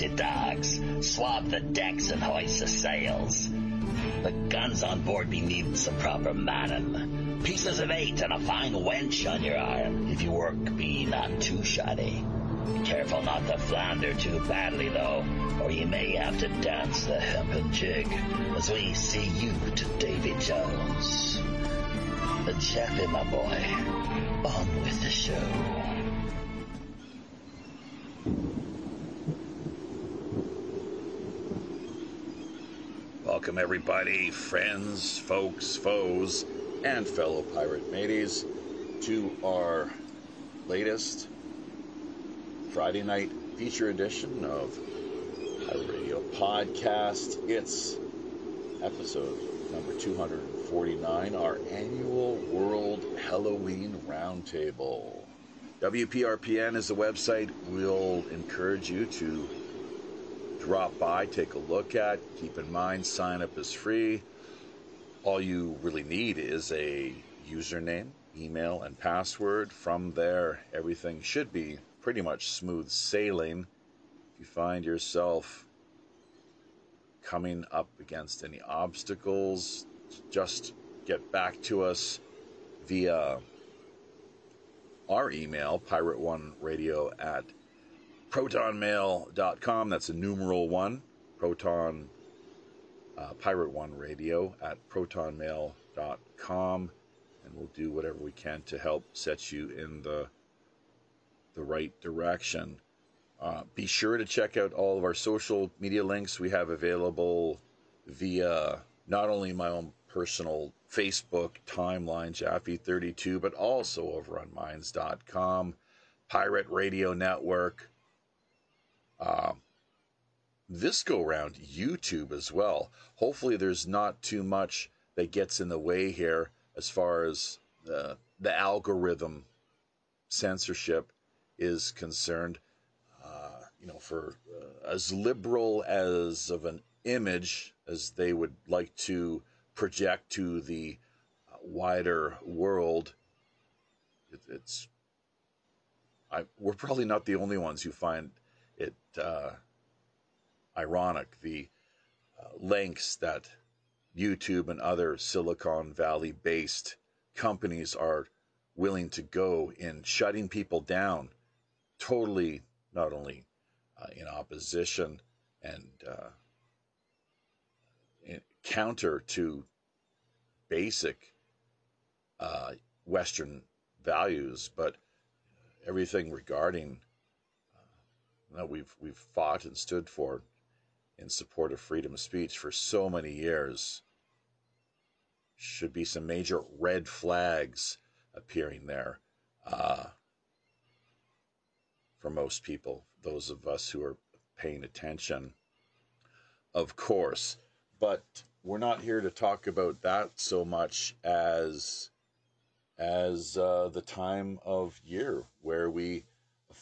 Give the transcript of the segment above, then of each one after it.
mangy dogs. Swab the decks and hoist the sails. The guns on board be needing some proper manning. Pieces of eight and a fine wench on your arm. If you work, be not too shoddy. Be Careful not to flounder too badly, though, or you may have to dance the hempen jig as we see you to Davy Jones. The Chappie, my boy, on with the show. Welcome, everybody, friends, folks, foes, and fellow pirate mateys, to our latest Friday night feature edition of Pirate Radio Podcast. It's episode number 249, our annual World Halloween Roundtable. WPRPN is the website we'll encourage you to drop by, take a look at. Keep in mind, sign up is free. All you really need is a username, email, and password. From there, everything should be pretty much smooth sailing. If you find yourself coming up against any obstacles, just get back to us via our email, pirate1radio at protonmail.com. That's a numeral one, proton, uh, pirate one radio at protonmail.com. And we'll do whatever we can to help set you in the, the right direction. Uh, be sure to check out all of our social media links we have available via not only my own personal Facebook timeline, Jaffe32, but also over on Minds.com, Pirate Radio Network, uh, this go round YouTube as well. Hopefully, there's not too much that gets in the way here as far as the, the algorithm censorship is concerned. Uh, you know, for uh, as liberal as of an image as they would like to project to the uh, wider world, it, it's I, we're probably not the only ones who find it uh, ironic the uh, lengths that YouTube and other Silicon Valley based companies are willing to go in shutting people down, totally not only uh, in opposition and uh, in counter to basic uh, Western values, but everything regarding that we've we've fought and stood for in support of freedom of speech for so many years should be some major red flags appearing there uh, for most people, those of us who are paying attention, of course. But we're not here to talk about that so much as as uh, the time of year where we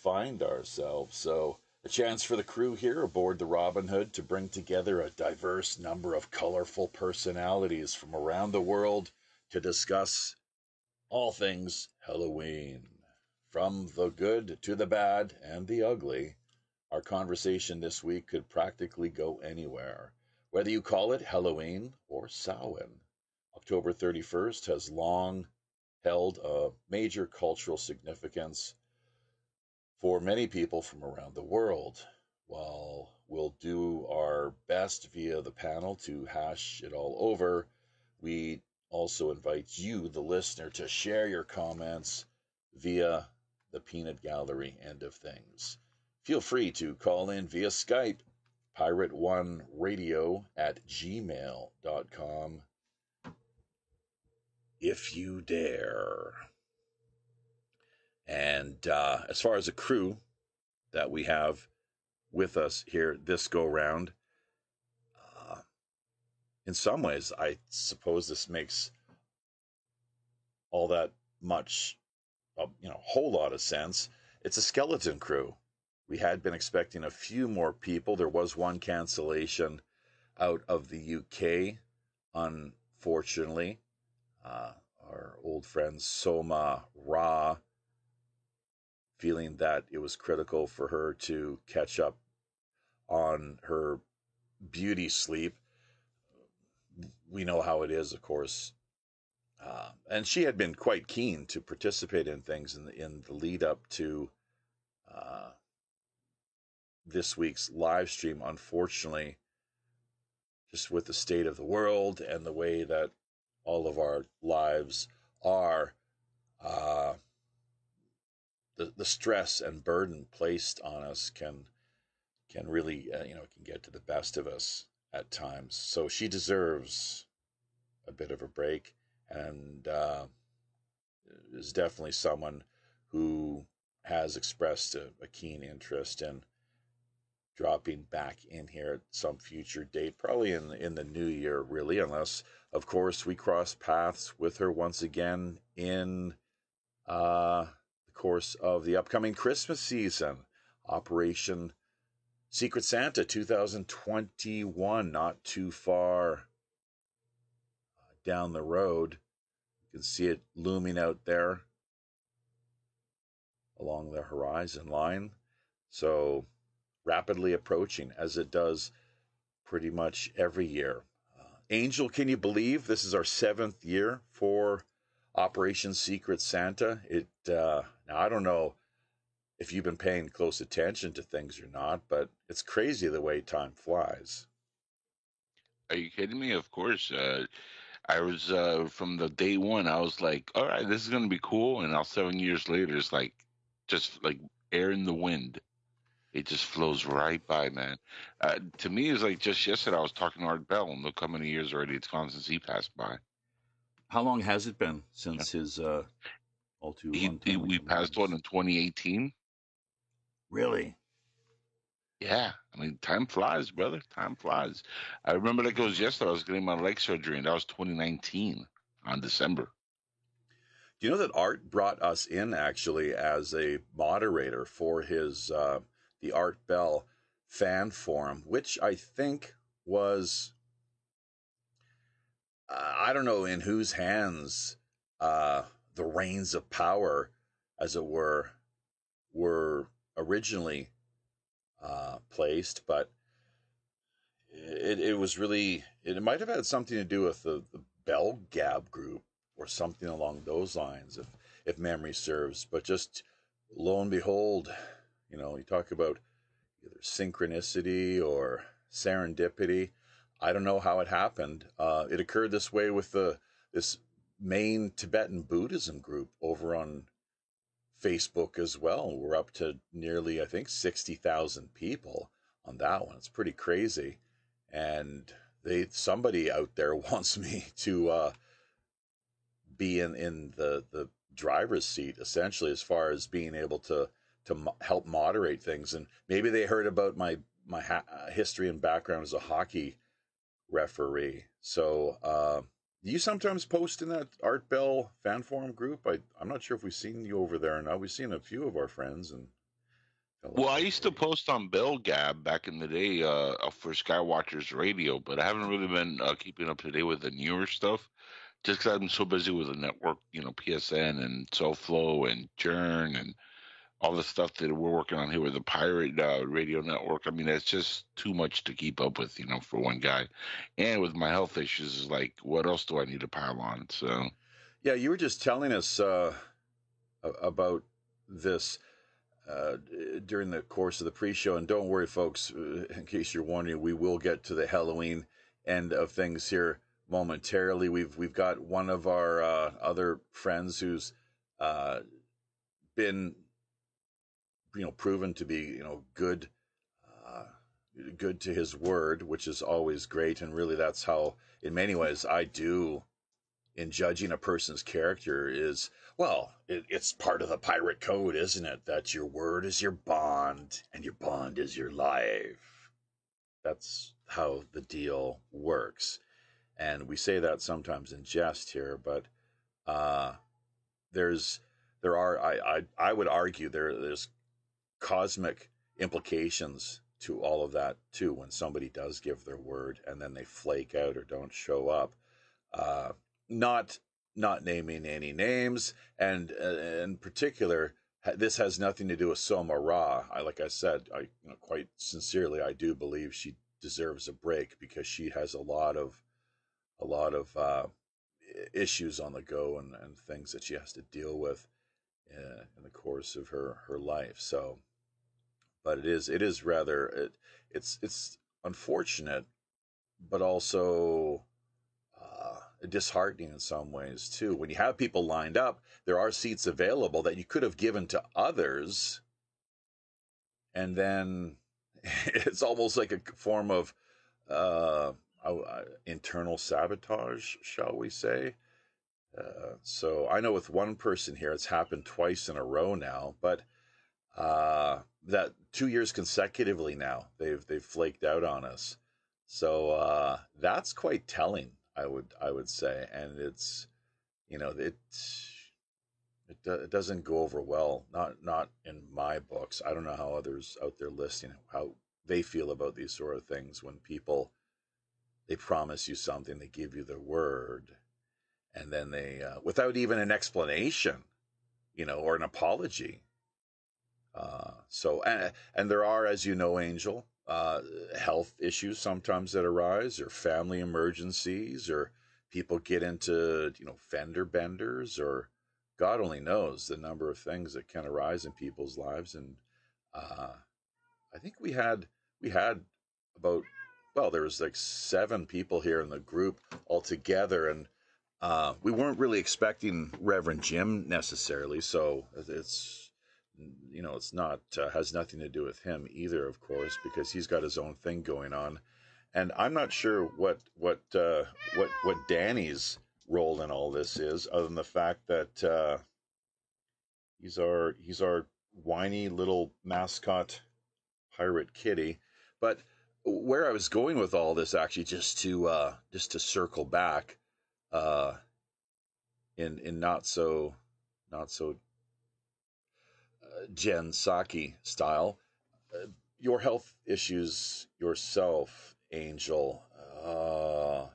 find ourselves. So, a chance for the crew here aboard the Robin Hood to bring together a diverse number of colorful personalities from around the world to discuss all things Halloween. From the good to the bad and the ugly, our conversation this week could practically go anywhere. Whether you call it Halloween or Samhain, October 31st has long held a major cultural significance for many people from around the world. While we'll do our best via the panel to hash it all over, we also invite you, the listener, to share your comments via the peanut gallery end of things. Feel free to call in via Skype, pirate1radio at gmail.com, if you dare. And uh, as far as a crew that we have with us here this go round, uh, in some ways, I suppose this makes all that much, uh, you know, whole lot of sense. It's a skeleton crew. We had been expecting a few more people. There was one cancellation out of the UK, unfortunately. Uh, our old friend Soma Ra feeling that it was critical for her to catch up on her beauty sleep. We know how it is, of course. Uh, and she had been quite keen to participate in things in the, in the lead up to uh, this week's live stream. Unfortunately, just with the state of the world and the way that all of our lives are, uh, the the stress and burden placed on us can can really uh, you know can get to the best of us at times. So she deserves a bit of a break, and uh, is definitely someone who has expressed a, a keen interest in dropping back in here at some future date, probably in in the new year, really, unless of course we cross paths with her once again in uh, course of the upcoming Christmas season, Operation Secret Santa 2021, not too far down the road. You can see it looming out there along the horizon line. So rapidly approaching, as it does pretty much every year. Uh, Angel, can you believe this is our seventh year for Operation Secret Santa? It uh, now I don't know if you've been paying close attention to things or not, but it's crazy the way time flies. Are you kidding me? Of course. Uh, I was uh, from the day one. I was like, "All right, this is gonna be cool." And now seven years later, it's like just like air in the wind. It just flows right by, man. Uh, to me, it's like just yesterday I was talking to Art Bell, and look how many years already it's gone since he passed by. How long has it been since yeah. his uh, all too? He, he, we passed on in 2018. Really? Yeah, I mean, time flies, brother. Time flies. I remember like it was yesterday. I was getting my leg surgery, and that was 2019 on December. Do you know that Art brought us in actually as a moderator for his uh, the Art Bell fan forum, which I think was uh, I don't know in whose hands uh, the reins of power, as it were, were originally uh, placed, but it, it was really it might have had something to do with the, the Bell Gab group or something along those lines, if if memory serves. But just lo and behold, you know, you talk about either synchronicity or serendipity. I don't know how it happened. Uh, it occurred this way with the this main Tibetan Buddhism group over on Facebook as well. We're up to nearly, I think, sixty thousand people on that one. It's pretty crazy, and they somebody out there wants me to uh, be in in the the driver's seat essentially as far as being able to to mo- help moderate things. And maybe they heard about my my ha- history and background as a hockey referee. So uh, you sometimes post in that Art Bell fan forum group. I I'm not sure if we've seen you over there or not. We've seen a few of our friends and. Well, I used to post on Bell Gab back in the day uh, for Skywatchers Radio, but I haven't really been uh, keeping up to date with the newer stuff just because I'm so busy with the network, you know, PSN and SoFlo and Churn and all the stuff that we're working on here with the pirate uh, radio network. I mean, it's just too much to keep up with, you know, for one guy. And with my health issues, is like, what else do I need to pile on? So, yeah, you were just telling us uh, about this uh, during the course of the pre-show, and don't worry, folks. Uh, in case you're wondering, we will get to the Halloween end of things here momentarily. We've we've got one of our uh, other friends who's uh, been you know proven to be you know good uh, good to his word which is always great and really that's how in many ways i do in judging a person's character is well it, it's part of the pirate code isn't it? That your word is your bond and your bond is your life. That's how the deal works. And we say that sometimes in jest here but uh, there's there are I, I I would argue there there's cosmic implications to all of that too when somebody does give their word and then they flake out or don't show up uh, not not naming any names and uh, in particular this has nothing to do with Soma Ra. I like I said, I you know, quite sincerely, I do believe she deserves a break because she has a lot of a lot of uh, issues on the go and, and things that she has to deal with uh, in the course of her her life. So, but it is it is rather it, it's it's unfortunate, but also uh, disheartening in some ways too. When you have people lined up, there are seats available that you could have given to others, and then it's almost like a form of uh, internal sabotage, shall we say? Uh, so I know with one person here, it's happened twice in a row now, but uh, that two years consecutively now they've they've flaked out on us. So uh, that's quite telling, I would I would say, and it's you know it it, it doesn't go over well, not not in my books. I don't know how others out there listening how they feel about these sort of things when people they promise you something, they give you their word, and then they, uh, without even an explanation, you know, or an apology. Uh, so, and, and there are, as you know, Angel, uh, health issues sometimes that arise, or family emergencies, or people get into, you know, fender benders, or God only knows the number of things that can arise in people's lives. And uh, I think we had we had about well, there was like seven people here in the group altogether, and uh, we weren't really expecting Reverend Jim necessarily. So it's you know it's not uh, has nothing to do with him either, of course, because he's got his own thing going on, and I'm not sure what what uh, what what Danny's role in all this is, other than the fact that uh, he's our he's our whiny little mascot pirate kitty, but where I was going with all this, actually, just to uh, just to circle back, uh, in in not so not so Jen Psaki style, uh, your health issues yourself, Angel. Uh,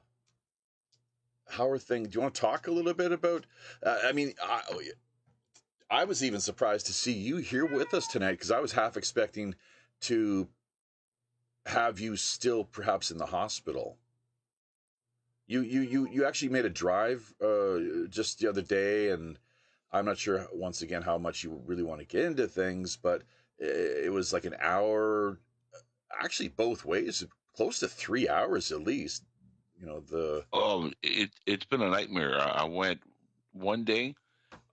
how are things? Do you want to talk a little bit about? Uh, I mean, I, I was even surprised to see you here with us tonight because I was half expecting to have you still perhaps in the hospital. You you you you actually made a drive uh, just the other day, and I'm not sure once again how much you really want to get into things, but it was like an hour, actually both ways, close to three hours at least. You know the. Um, it it's been a nightmare. I went one day,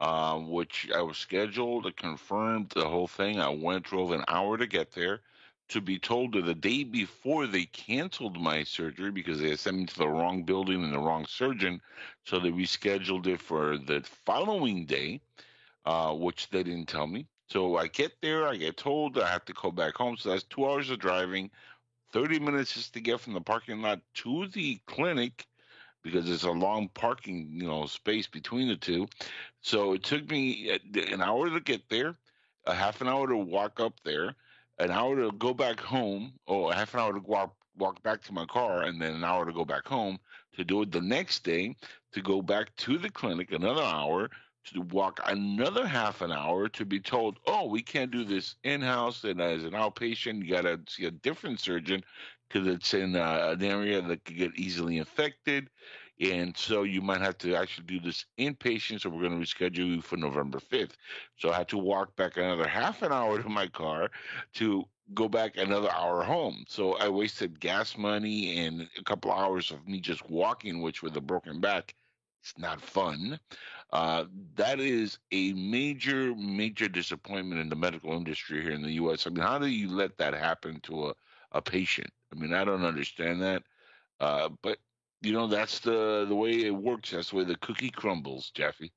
um, which I was scheduled, I confirmed the whole thing. I went, drove an hour to get there to be told that the day before they canceled my surgery because they sent me to the wrong building and the wrong surgeon. So they rescheduled it for the following day, uh, which they didn't tell me. So I get there, I get told I have to go back home. So that's two hours of driving, 30 minutes just to get from the parking lot to the clinic because there's a long parking you know space between the two. So it took me uh, an hour to get there, a half an hour to walk up there an hour to go back home, or half an hour to walk walk back to my car, and then an hour to go back home to do it the next day, to go back to the clinic another hour, to walk another half an hour to be told, oh, we can't do this in house, and as an outpatient, you got to see a different surgeon because it's in uh, an area that could get easily infected. And so you might have to actually do this inpatient. So we're going to reschedule you for November 5th. So I had to walk back another half an hour to my car to go back another hour home. So I wasted gas money and a couple hours of me just walking, which with a broken back, it's not fun. Uh, that is a major, major disappointment in the medical industry here in the U.S. I mean, how do you let that happen to a, a patient? I mean, I don't understand that. Uh, but you know that's the the way it works. That's the way the cookie crumbles, Jeffy.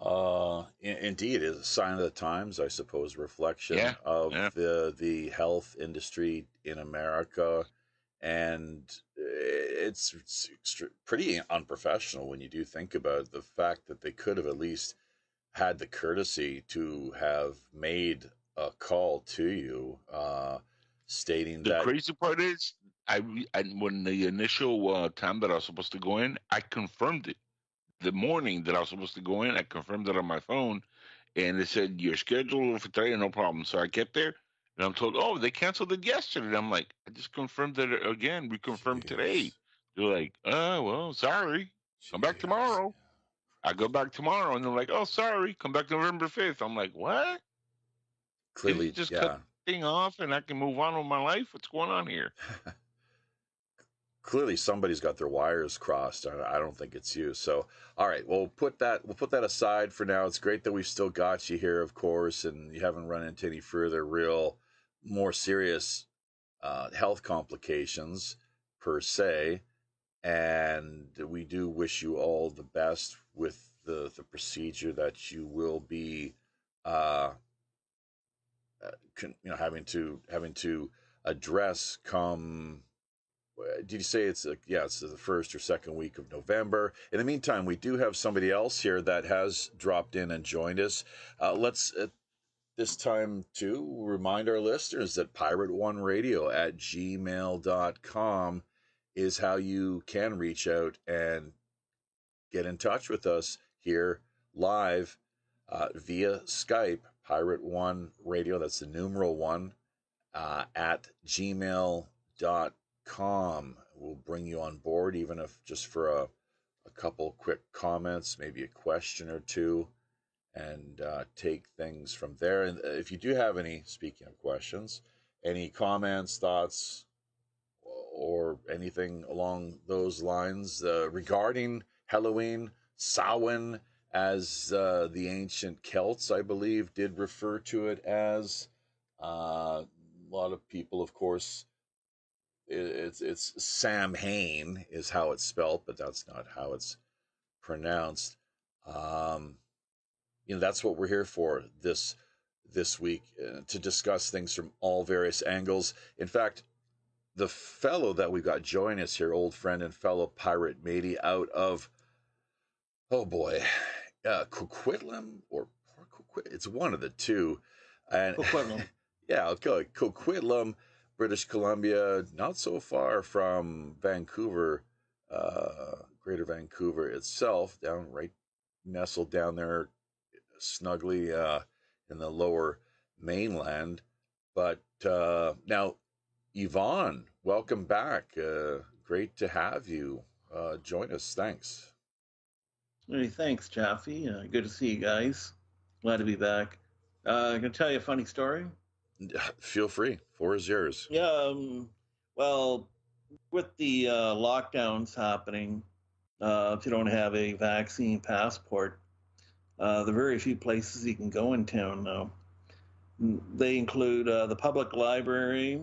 Uh, indeed, it's a sign of the times, I suppose. Reflection yeah, of yeah. the the health industry in America, and it's, it's pretty unprofessional when you do think about the fact that they could have at least had the courtesy to have made a call to you, uh, stating the that. The crazy part is I, I when the initial uh, time that I was supposed to go in, I confirmed it. The morning that I was supposed to go in, I confirmed it on my phone, and it said you're scheduled for today, no problem. So I get there, and I'm told, oh, they canceled it yesterday. And I'm like, I just confirmed it again. We confirmed Jeez. today. They're like, oh, well, sorry. Come back tomorrow. I go back tomorrow, and they're like, oh, sorry. Come back November 5th. I'm like, what? Clearly, just yeah. cut- Thing off, and I can move on with my life. What's going on here? clearly somebody's got their wires crossed. I, don't think it's you. So, all right, we'll put that we'll put that aside for now. It's great that we've still got you here, of course, and you haven't run into any further real, more serious uh, health complications per se. And we do wish you all the best with the the procedure that you will be, uh, uh, con- you know, having to having to address come did you say it's uh, yeah it's the first or second week of november? In the meantime we do have somebody else here that has dropped in and joined us. Uh, let's at this time to remind our listeners that pirate one radio at gmail.com is how you can reach out and get in touch with us here live uh, via skype pirate one radio. That's the numeral one uh, at gmail.com com will bring you on board, even if just for a, a couple quick comments, maybe a question or two, and uh, take things from there. And uh, if you do have any, speaking of questions, any comments, thoughts, or anything along those lines uh, regarding Halloween, Samhain, as uh, the ancient Celts, I believe, did refer to it as. Uh, a lot of people, of course, it's it's Sam Hain is how it's spelled, but that's not how it's pronounced. Um, you know, that's what we're here for this this week uh, to discuss things from all various angles. In fact, the fellow that we've got join us here, old friend and fellow pirate matey, out of oh boy, uh, Coquitlam or Port Coquit, it's one of the two, and Coquitlam. yeah, okay, Coquitlam. British Columbia, not so far from Vancouver, uh, Greater Vancouver itself, down right nestled down there snugly uh, in the lower mainland. But uh, now, Yvonne, welcome back. Uh, great to have you uh, join us. Thanks. Hey, thanks, Chaffee. Uh, good to see you guys. Glad to be back. I'm going to tell you a funny story. Feel free. Floor is yours. Yeah, um, well, with the uh, lockdowns happening, uh, if you don't have a vaccine passport, uh, the very few places you can go in town now. They include uh, the public library,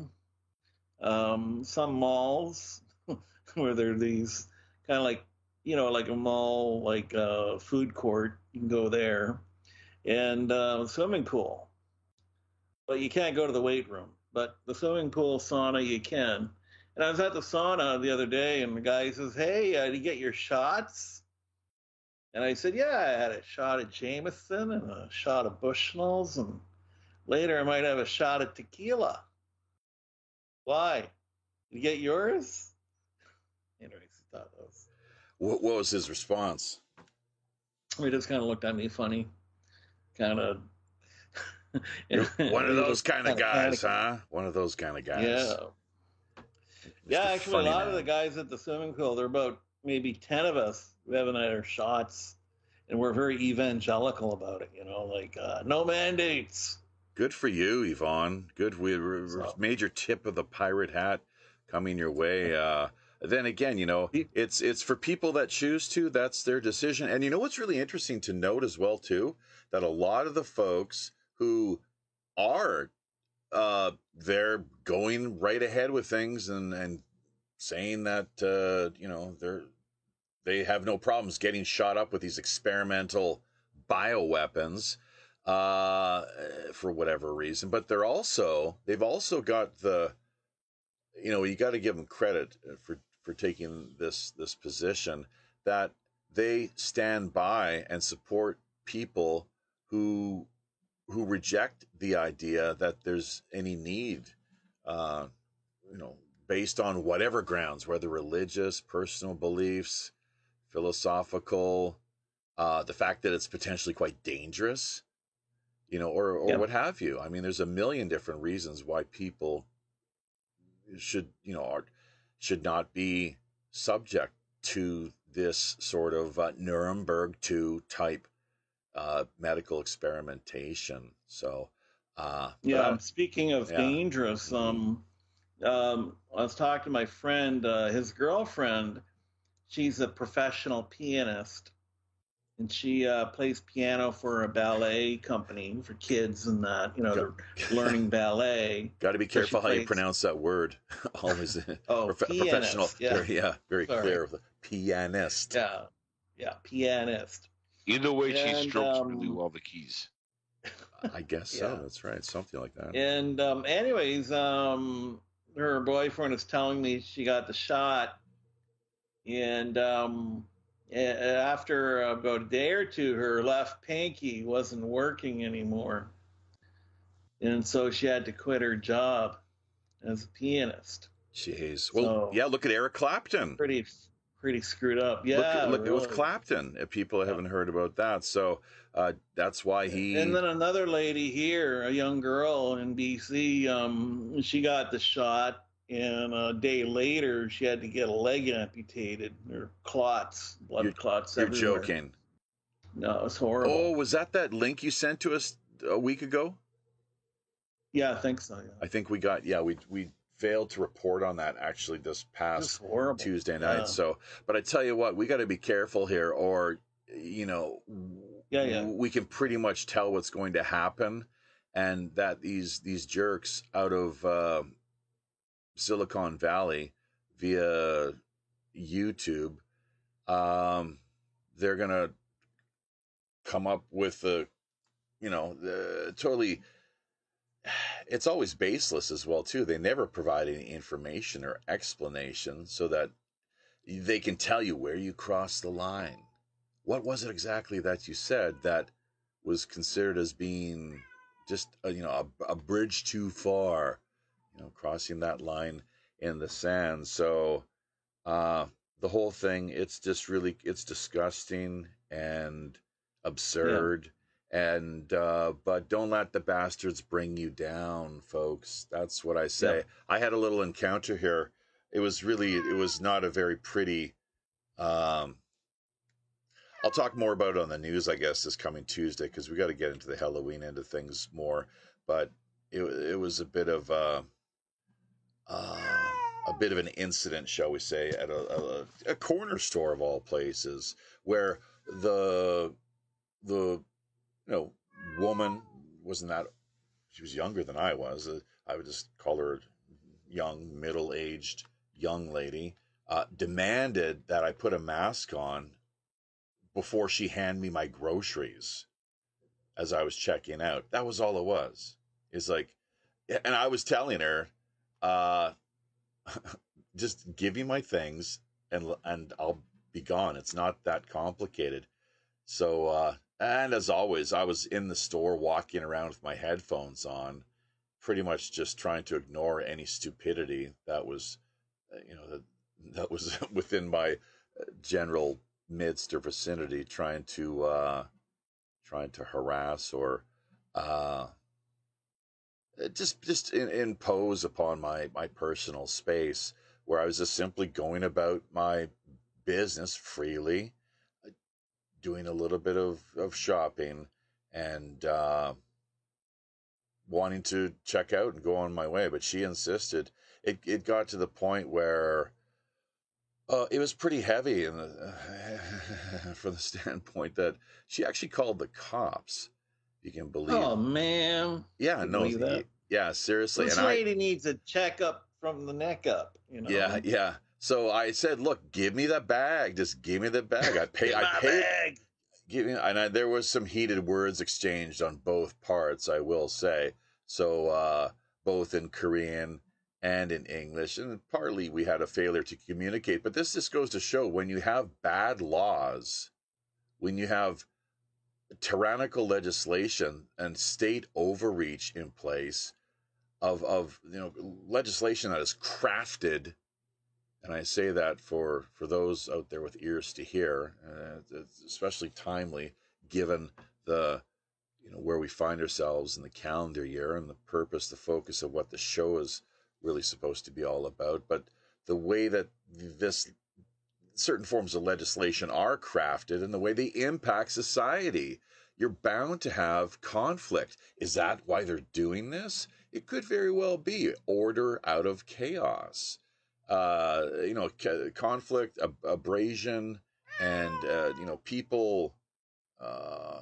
um, some malls where there are these kind of like, you know, like a mall, like a food court. You can go there, and uh, swimming pool. But you can't go to the weight room. But the swimming pool, sauna, you can. And I was at the sauna the other day, and the guy says, "Hey, uh, did you get your shots?" And I said, "Yeah, I had a shot at Jameson and a shot of Bushmills, and later I might have a shot at tequila." Why? Did you get yours? Anyways, he thought that was. What, what was his response? He just kind of looked at me funny, kind of. You're one of those kind of guys, huh? One of those kind of guys. Yeah. Yeah, actually, a lot Man. of the guys at the swimming pool, there are about maybe 10 of us who haven't had our shots, and we're very evangelical about it, you know, like uh, no mandates. Good for you, Yvonne. Good. We we- So- major tip of the pirate hat coming your way. Uh, then again, you know, it's it's for people that choose to. That's their decision. And you know what's really interesting to note as well too that a lot of the folks who are uh, they're going right ahead with things and and saying that uh, you know they're they have no problems getting shot up with these experimental bioweapons uh, for whatever reason. But they're also they've also got the you know you got to give them credit for for taking this this position that they stand by and support people who who reject the idea that there's any need uh, you know based on whatever grounds whether religious personal beliefs philosophical uh, the fact that it's potentially quite dangerous you know, or or Yep. what have you. I mean, there's a million different reasons why people should, you know, are, should not be subject to this sort of uh, Nuremberg 2 type uh, medical experimentation. So, uh, but, Yeah, uh, speaking of yeah. dangerous, um, um, I was talking to my friend, uh, his girlfriend. She's a professional pianist, and she uh, plays piano for a ballet company for kids and that. You know, they're learning ballet. Got to be So careful how you pronounce that word. Always Oh, prof- pianist, professional. Yeah, Very, yeah, very Sorry. clear. Pianist. yeah, yeah, pianist. Either way, she strokes um, really well the keys. I guess so. That's right. Something like that. And um, anyways, um, her boyfriend is telling me she got the shot, and um, after about a day or two, her left pinky wasn't working anymore, and so she had to quit her job as a pianist. Jeez. Well, So- yeah. Look at Eric Clapton. Pretty, pretty screwed up. Yeah, look, look it was. Clapton. If people haven't heard about that, so uh, that's why he. And then another lady here, a young girl in BC, um, she got the shot, and a day later she had to get a leg amputated. There clots, blood You're- clots you're everywhere. joking. No, it's horrible. Oh, was that that link you sent to us a week ago? yeah, I think so. Yeah, I think we got. Yeah, we we failed to report on that actually this past. Tuesday night. Yeah. So, but I tell you what, we got to be careful here, or you know, Yeah, yeah. we can pretty much tell what's going to happen, and that these these jerks out of uh, Silicon Valley via YouTube, um, they're gonna come up with a, you know, the totally it's always baseless as well too. They never provide any information or explanation so that they can tell you where you crossed the line. What was it exactly that you said that was considered as being just a, you know a, a bridge too far you know crossing that line in the sand? So uh the whole thing it's just really it's disgusting and absurd and uh but don't let the bastards bring you down folks. That's what i say. Yeah. i had a little encounter here. It was really it was not a very pretty um i'll talk more about it on the news i guess this coming tuesday because we got to get into the halloween end of things more. But it, it was a bit of uh, uh a bit of an incident shall we say at a, a, a corner store of all places where the the you know woman wasn't that she was younger than I was. Uh, I would just call her young, middle aged young lady. Uh, demanded that I put a mask on before she hand me my groceries as I was checking out. That was all it was. It's like, and I was telling her, uh, just give me my things and and I'll be gone. It's not that complicated. So, uh, and as always, I was in the store walking around with my headphones on, pretty much just trying to ignore any stupidity that was, uh, you know, that, that was within my uh, general midst or vicinity, trying to, uh, trying to harass or, uh, just just in, impose upon my my personal space where I was just simply going about my business freely doing a little bit of, of shopping and uh, wanting to check out and go on my way. But she insisted. It, it got to the point where uh, it was pretty heavy in the, from the standpoint that she actually called the cops. You can believe. Oh man, yeah, no, that. yeah, seriously. this and I, lady needs a checkup from the neck up. You know. yeah, yeah. So I said, "Look, give me the bag. Just give me the bag. I pay. I paid. bag. Give me." And I, there was some heated words exchanged on both parts. I will say. So uh, both in Korean and in English, and partly we had a failure to communicate. But this just goes to show when you have bad laws, when you have tyrannical legislation and state overreach in place of of you know legislation that is crafted and I say that for for those out there with ears to hear, uh, especially timely given the you know where we find ourselves in the calendar year and the purpose, the focus of what the show is really supposed to be all about. But the way that this certain forms of legislation are crafted and the way they impact society, you're bound to have conflict. Is that why they're doing this? It could very well be order out of chaos. Uh, you know, conflict, ab- abrasion, and uh, you know, people uh,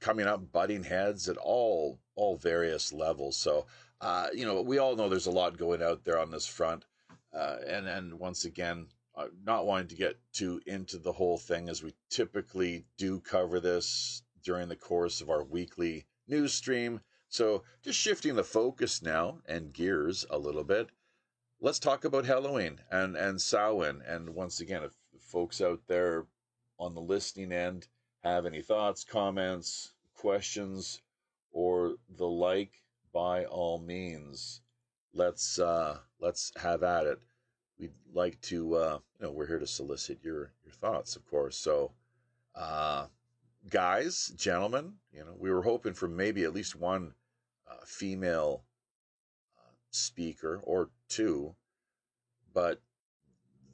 coming up, butting heads at all all various levels. So, uh, you know, we all know there's a lot going out there on this front, uh, and and once again, uh, not wanting to get too into the whole thing, as we typically do cover this during the course of our weekly news stream. So, just shifting the focus now and gears a little bit. Let's talk about Halloween and and Samhain. And once again, if folks out there on the listening end have any thoughts, comments, questions, or the like, by all means, let's uh, let's have at it. We'd like to, uh, you know, we're here to solicit your your thoughts, of course. So, uh, guys, gentlemen, you know, we were hoping for maybe at least one uh, female speaker or two, but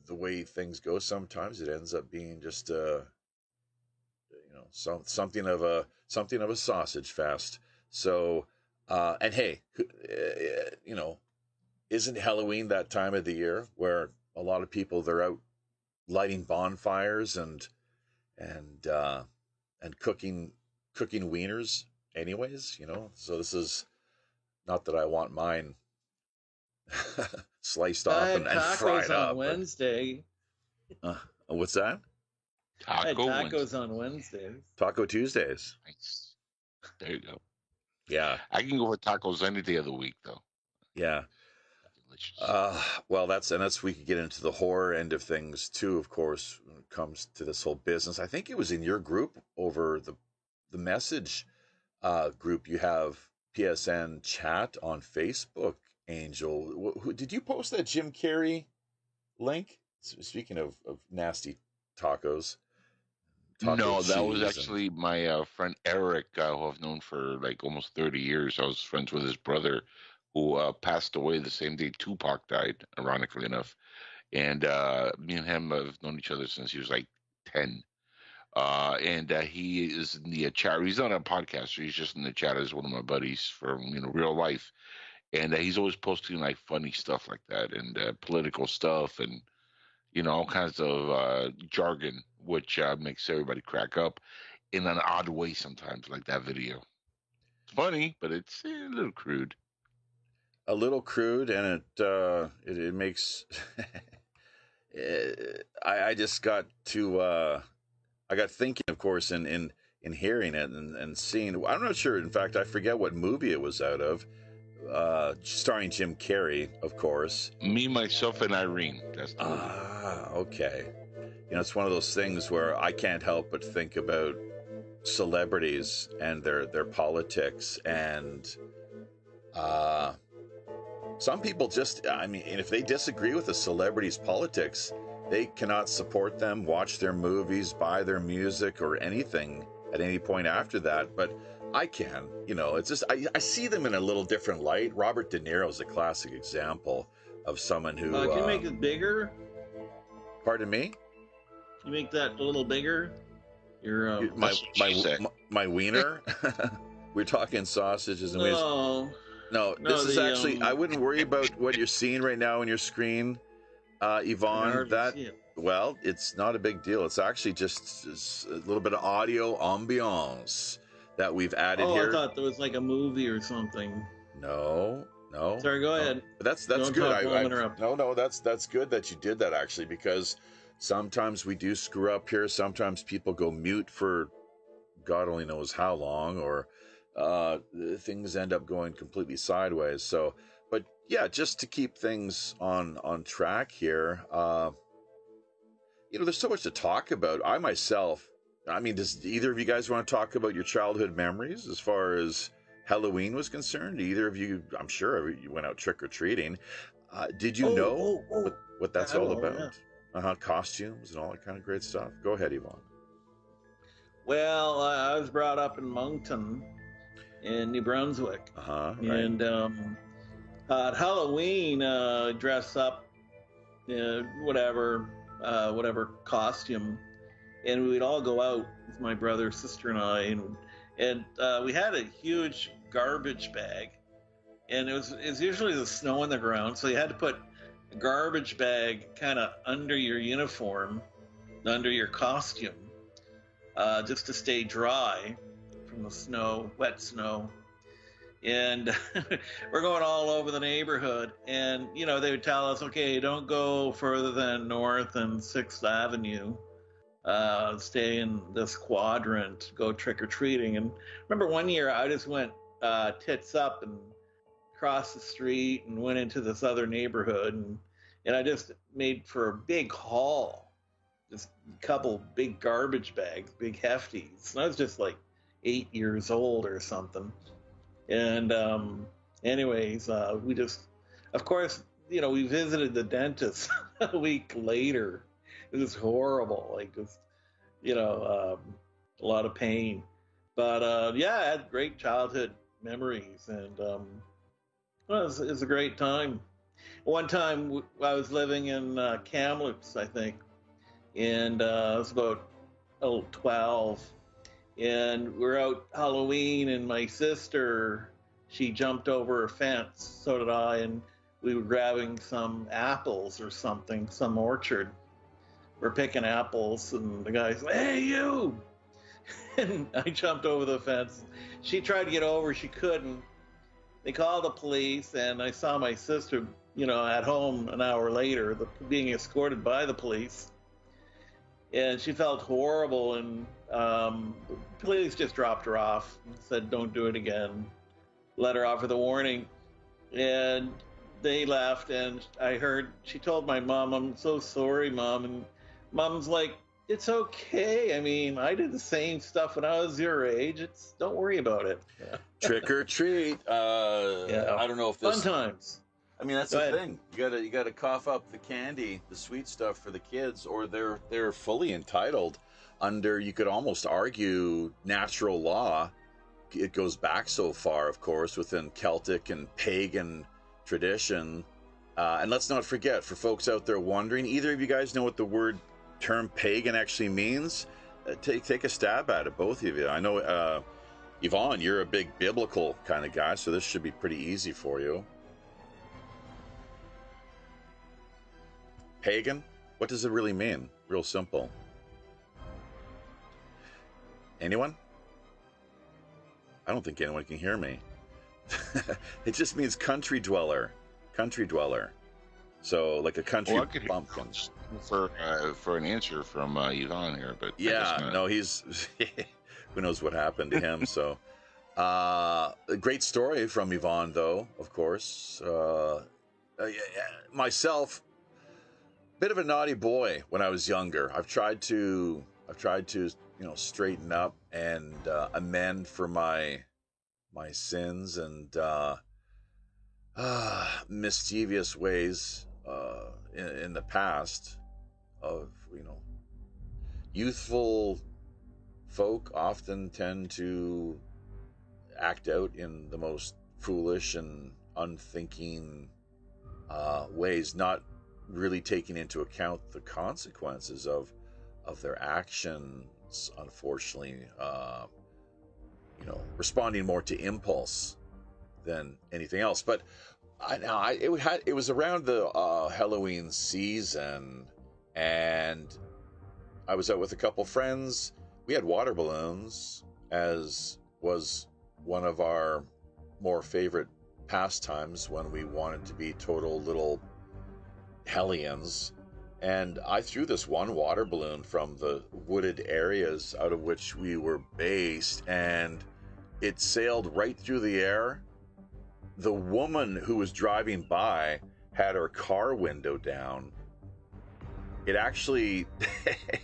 the way things go, sometimes it ends up being just a you know, some something of a something of a sausage fest. So, uh, and hey, uh, you know, isn't Halloween that time of the year where a lot of people they're out lighting bonfires and and uh, and cooking cooking wieners anyways, you know. So this is not that I want mine sliced off and, and fried on up. Wednesday. Uh, what's that? Taco tacos Wednesday. on Wednesdays. Taco Tuesdays. Nice. There you go. Yeah. I can go for tacos any day of the week, though. Yeah. Delicious. Uh, well, that's and that's we could get into the horror end of things too. Of course, when it comes to this whole business, I think it was in your group over the the message uh, group. You have PSN chat on Facebook. Angel, who, did you post that Jim Carrey link? Speaking of, of nasty tacos, no, that was actually and... my uh, friend Eric, uh, who I've known for like almost 30 years. I was friends with his brother, who uh, passed away the same day Tupac died, ironically enough. And uh, me and him have known each other since he was like 10. Uh, and uh, he is in the chat. He's not a podcaster. He's just in the chat as one of my buddies from you know real life, and he's always posting like funny stuff like that and political stuff and you know all kinds of jargon which uh, makes everybody crack up in an odd way sometimes, like that video. It's funny, but it's eh, a little crude. A little crude, and it uh, it, it makes. I, I just got to. Uh, I got thinking, of course, in in in hearing it and, and seeing. I'm not sure. In fact, I forget what movie it was out of. Uh, starring Jim Carrey, of course. Me, myself, and Irene. That's. Ah, okay you know, it's one of those things where I can't help but think about celebrities and their their politics and uh some people just i mean if they disagree with a celebrity's politics they cannot support them watch their movies buy their music or anything at any point after that but i can you know it's just i, I see them in a little different light robert de niro is a classic example of someone who uh, can you make um, it bigger pardon me you make that a little bigger. Your um, my my, my, my wiener. We're talking sausages and no. No, no, this the, is actually. Um... I wouldn't worry about what you're seeing right now on your screen, uh, Yvonne. That it. well, it's not a big deal. It's actually just a little bit of audio ambiance that we've added oh, here. I thought there was like a movie or something. No, no. Sorry, go no. ahead. That's that's Don't good. I, I, no, no, that's that's good that you did that actually because Sometimes we do screw up here. Sometimes people go mute for God only knows how long, or uh, things end up going completely sideways. So, but yeah, just to keep things on on track here. Uh, you know, there's so much to talk about. I myself, I mean, does either of you guys want to talk about your childhood memories as far as Halloween was concerned? Either of you, I'm sure you went out trick or treating. Uh, did you oh, know oh, oh. What, what that's all about? Yeah uh-huh, costumes and all that kind of great stuff. Go ahead, Yvonne. Well, I was brought up in Moncton, in New Brunswick, Uh-huh. Right. and um, uh, at Halloween, uh, dress up, uh, whatever, uh, whatever costume, and we'd all go out with my brother, sister, and I, and and uh, we had a huge garbage bag, and it was it was usually the snow on the ground, so you had to put a garbage bag kind of under your uniform, under your costume, uh, just to stay dry from the snow, wet snow. And we're going all over the neighborhood, and you know they would tell us, okay, don't go further than North and Sixth Avenue. Uh, stay in this quadrant, go trick or treating. And remember one year I just went uh, tits up and crossed the street and went into this other neighborhood, and and I just made for a big haul, just a couple big garbage bags, big hefties. And I was just like eight years old or something. And um, anyways, uh, we just, of course, you know, we visited the dentist a week later. It was horrible, like just, you know, um, a lot of pain. But uh, yeah, I had great childhood memories, and um, well, it, was, it was a great time. One time I was living in uh, Kamloops, I think, and uh, I was about oh, 12 and we're out Halloween, and my sister she jumped over a fence. So did I, and we were grabbing some apples or something, some orchard. We're picking apples, and the guy's "Hey, you!" And I jumped over the fence. She tried to get over, she couldn't. They called the police, and I saw my sister, you know, at home an hour later, the, being escorted by the police and she felt horrible and um, police just dropped her off and said don't do it again let her off with a warning and they left and i heard she told my mom i'm so sorry mom and mom's like it's okay i mean i did the same stuff when i was your age it's don't worry about it Trick or treat. Uh, Yeah. I don't know if fun this. times I mean, that's Go the ahead. thing. You gotta you gotta cough up the candy, the sweet stuff for the kids, or they're they're fully entitled under. You could almost argue natural law. It goes back so far, of course, within Celtic and pagan tradition. Uh, and let's not forget, for folks out there wondering, either of you guys know what the word term pagan actually means? Uh, take take a stab at it, both of you. I know, uh, Yvonne, you're a big biblical kind of guy, so this should be pretty easy for you. Pagan? What does it really mean? Real simple. Anyone? I don't think anyone can hear me. it just means country dweller. Country dweller. So, like a country Well, could bumpkin. for uh, for an answer from uh, Yvonne here, but Yeah, not. no, he's who knows what happened to him. so, uh, a great story from Yvonne, though. Of course, uh, uh, myself, bit of a naughty boy when I was younger. I've tried to, I've tried to, you know, straighten up and uh, amend for my my sins and uh, uh, mischievous ways uh, in, in the past of you know youthful folk often tend to act out in the most foolish and unthinking uh, ways, not really taking into account the consequences of of their actions. Unfortunately, uh, you know, responding more to impulse than anything else. But I now I it had it was around the uh, Halloween season, and I was out with a couple friends. We had water balloons, as was one of our more favorite pastimes when we wanted to be total little hellions. And I threw this one water balloon from the wooded areas out of which we were based, and it sailed right through the air. The woman who was driving by had her car window down. It actually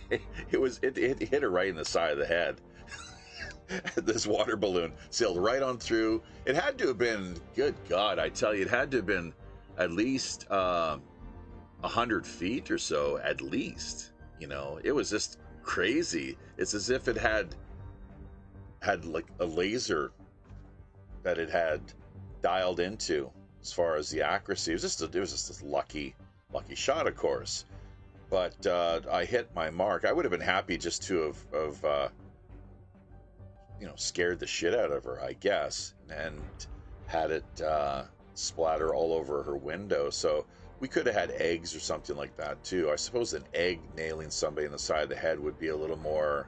it was it, it hit her right in the side of the head. This water balloon sailed right on through. It had to have been good god i tell you it had to have been at least uh, a hundred feet or so at least you know? It was just crazy. It's as if it had had like a laser that it had dialed into as far as the accuracy. It was just a, it was just this lucky lucky shot, of course. But uh, I hit my mark. I would have been happy just to have, have uh, you know scared the shit out of her, I guess, and had it uh, splatter all over her window. So we could have had eggs or something like that too. I suppose an egg nailing somebody in the side of the head would be a little more.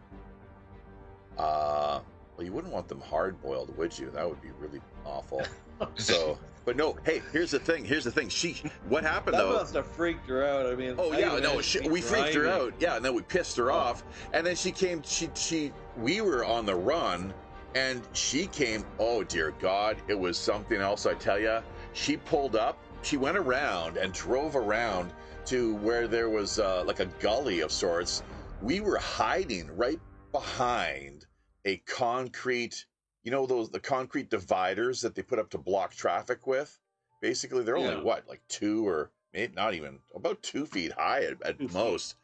Uh, well, you wouldn't want them hard boiled, would you? That would be really awful. so, but no. Hey, here's the thing. Here's the thing. She. What happened that though? must have freaked her out. I mean, Oh I yeah, no, she, we freaked her out. Yeah, and then we pissed her Oh. off, and then she came. She she we were on the run, and she came. Oh dear God, it was something else. I tell you, she pulled up. She went around and drove around to where there was uh, like a gully of sorts. We were hiding right behind a concrete. You know those the concrete dividers that they put up to block traffic with. Basically, they're only Yeah. what like two or maybe not even about two feet high at, at most.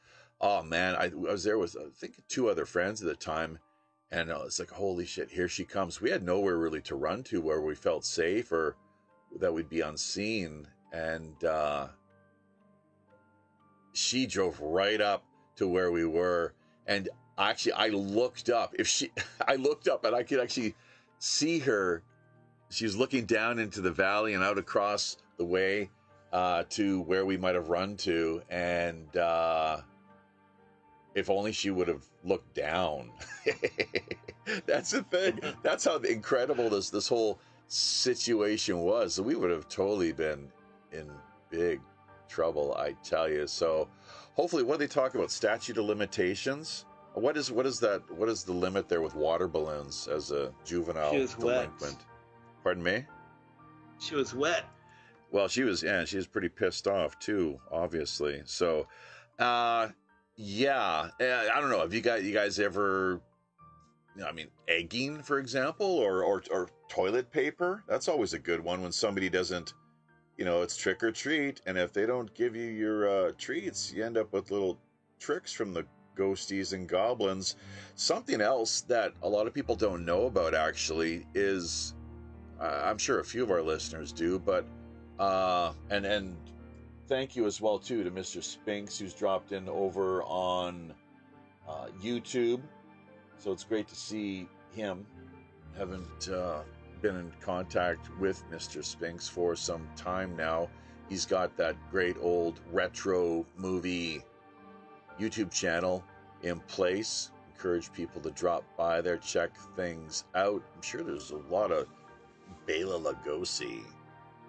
Oh man, I, I was there with I think two other friends at the time, and uh, it's like holy shit, here she comes. We had nowhere really to run to where we felt safe or that we'd be unseen, and uh, she drove right up to where we were, and actually I looked up. If she, I looked up and I could actually see her. She was looking down into the valley and out across the way uh, to where we might have run to, and uh, if only she would have looked down. That's the thing. That's how incredible this this whole situation was. So we would have totally been in big trouble, I tell you. So hopefully, what they talk about? Statute of limitations. What is what is that? What is the limit there with water balloons as a juvenile She was wet. delinquent? Pardon me. She was wet. Well, she was, yeah, she was pretty pissed off too, obviously. So, uh, yeah, uh, I don't know. Have you guys, you guys ever, you know, I mean, egging, for example, or, or or toilet paper? That's always a good one when somebody doesn't, you know, it's trick or treat, and if they don't give you your uh, treats, you end up with little tricks from the ghosties and goblins. Something else that a lot of people don't know about actually is, uh, I'm sure a few of our listeners do, but uh, and and thank you as well too to Mr. Spinks who's dropped in over on uh, YouTube. So it's great to see him. Haven't uh, been in contact with Mr. Spinks for some time now. He's got that great old retro movie YouTube channel in place. Encourage people to drop by there, check things out. I'm sure there's a lot of Bela Lugosi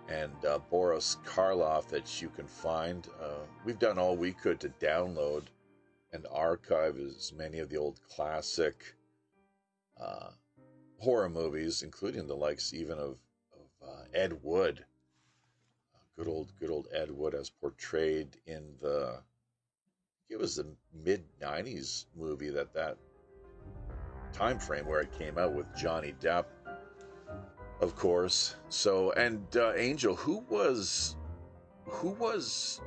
and uh, Boris Karloff that you can find. Uh, we've done all we could to download and archive as many of the old classic uh, horror movies, including the likes even of, of uh, Ed Wood. Uh, good old, good old Ed Wood as portrayed in the. It was the mid '90s movie that that time frame where it came out with Johnny Depp of course. So, and uh, Angel, who was, who was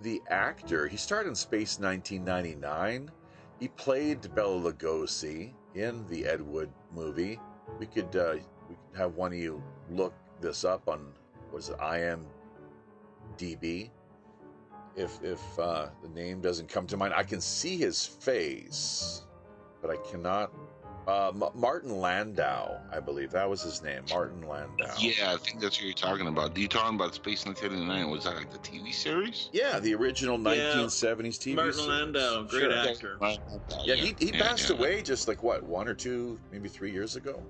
the actor? He starred in Space 1999. He played Bela Lugosi in the Ed Wood movie. We could, uh, we could have one of you look this up on, was it IMDb? If if uh, the name doesn't come to mind, I can see his face, but I cannot uh, M- Martin Landau, I believe that was his name, Martin Landau. Yeah, I think that's what you're talking about. You talking about Space 1999? Was that like the TV series? Yeah, the original Yeah. 1970s TV series. Martin series. Landau, great Sure. actor. Yeah, he, he yeah, passed yeah. away just like what one or two, maybe three years ago.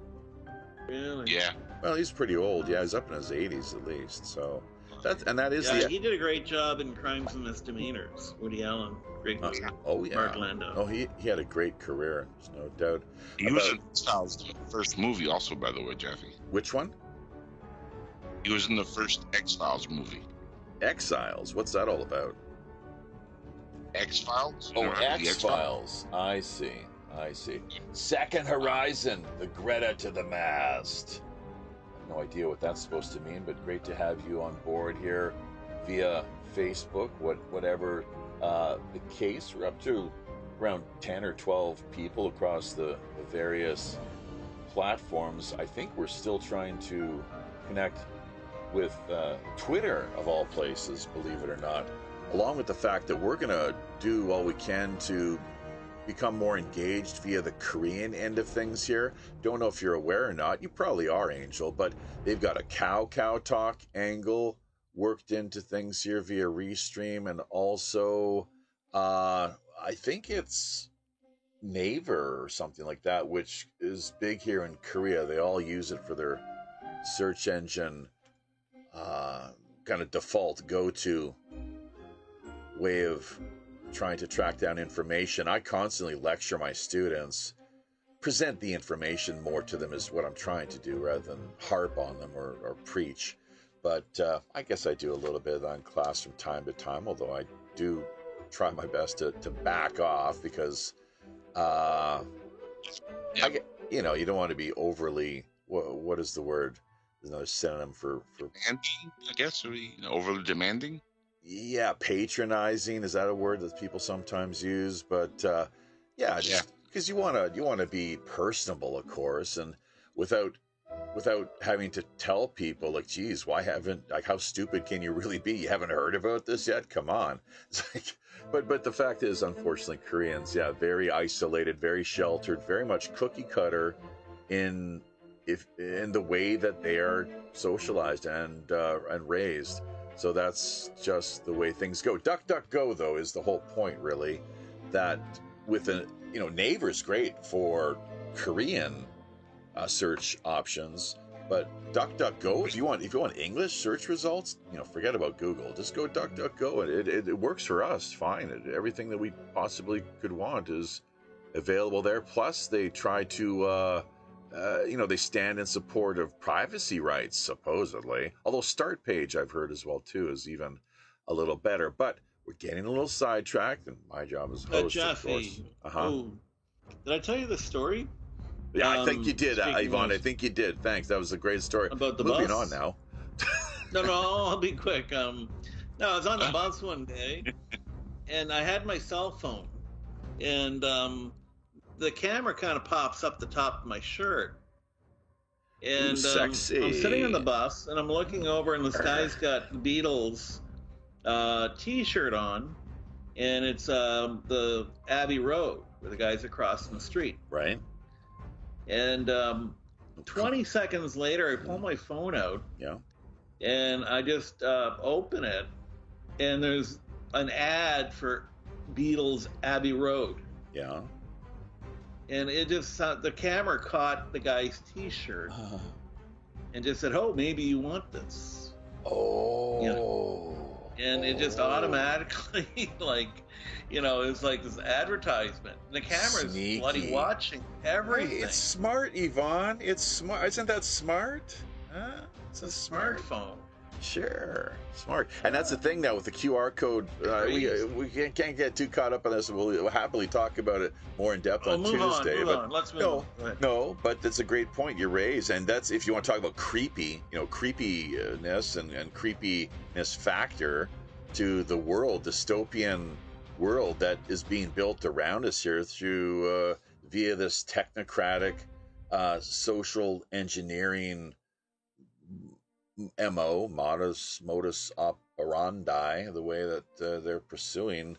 Really? Yeah, Well, he's pretty old. Yeah, he's up in his 80s at least. So that's and that is Yeah, the he did a great job in Crimes and Misdemeanors. Woody Allen, great Uh, movie. oh yeah. Mark Landau. Oh, he he had a great career. There's no doubt. he was About- in Styles, the first movie, also by the way, Jeffy. Which one? He was in the first X Files movie. Exiles. What's that all about? X Files. Oh, X Files. I see. I see. Second Horizon, the Greta to the mast. No idea what that's supposed to mean, but great to have you on board here via Facebook. What, whatever uh, the case, we're up to around 10 or 12 people across the, the various platforms. I think we're still trying to connect with uh, Twitter, of all places, believe it or not, along with the fact that we're going to do all we can to become more engaged via the Korean end of things here. Don't know if you're aware or not. You probably are, Angel, but they've got a Kakao Talk angle worked into things here via Restream, and also uh, I think it's Naver or something like that, which is big here in Korea. They all use it for their search engine uh, kind of default go to way of trying to track down information. I constantly lecture my students, present the information more to them, is what I'm trying to do rather than harp on them or, or preach. But uh, I guess I do a little bit on class from time to time, although I do try my best to, to back off because, uh, Yeah. I you know, you don't want to be overly, what, what is the word? There's another synonym for, for Demanding, I guess, or you know, overly demanding. Yeah, patronizing is that a word that people sometimes use? But uh, yeah, just because you want to you want to be personable, of course, and without without having to tell people like, geez, why haven't like how stupid can you really be? You haven't heard about this yet? Come on. It's like, but but the fact is, unfortunately, Koreans, yeah, very isolated, very sheltered, very much cookie cutter in if in the way that they are socialized and uh, and raised. So that's just the way things go. Duck, duck, go though is the whole point, really. That with a you know, Naver's great for Korean uh, search options, but DuckDuckGo if you want if you want English search results, you know, forget about Google. Just go DuckDuckGo. It it, it works for us fine. It, everything that we possibly could want is available there. Plus, they try to. Uh, uh, you know, they stand in support of privacy rights, supposedly. Although Start Page, I've heard as well too, is even a little better. But we're getting a little sidetracked, and my job as Uh, host, of course. Jeffy, Uh-huh. oh, did I tell you the story Yeah, I think um, you did, uh, Yvonne. I think you did. Thanks. That was a great story. about the Moving bus? on now. No, no, I'll be quick. Um, no, I was on the bus one day, and I had my cell phone, and um, the camera kind of pops up the top of my shirt. And Ooh, um. I'm sitting on the bus, and I'm looking over, and this guy's got the Beatles uh, T-shirt on, and it's um, the Abbey Road where the guys are crossing the street. Right? And um, 20 seconds later, I pull my phone out Yeah. and I just uh, open it, and there's an ad for Beatles Abbey Road, Yeah. And it just uh, the camera caught the guy's T-shirt and just said, "Oh, maybe you want this," Oh. and it just Oh. automatically like, you know, it's like this advertisement. The camera's Sneaky. bloody watching everything. It's smart, Yvonne. It's smart. Isn't that smart? Huh? It's a a smart. smartphone. Sure, smart. And that's the thing now with the QR code. Uh, we we can't, can't get too caught up on this. We'll, we'll happily talk about it more in depth Oh, on on, Tuesday. move but on. Let's move no, on. No, but that's a great point you raise, and that's if you want to talk about creepy, you know, creepiness and, and creepiness factor to the world, dystopian world that is being built around us here through uh, via this technocratic uh, social engineering mo modus modus operandi the way that uh, they're pursuing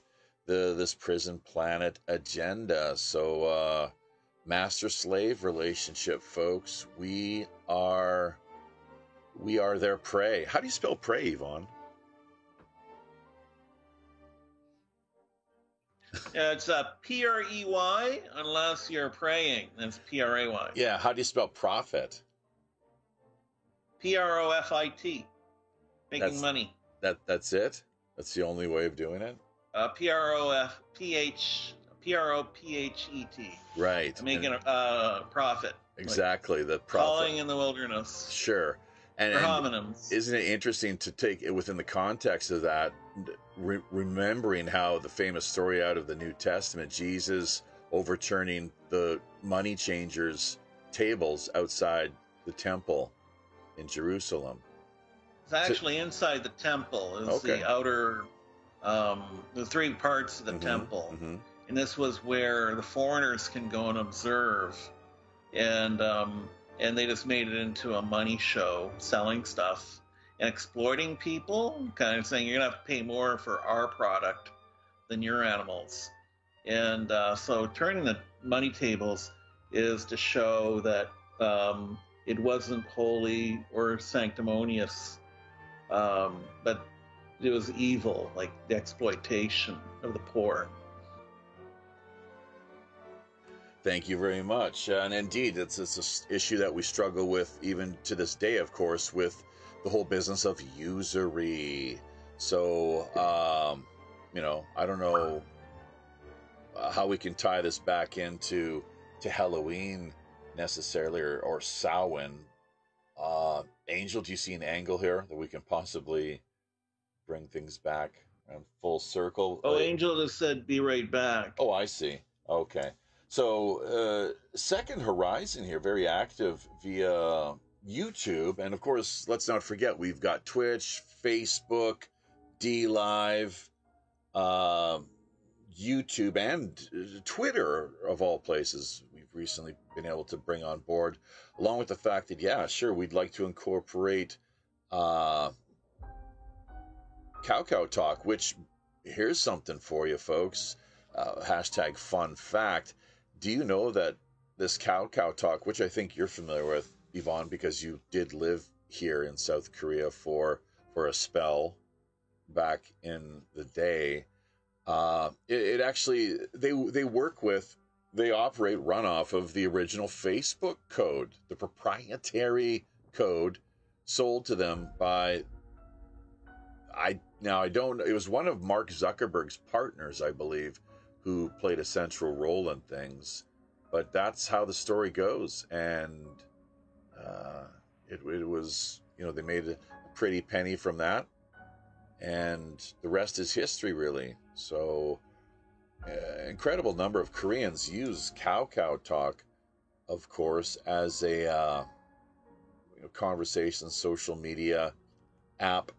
the this prison planet agenda. So uh master slave relationship folks. We are we are their prey. How do you spell prey yvonne? Yeah, it's uh, P R E Y unless you're praying. That's P R A Y. yeah how do you spell profit P R O F I T. Making That's- money. that that's it that's the only way of doing it Uh, P R O F P H P R O P H E T. right Making And a uh, profit. exactly the Like profit calling in the wilderness. sure and, and isn't it interesting to take it within the context of that re- remembering how the famous story out of the new testament jesus overturning the money changers tables outside the temple in jerusalem It's actually inside the temple. Is Okay. the outer, um, the three parts of the Mhm, temple, mhm. and this was where the foreigners can go and observe, and um, and they just made it into a money show, selling stuff and exploiting people, kind of saying you're gonna have to pay more for our product than your animals, and uh, so turning the money tables is to show that um, it wasn't holy or sanctimonious, um, but it was evil, like the exploitation of the poor. Thank you very much. Uh, and indeed, it's, it's an issue that we struggle with even to this day, of course, with the whole business of usury. So, um, you know, I don't know how we can tie this back into to Halloween necessarily or, or Samhain. Uh, Angel, do you see an angle here that we can possibly bring things back and full circle? Oh, Uh, Angel just said, "Be right back." Oh, I see. Okay. So, uh, Second Horizon here, very active via YouTube. And of course, let's not forget, we've got Twitch, Facebook, D Live, uh, YouTube, and Twitter, of all places, recently been able to bring on board, along with the fact that, yeah, sure, we'd like to incorporate uh, Kakao Talk, which here's something for you, folks. Uh, hashtag fun fact. Do you know that this Kakao Talk, which I think you're familiar with, Yvonne, because you did live here in South Korea for for a spell back in the day. Uh, it, it actually they they work with they operate run off of the original Facebook code, the proprietary code sold to them by I now I don't it was one of Mark Zuckerberg's partners, I believe, who played a central role in things. But that's how the story goes, and uh, it, it was you know they made a pretty penny from that, and the rest is history, really. So, incredible number of Koreans use Kakao Talk, of course, as a uh, you know, conversation social media app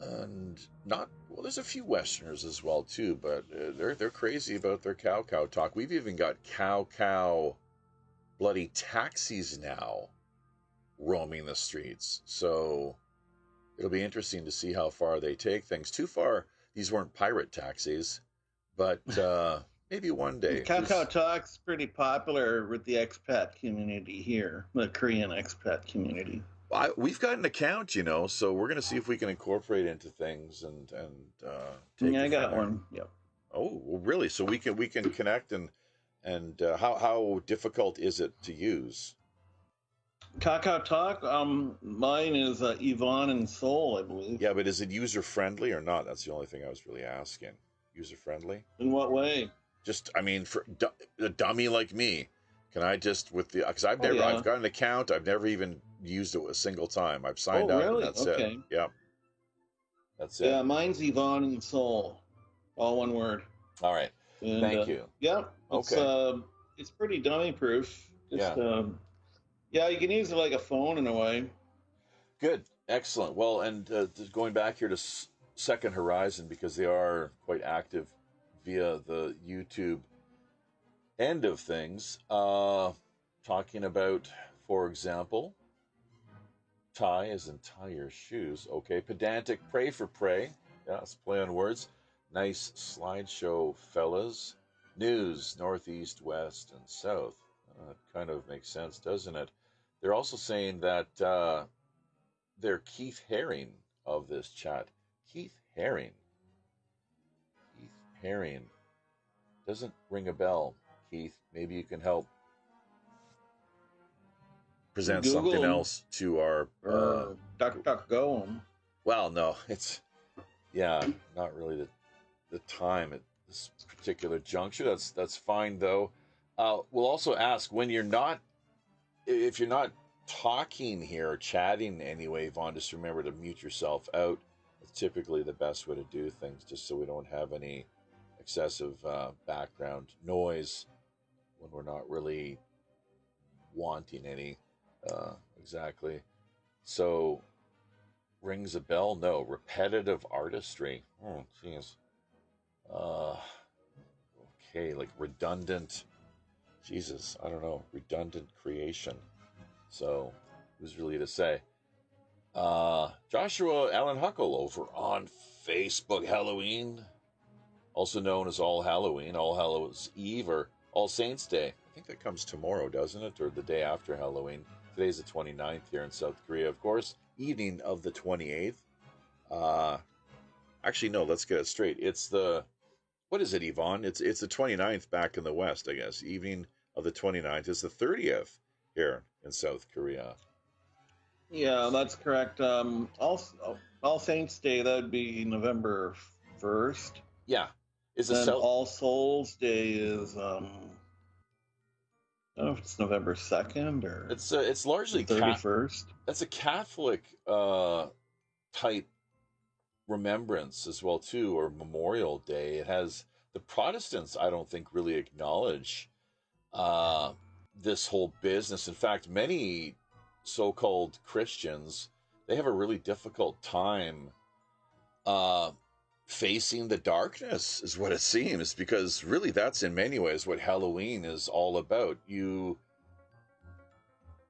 and not well. There's a few Westerners as well too, but uh, they're they're crazy about their Kakao Talk. We've even got Kakao bloody taxis now roaming the streets. So it'll be interesting to see how far they take things. Too far, these weren't pirate taxis, but uh, maybe one day. Kakao Talk's pretty popular with the expat community here, the Korean expat community. I, we've got an account, you know, so we're going to see if we can incorporate into things and and uh, take Yeah, I got there. one. Yep. Oh, well, really? So we can we can connect and and uh, how how difficult is it to use? Cow Talk, um, mine is uh, Yvonne and Soul, I believe. Yeah, but is it user friendly or not? That's the only thing I was really asking. User friendly? In what way? Just, I mean, for du- a dummy like me, can I just with the because I've Oh, never yeah. I've got an account. I've never even used it a single time. I've signed Oh, up. really? And that's Okay. it. Yeah. That's it. Yeah, mine's Yvonne and Soul, all one word. All right. And, Thank uh, you. Yeah, it's Okay. uh, it's pretty dummy proof. Just, Yeah. um, yeah, you can use it like a phone in a way. Good, excellent. Well, and uh, going back here to Second Horizon because they are quite active via the YouTube end of things. Uh, talking about, for example, tie is entire shoes. Okay, pedantic, pray for prey. Yeah, it's play on words. Nice slideshow, fellas. News, northeast, west, and south. Uh, kind of makes sense, doesn't it? They're also saying that uh, they're Keith Haring of this chat. Keith Haring. Keith Haring. Doesn't ring a bell, Keith. Maybe you can help present Google something else to our. Uh, Duck Duck Go 'em. well, no, it's yeah, not really the the time at this particular juncture. That's that's fine though. Uh, we'll also ask when you're not if you're not talking here or chatting anyway, Vaughn, just remember to mute yourself out. Typically the best way to do things, just so we don't have any excessive uh, background noise when we're not really wanting any. Uh, exactly. So, rings a bell? No. Repetitive artistry. Oh, jeez. Uh, okay, like redundant. Jesus, I don't know, redundant creation. So, who's really to say? Uh, Joshua Allen Huckle over on Facebook Halloween, also known as All Halloween, All Hallows Eve, or All Saints Day. I think that comes tomorrow, doesn't it? Or the day after Halloween. Today's the 29th here in South Korea, of course. Evening of the 28th. Uh, actually, no, let's get it straight. It's the, what is it, Yvonne? It's, it's the 29th back in the West, I guess. Evening of the 29th is the 30th here in South Korea. Yeah, that's correct. Um, All All Saints Day that would be November first. Yeah, is it All Souls Day is um, I don't know if it's November second or it's uh, it's largely thirty first. That's a Catholic uh, type remembrance as well too, or Memorial Day. It has the Protestants. I don't think really acknowledge uh, this whole business. In fact, many so-called Christians they have a really difficult time uh, facing the darkness, is what it seems, because really that's in many ways what Halloween is all about. You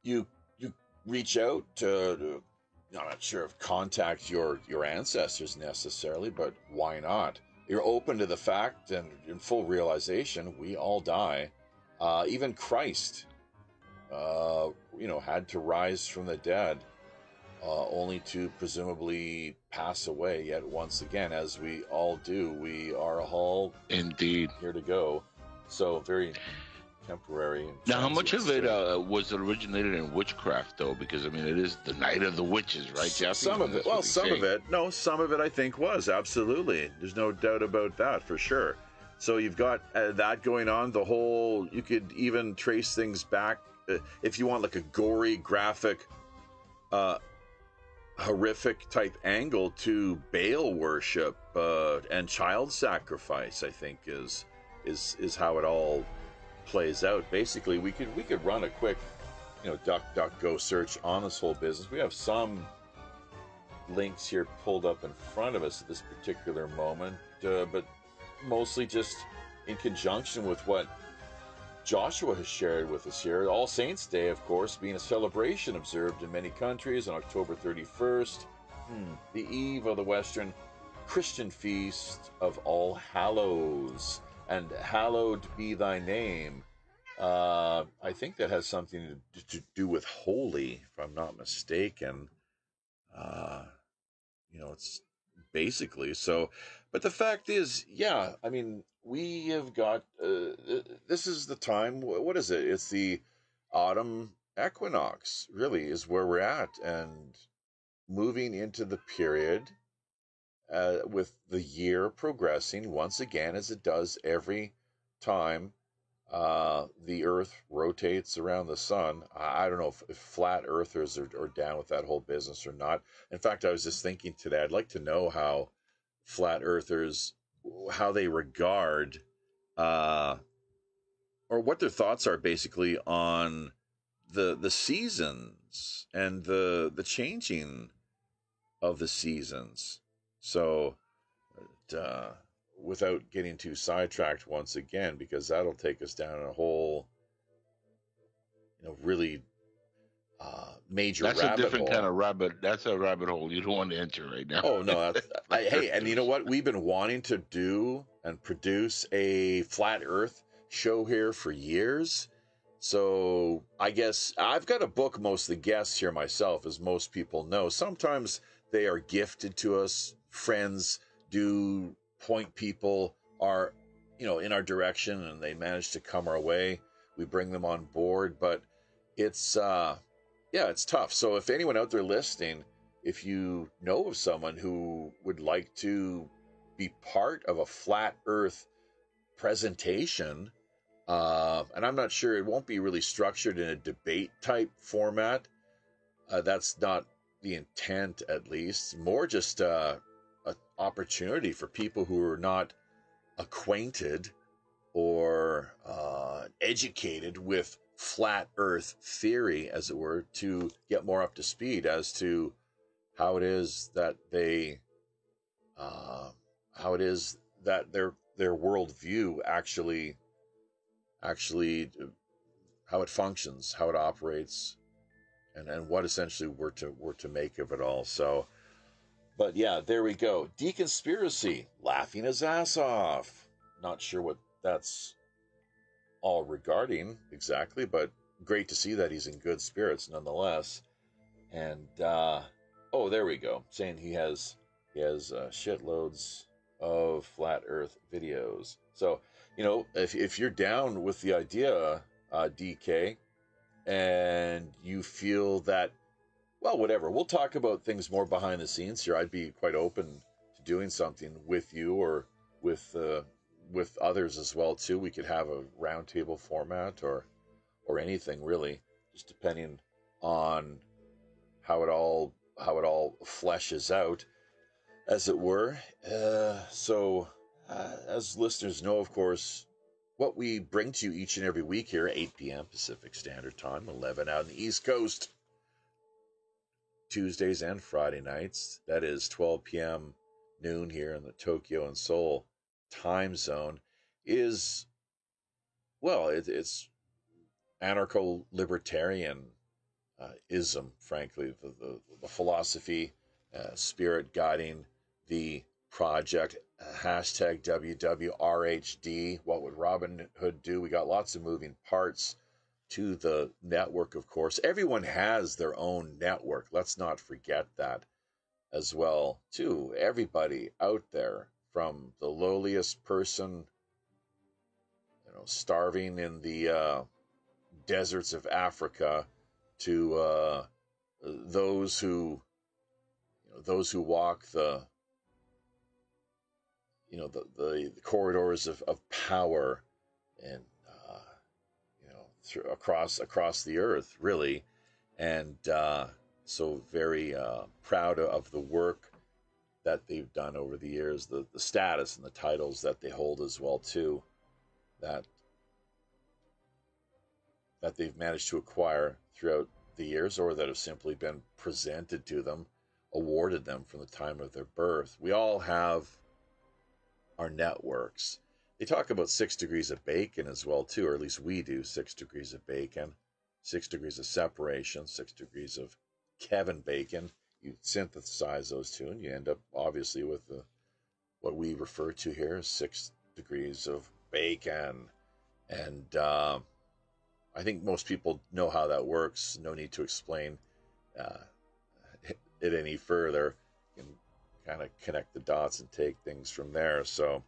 you you reach out to, to I'm not sure if contact your your ancestors necessarily, but why not? You're open to the fact and in full realization we all die. Uh, even Christ uh, you know, had to rise from the dead, uh, only to presumably pass away yet once again, as we all do. We are all indeed here to go. So very temporary. Now, how much of it uh, was originated in witchcraft, though? Because I mean, it is the night of the witches, right, Jeff? Some of it. Well, some of it. No, some of it. I think was absolutely. There's no doubt about that for sure. So you've got uh, that going on. The whole. You could even trace things back if you want like a gory, graphic, uh, horrific type angle to Baal worship uh, and child sacrifice, I think is is is how it all plays out. Basically, we could we could run a quick, you know, duck duck go search on this whole business. We have some links here pulled up in front of us at this particular moment, uh, but mostly just in conjunction with what Joshua has shared with us here. All Saints Day, of course, being a celebration observed in many countries on October 31st, hmm, the eve of the Western Christian feast of All Hallows. And hallowed be thy name. Uh, I think that has something to, to, do with holy, if I'm not mistaken. Uh, you know, it's basically so. But the fact is, yeah, I mean, we have got uh, this is the time what is it? It's the autumn equinox really is where we're at and moving into the period uh, with the year progressing once again as it does every time uh, the earth rotates around the sun. I, I don't know if, if flat earthers are, are down with that whole business or not. In fact i was just thinking today i'd like to know how flat earthers how they regard uh, or what their thoughts are basically on the the seasons and the the changing of the seasons. So, uh, without getting too sidetracked once again, because that'll take us down a whole, you know, really uh, major. That's a different hole. kind of rabbit. That's a rabbit hole you don't want to enter right now. Oh no! I, hey, and you know what? We've been wanting to do and produce a flat Earth show here for years. So I guess I've got to book most of the guests here myself, as most people know. Sometimes they are gifted to us. Friends do point people are, you know, in our direction, and they manage to come our way. We bring them on board, but it's uh yeah, it's tough. So if anyone out there listening, if you know of someone who would like to be part of a flat earth presentation, uh, and I'm not sure it won't be really structured in a debate type format. Uh, that's not the intent, at least. More just uh, an opportunity for people who are not acquainted or uh, educated with flat earth theory, as it were, to get more up to speed as to how it is that they, uh, how it is that they're their worldview actually actually uh, how it functions, how it operates, and and what essentially we're to we're to make of it all. So, but yeah, there we go. Deconspiracy, laughing his ass off. Not sure what that's all regarding exactly, but great to see that he's in good spirits nonetheless. And uh, oh, there we go, saying he has he has uh, shitloads of flat Earth videos. So you know, if if you're down with the idea, uh, DK, and you feel that, well, whatever, we'll talk about things more behind the scenes here. I'd be quite open to doing something with you or with uh, with others as well too. We could have a roundtable format or or anything really, just depending on how it all how it all fleshes out, as it were. Uh, so, uh, as listeners know, of course, what we bring to you each and every week here, 8 p.m. Pacific Standard Time, 11 out on the East Coast, Tuesdays and Friday nights. That is 12 p.m. noon here in the Tokyo and Seoul time zone. Is well, it, it's anarcho libertarian uh, ism, frankly, the, the, the philosophy, uh, spirit guiding the project. Uh, hashtag WWRHD. What would Robin Hood do? We got lots of moving parts to the network, of course. Everyone has their own network. Let's not forget that as well, too. Everybody out there, from the lowliest person, you know, starving in the uh, deserts of Africa to uh, those who you know, those who walk the you know the, the, the corridors of, of power and uh, you know through, across across the earth really. And uh, so very uh, proud of the work that they've done over the years the, the status and the titles that they hold as well too that that they've managed to acquire throughout the years or that have simply been presented to them, awarded them from the time of their birth. We all have our networks. They talk about six degrees of bacon as well too, or at least we do. Six degrees of bacon, six degrees of separation, six degrees of Kevin Bacon. You synthesize those two, and you end up obviously with the, what we refer to here as six degrees of bacon. And uh, I think most people know how that works. No need to explain uh, it any further. You can kind of connect the dots and take things from there. So,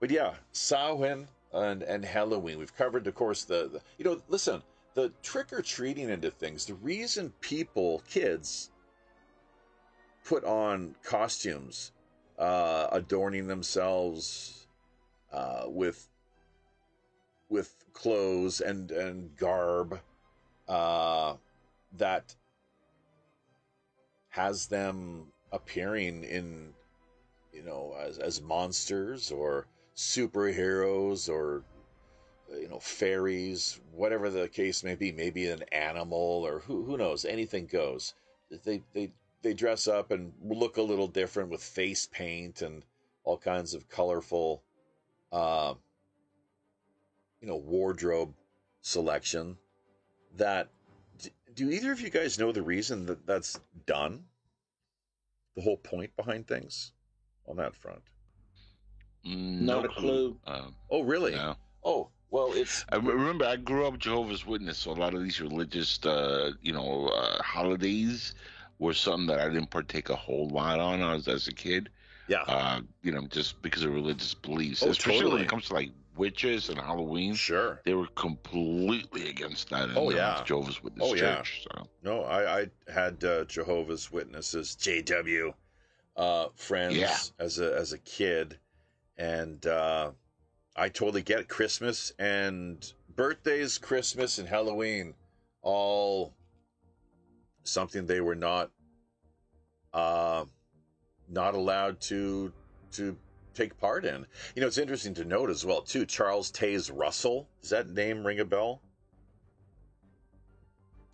but yeah, Samhain and and Halloween. We've covered, of course, the, the you know, listen, the trick or treating into things. The reason people, kids, put on costumes, uh, adorning themselves uh, with with clothes and and garb uh, that has them appearing in you know as, as monsters or superheroes or you know fairies whatever the case may be maybe an animal or who who knows anything goes. They they they dress up and look a little different with face paint and all kinds of colorful uh, you know wardrobe selection that do either of you guys know the reason that that's done the whole point behind things on that front Mm, Not a clue. Um, oh really no. oh well it's I remember I grew up Jehovah's Witness, so a lot of these religious, uh, you know, uh, holidays were something that I didn't partake a whole lot on as, as a kid. yeah Uh, you know, just because of religious beliefs, Oh, especially when it comes to like witches and Halloween. sure They were completely against that. In Oh, the yeah. Jehovah's Witness Oh, yeah. Church. So no i i had uh, jehovah's witnesses jw uh friends Yeah. as a as a kid and uh i totally get it. christmas and birthdays christmas and halloween all something they were not uh not allowed to to take part in you know it's interesting to note as well too charles taze russell does that name ring a bell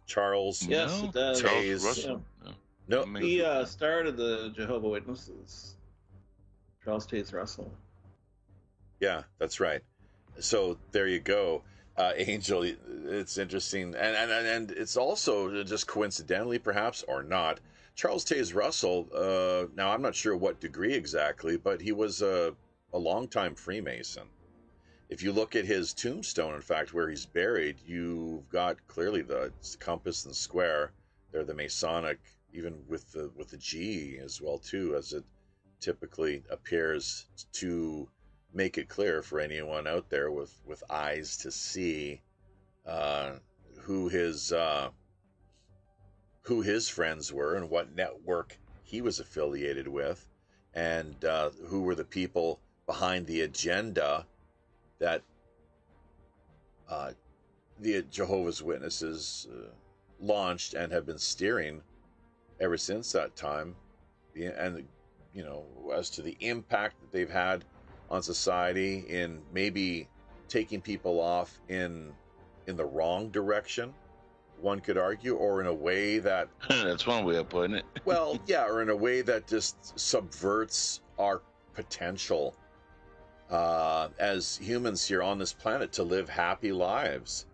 charles Yes, No, it does. Charles Taze. Russell. No. no He uh, started the Jehovah Witnesses. Charles Taze Russell. Yeah, that's right. So there you go, uh, Angel. It's interesting, and, and and it's also just coincidentally, perhaps or not. Charles Taze Russell. Uh, now I'm not sure what degree exactly, but he was a a longtime Freemason. If you look at his tombstone, in fact, where he's buried, you've got clearly the compass and square. They're the Masonic, even with the with the G as well too, as it typically appears to make it clear for anyone out there with with eyes to see uh, who his uh, who his friends were and what network he was affiliated with, and uh, who were the people behind the agenda that uh, the Jehovah's Witnesses uh, launched and have been steering ever since that time, and you know as to the impact that they've had on society in maybe taking people off in in the wrong direction one could argue or in a way that that's one way of putting it. Well yeah or in a way that just subverts our potential uh, as humans here on this planet to live happy lives.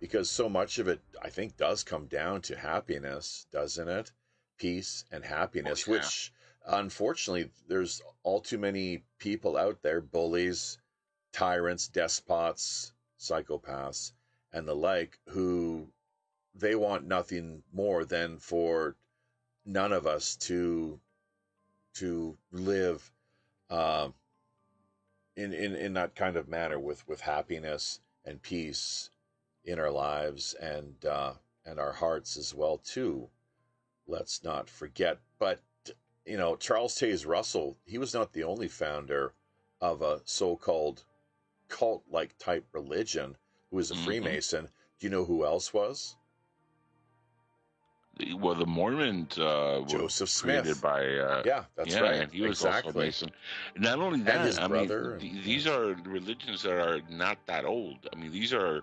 Because so much of it i think does come down to happiness doesn't it? Peace and happiness oh, yeah. which unfortunately, there's all too many people out there, bullies, tyrants, despots, psychopaths, and the like, who they want nothing more than for none of us to to live uh, in, in in that kind of manner with with happiness and peace in our lives and uh, and our hearts as well too. Let's not forget, but you know, Charles Taze Russell, he was not the only founder of a so called cult like type religion who was a mm-hmm. Freemason. Do you know who else was? Well, the Mormon uh, Joseph Smith. created by uh, yeah, that's yeah, right. and he was exactly. also Mason. Not only that, I mean, and... these are religions that are not that old. I mean, these are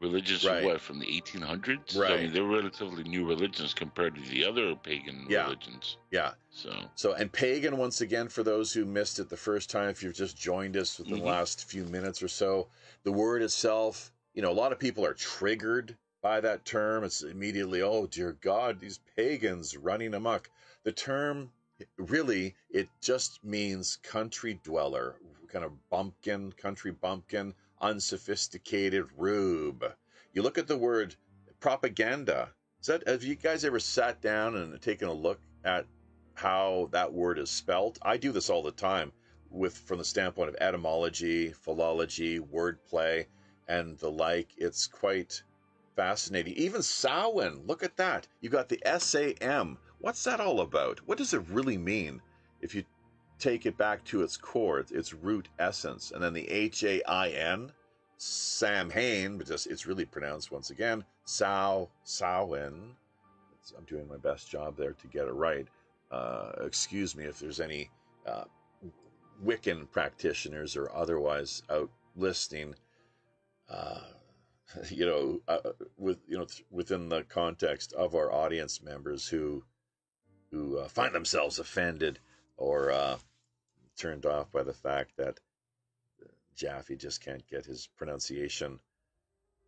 religions right. what from the 1800s. Right. I mean, they're relatively new religions compared to the other pagan yeah. religions. Yeah. So. So and pagan once again for those who missed it the first time. If you've just joined us within mm-hmm. the last few minutes or so, the word itself. You know, a lot of people are triggered by that term. It's immediately, oh dear God, these pagans running amok. The term really it just means country dweller, kind of bumpkin, country bumpkin unsophisticated rube. You look at the word propaganda. That have you guys ever sat down and taken a look at how that word is spelt? I do this all the time with from the standpoint of etymology, philology, wordplay, and the like. It's quite fascinating. Even Samhain, look at that. You got the S A M. What's that all about? What does it really mean? If you take it back to its core, its root essence, and then the H A I N, Sam Hain, but just it's really pronounced once again, Sao Samhain. I'm doing my best job there to get it right. Uh, excuse me if there's any uh, Wiccan practitioners or otherwise out listening. Uh, you know, uh, with you know, th- within the context of our audience members who who uh, find themselves offended or uh, turned off by the fact that Jaffe just can't get his pronunciation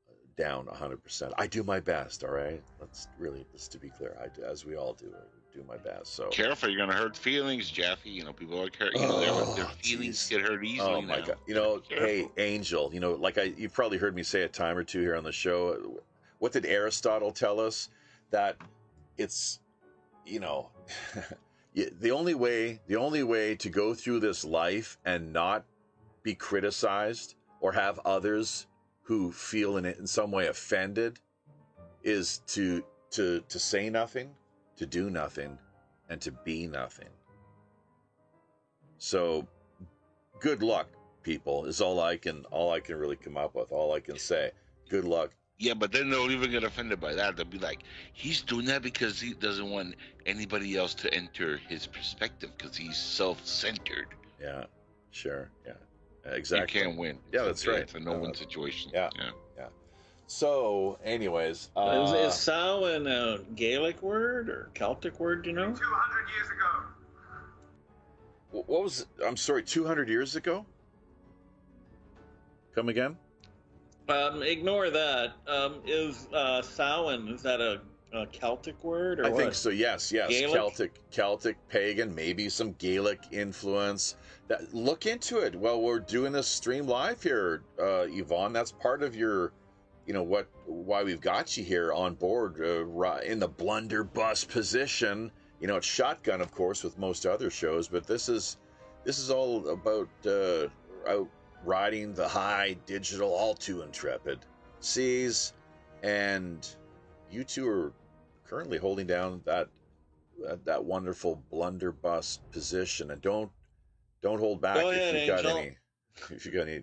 uh, down 100%. I do my best, all right? Let's really, just to be clear, I, as we all do, I do my best. So Careful, you're going to hurt feelings, Jaffe. You know, people are. You know, Oh, their, their feelings geez. get hurt easily Oh my now. god! You know, Careful. hey, Angel. You know, like I, you've probably heard me say a time or two here on the show. What did Aristotle tell us? That it's, you know, the only way, the only way to go through this life and not be criticized or have others who feel in it in some way offended is to to to say nothing, to do nothing, and to be nothing. So good luck, people, is all I can all I can really come up with. All I can say. Good luck. Yeah, but then they'll even get offended by that. They'll be like, he's doing that because he doesn't want anybody else to enter his perspective because he's self centered. Yeah, sure. Yeah, exactly. You can't win. Yeah, It's a- that's right. It's a no win Uh, situation. yeah. Yeah. So, anyways, is, uh, is Samhain a Gaelic word or Celtic word? You know? 200 years ago. what was? I'm sorry, 200 years ago. Come again? Um, ignore that. Um, is uh, Samhain is that a, a Celtic word or I what? think so. Yes, yes. Gaelic? Celtic, Celtic, pagan, maybe some Gaelic influence. That look into it. Well, we're doing this stream live here, uh, Yvonne. That's part of your, you know, what why we've got you here on board uh, in the blunderbuss position. You know, it's shotgun, of course, with most other shows, but this is this is all about uh, out riding the high digital, all too intrepid seas, and you two are currently holding down that that, that wonderful blunderbuss position, and don't don't hold back Go if ahead, you've got any if you got any,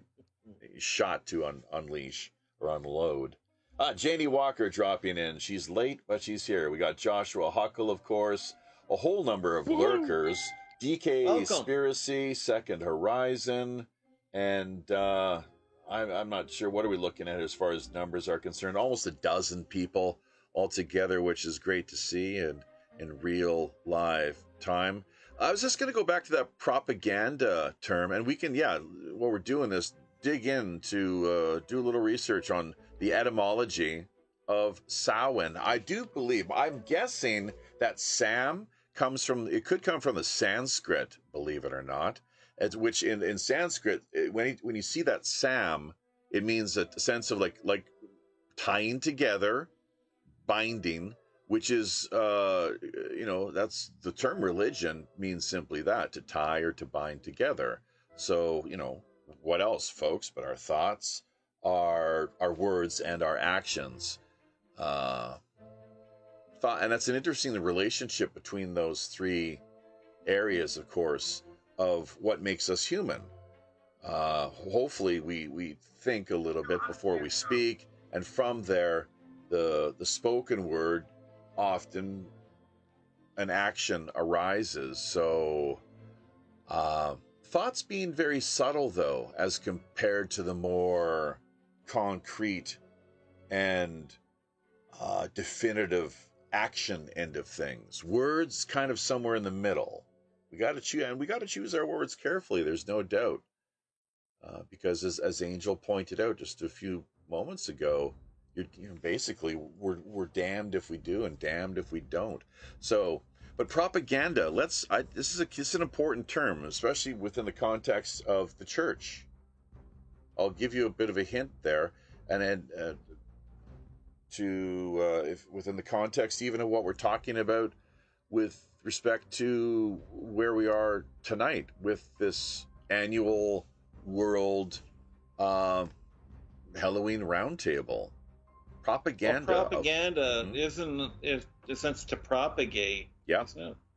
shot to un, unleash or unload. Uh, Janie Walker dropping in. She's late, but she's here. We got Joshua Huckle, of course, a whole number of lurkers. DK Welcome. Conspiracy, Second Horizon, and uh, I'm, I'm not sure what are we looking at as far as numbers are concerned. Almost a dozen people altogether, which is great to see and in real live time. I was just going to go back to that propaganda term, and we can, yeah, what we're doing is dig in to uh, do a little research on the etymology of Samhain. I do believe, I'm guessing that Sam comes from, it could come from the Sanskrit, believe it or not, as, which in, in Sanskrit, when, you- when you see that Sam, it means a sense of like, like tying together, binding, which is uh you know that's the term religion means simply that to tie or to bind together. So you know what else folks? But our thoughts our our words and our actions. Uh thought and that's an interesting relationship between those three areas of course of what makes us human uh hopefully we we think a little bit before we speak and from there the the spoken word often an action arises. So, uh, thoughts being very subtle, though, as compared to the more concrete and uh, definitive action end of things. Words kind of somewhere in the middle. We got to choose, and we got to choose our words carefully. There's no doubt, uh, because as as Angel pointed out just a few moments ago, you're, you know, basically we're we're damned if we do and damned if we don't. So, but propaganda. Let's. I, this is a this is an important term, especially within the context of the church. I'll give you a bit of a hint there, and then uh, to uh, if within the context even of what we're talking about with respect to where we are tonight with this annual world uh, Halloween roundtable propaganda. Well, of- propaganda Mhm. isn't in a sense to propagate. Yeah.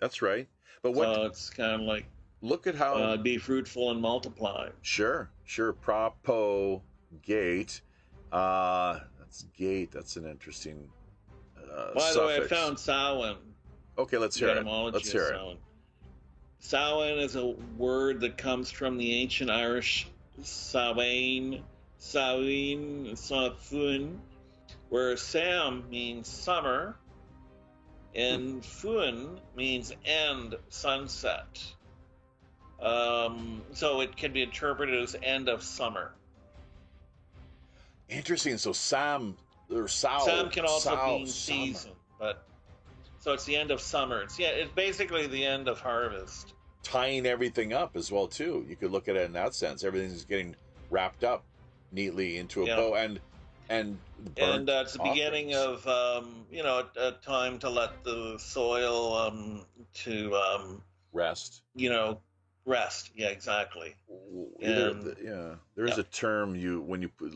That's right. But what? So it's kind of like look at how. uh, be fruitful and multiply. Sure, sure. Propagate. Uh, that's gate. That's an interesting. Uh, By the way, I found Samhain. Okay, let's hear it. Let's hear it. Samhain. Samhain is a word that comes from the ancient Irish Samhain, Samhain, Samhain, where Sam means summer and Fuin means end, sunset. Um, so it can be interpreted as end of summer. Interesting. So Sam or. Sam can also Sal- mean summer. season, but so it's the end of summer. It's yeah, it's basically the end of harvest. Tying everything up as well too. You could look at it in that sense. Everything's getting wrapped up neatly into a Yeah. bow, and and and uh, it's the beginning of um, you know a, a time to let the soil um, to um, rest. you know rest. Yeah, exactly. And- yeah, there is yeah. a term you when you put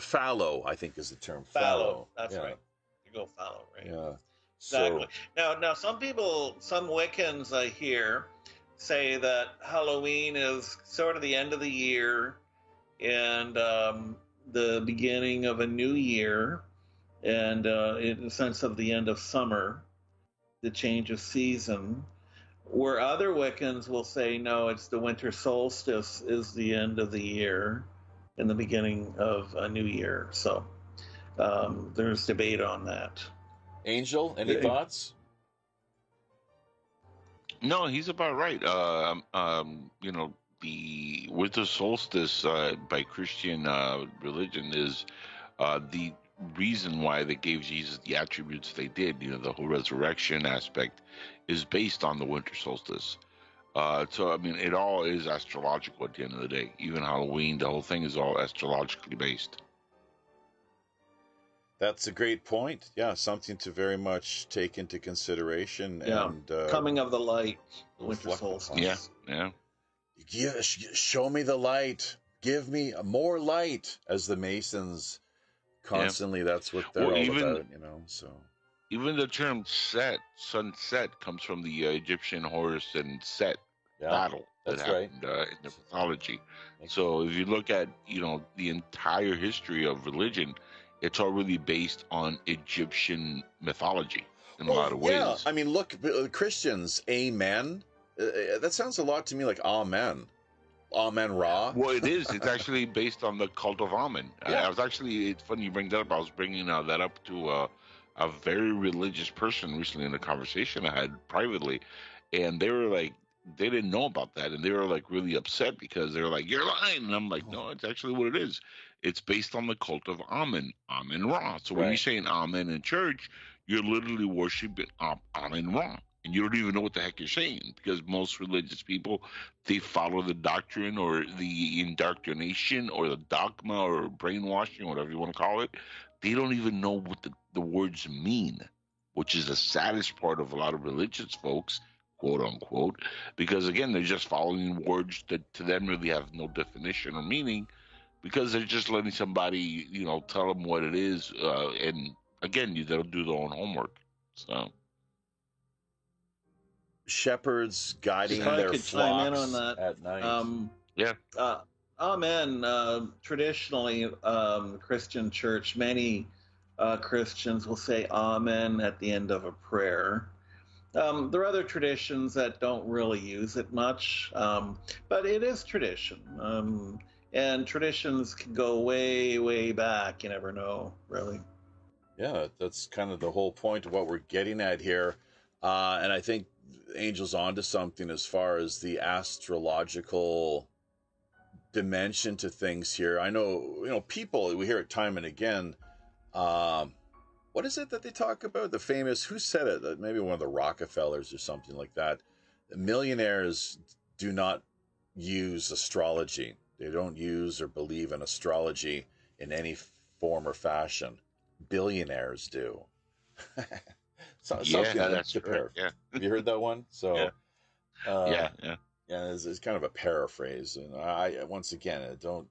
fallow. I think is the term Fallow. That's yeah. right. You go fallow, right? Yeah. Exactly. So Now, now some people, some Wiccans I hear say that Halloween is sort of the end of the year and um, the beginning of a new year, and uh, in the sense of the end of summer, the change of season. Where other Wiccans will say, no, it's the winter solstice is the end of the year and the beginning of a new year. So um, there's debate on that. Angel, any Yeah. thoughts? No, he's about right. Uh, um, um, you know, the winter solstice uh, by Christian uh, religion is uh, the reason why they gave Jesus the attributes they did. You know, the whole resurrection aspect is based on the winter solstice. Uh, so I mean, it all is astrological at the end of the day. Even Halloween, the whole thing is all astrologically based. That's a great point. Yeah, something to very much take into consideration. Yeah. And uh, Coming of the light, winter reflect upon. solstice. Yeah, yeah. give, sh- show me the light. Give me more light, as the Masons constantly. That's what they're Well, all even- about, you know. So Even the term "set," sunset, comes from the uh, Egyptian Horus and Set yeah, battle that that's right. happened uh, in the mythology. Makes So if you look at you know the entire history of religion, it's all really based on Egyptian mythology in a lot of ways. Yeah, I mean, look, uh, Christians, amen. Uh, uh, that sounds a lot to me like amen. Amen Ra. Well, it is. It's actually based on the cult of Amen. I- Yeah. I was actually. It's funny you bring that up. I was bringing uh, that up to uh, a very religious person recently in a conversation I had privately, and they were like, they didn't know about that, and they were like really upset because they were like, "You're lying," and I'm like, "No, it's actually what it is. It's based on the cult of Amen, Amen Ra. So when you say saying Amen in church, you're literally worshiping Am- Amen Ra." And you don't even know what the heck you're saying because most religious people they follow the doctrine or the indoctrination or the dogma or brainwashing, whatever you want to call it. They don't even know what the, the words mean, which is the saddest part of a lot of religious folks, quote unquote, because again, they're just following words that to them really have no definition or meaning because they're just letting somebody, you know, tell them what it is. Uh, and again, you don't do their own homework. So, Shepherds guiding If I their could flocks chime in on that, at night. Um, Yeah. Uh, amen. Uh, traditionally, um, Christian church, many uh, Christians will say amen at the end of a prayer. Um, there are other traditions that don't really use it much, um, but it is tradition. Um, and traditions can go way, way back. You never know, really. Yeah, that's kind of the whole point of what we're getting at here. Uh, and I think Angel's onto something as far as the astrological dimension to things here. I know, you know, people, we hear it time and again. Um, what is it that they talk about? The famous, who said it? Maybe one of the Rockefellers or something like that. Millionaires do not use astrology, they don't use or believe in astrology in any form or fashion billionaires do. so, yeah, that's correct. Yeah. You heard that one? So, Yeah. uh, yeah, yeah. yeah, it's, it's kind of a paraphrase. And I, once again, I don't.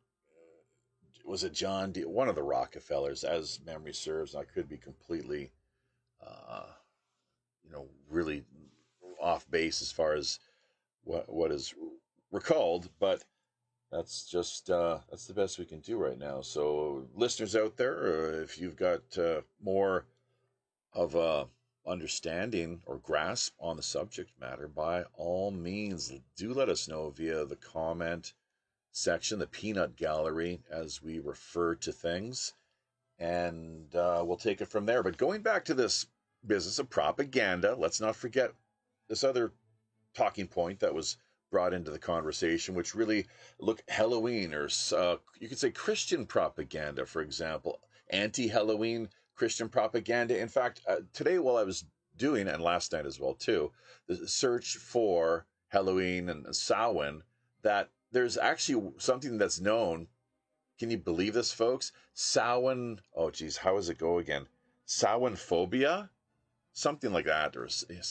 Was it John D? One of the Rockefellers, as memory serves. I could be completely, uh, you know, really off base as far as what what is recalled, but that's just uh, that's the best we can do right now. So, listeners out there, uh, if you've got uh, more of a understanding or grasp on the subject matter, by all means, do let us know via the comment section, the peanut gallery, as we refer to things, and uh, we'll take it from there. But going back to this business of propaganda, let's not forget this other talking point that was brought into the conversation, which really look Halloween or uh, you could say Christian propaganda, for example, anti-Halloween Christian propaganda. In fact, uh, today while I was doing and last night as well too, the search for Halloween and Samhain, that there's actually something that's known. Can you believe this, folks? Samhain. Oh, geez, how does it go again? Samhain phobia, something like that, or yeah,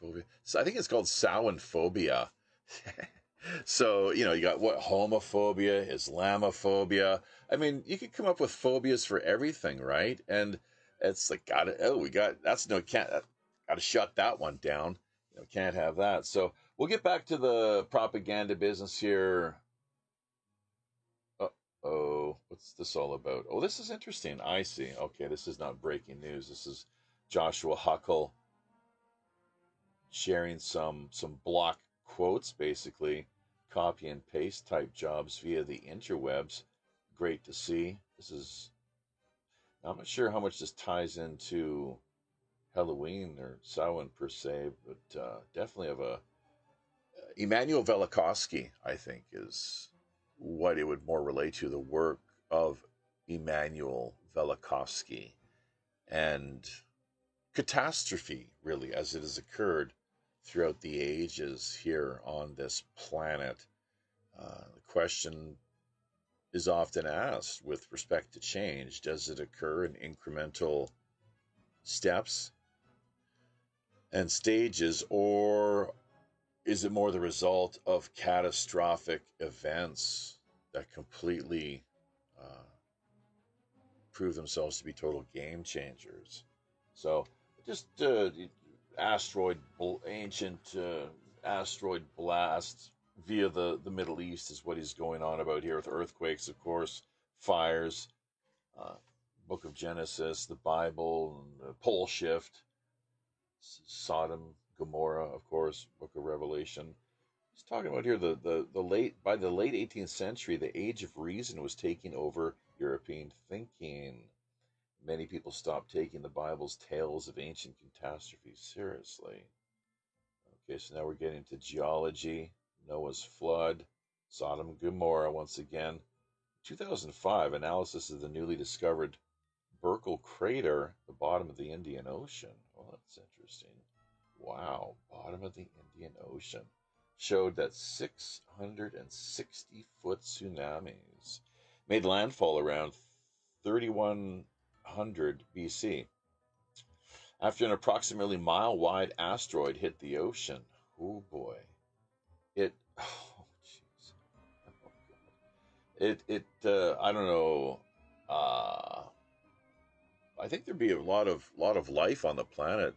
phobia. So I think it's called Samhain phobia. so you know, you got what homophobia, Islamophobia. I mean, you could come up with phobias for everything, right? And it's like, got it. Oh, we got that's no can't got to shut that one down. You know, can't have that. So we'll get back to the propaganda business here. Uh oh, what's this all about? Oh, this is interesting. I see. Okay, this is not breaking news. This is Joshua Huckle sharing some some block quotes, basically copy and paste type jobs via the interwebs. Great to see. This is. I'm not sure how much this ties into Halloween or Samhain per se, but uh, definitely of a Immanuel Velikovsky, I think, is what it would more relate to the work of Immanuel Velikovsky and catastrophe, really, as it has occurred throughout the ages here on this planet. Uh, the question is often asked with respect to change does it occur in incremental steps and stages, or is it more the result of catastrophic events that completely uh, prove themselves to be total game changers? So, just uh, asteroid, ancient uh, asteroid blast via the, the Middle East is what he's going on about here with earthquakes, of course, fires, uh, Book of Genesis, the Bible, the pole shift, Sodom, Gomorrah, of course, Book of Revelation. He's talking about here the, the, the late by the late 18th century, the age of reason was taking over European thinking. Many people stopped taking the Bible's tales of ancient catastrophes seriously. Okay, so now we're getting to geology, Noah's flood, Sodom and Gomorrah once again. 2005 analysis of the newly discovered Burckle crater, the bottom of the Indian Ocean. Well, that's interesting. Wow, bottom of the Indian Ocean showed that 660 foot tsunamis made landfall around 3100 BC. After an approximately mile wide asteroid hit the ocean, oh boy, it, oh jeez, it, it, uh, I don't know, uh, I think there'd be a lot of lot of life on the planet,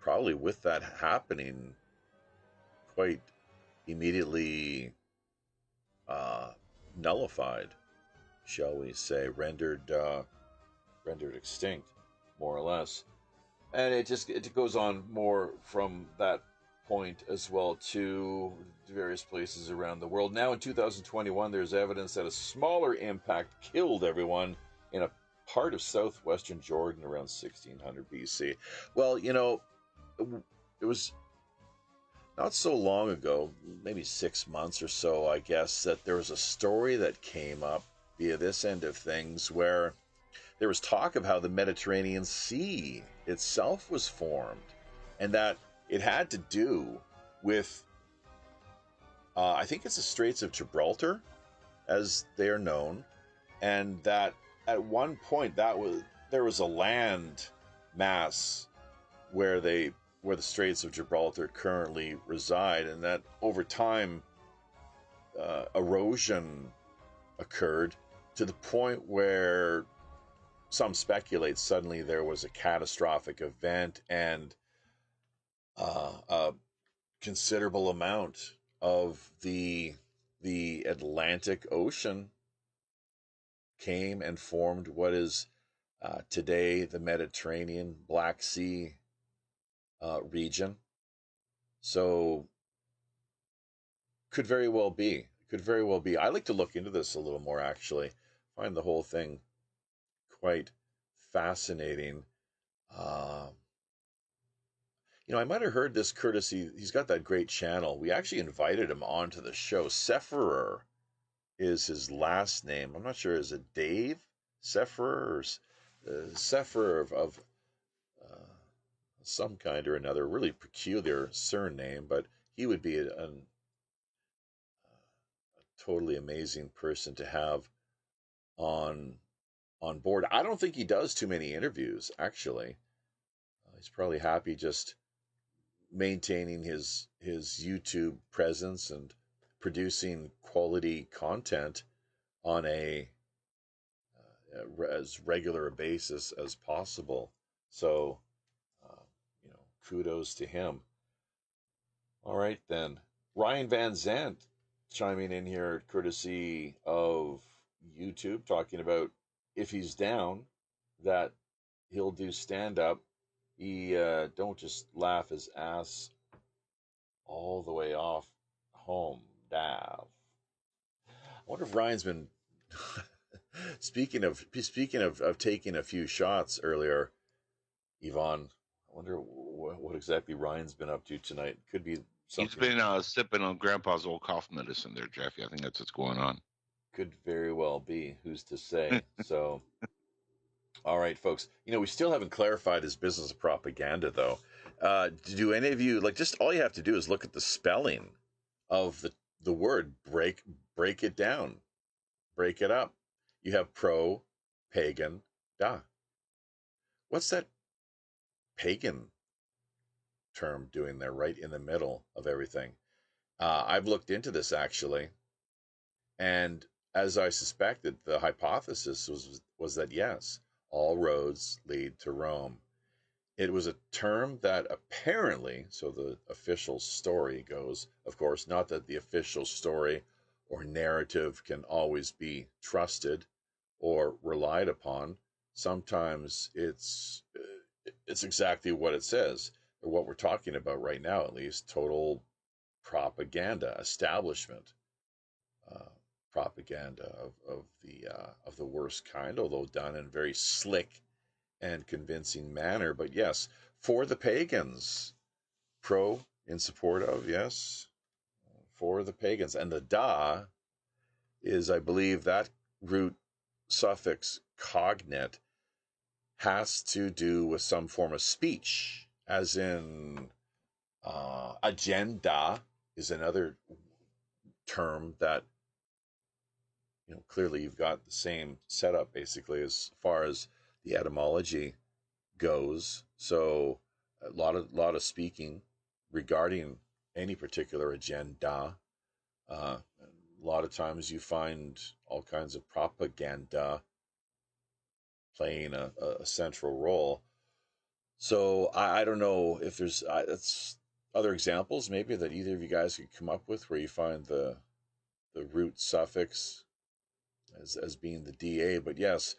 probably with that happening, quite immediately uh, nullified, shall we say, rendered uh, rendered extinct, more or less. And it just it goes on more from that point as well to various places around the world. Now in 2021, there's evidence that a smaller impact killed everyone in a part of southwestern Jordan around 1600 BC. Well, you know, it was not so long ago, maybe six months or so, I guess, that there was a story that came up via this end of things where there was talk of how the Mediterranean Sea itself was formed and that it had to do with, uh, I think it's the Straits of Gibraltar, as they are known, and that at one point that was there was a land mass where they where the Straits of Gibraltar currently reside, and that over time uh, erosion occurred to the point where some speculate suddenly there was a catastrophic event and uh, a considerable amount of the the Atlantic Ocean came and formed what is uh, today the Mediterranean Black Sea uh, region. So, could very well be. Could very well be. I like to look into this a little more, actually. Find the whole thing quite fascinating. Uh, you know, I might have heard this courtesy. He's got that great channel. We actually invited him onto the show. Sephirer is his last name. I'm not sure. Is it Dave Sephirer or uh, Sephirer of, of uh, some kind or another? Really peculiar surname, but he would be a, a totally amazing person to have on on board. I don't think he does too many interviews. Actually, uh, he's probably happy just maintaining his his YouTube presence and producing quality content on a uh, as regular a basis as possible. So, uh, you know, kudos to him. All right, then. Ryan Van Zant chiming in here, courtesy of YouTube, talking about if he's down, that he'll do stand up. He uh, don't just laugh his ass all the way off home. Dav. I wonder if Ryan's been speaking of speaking of, of taking a few shots earlier. Yvonne, I wonder what, what exactly Ryan's been up to tonight. Could be something. He's been uh, sipping on Grandpa's old cough medicine there, Jeffy. I think that's what's going on. Could very well be. Who's to say? so, all right, folks. You know, we still haven't clarified his business of propaganda, though. Uh, do any of you like? Just all you have to do is look at the spelling of the the word. Break break it down. Break it up. You have pro, pagan, da. What's that pagan term doing there, right in the middle of everything? Uh, I've looked into this actually, and as I suspected, the hypothesis was was that yes, all roads lead to Rome. It was a term that apparently, so the official story goes, of course, not that the official story or narrative can always be trusted or relied upon. Sometimes it's it's exactly what it says, or what we're talking about right now, at least total propaganda, establishment uh, propaganda of, of the uh, of the worst kind, although done in a very slick and convincing manner. But yes, for the pagans, pro in support of yes, for the pagans, and the da is, I believe, that root suffix cognate has to do with some form of speech, as in uh, agenda is another term that you know clearly you've got the same setup basically as far as the etymology goes. So a lot of lot of speaking regarding any particular agenda. Uh, a lot of times you find all kinds of propaganda playing a, a central role. So I, I, don't know if there's I, other examples maybe that either of you guys could come up with where you find the the root suffix as as being the da. But yes,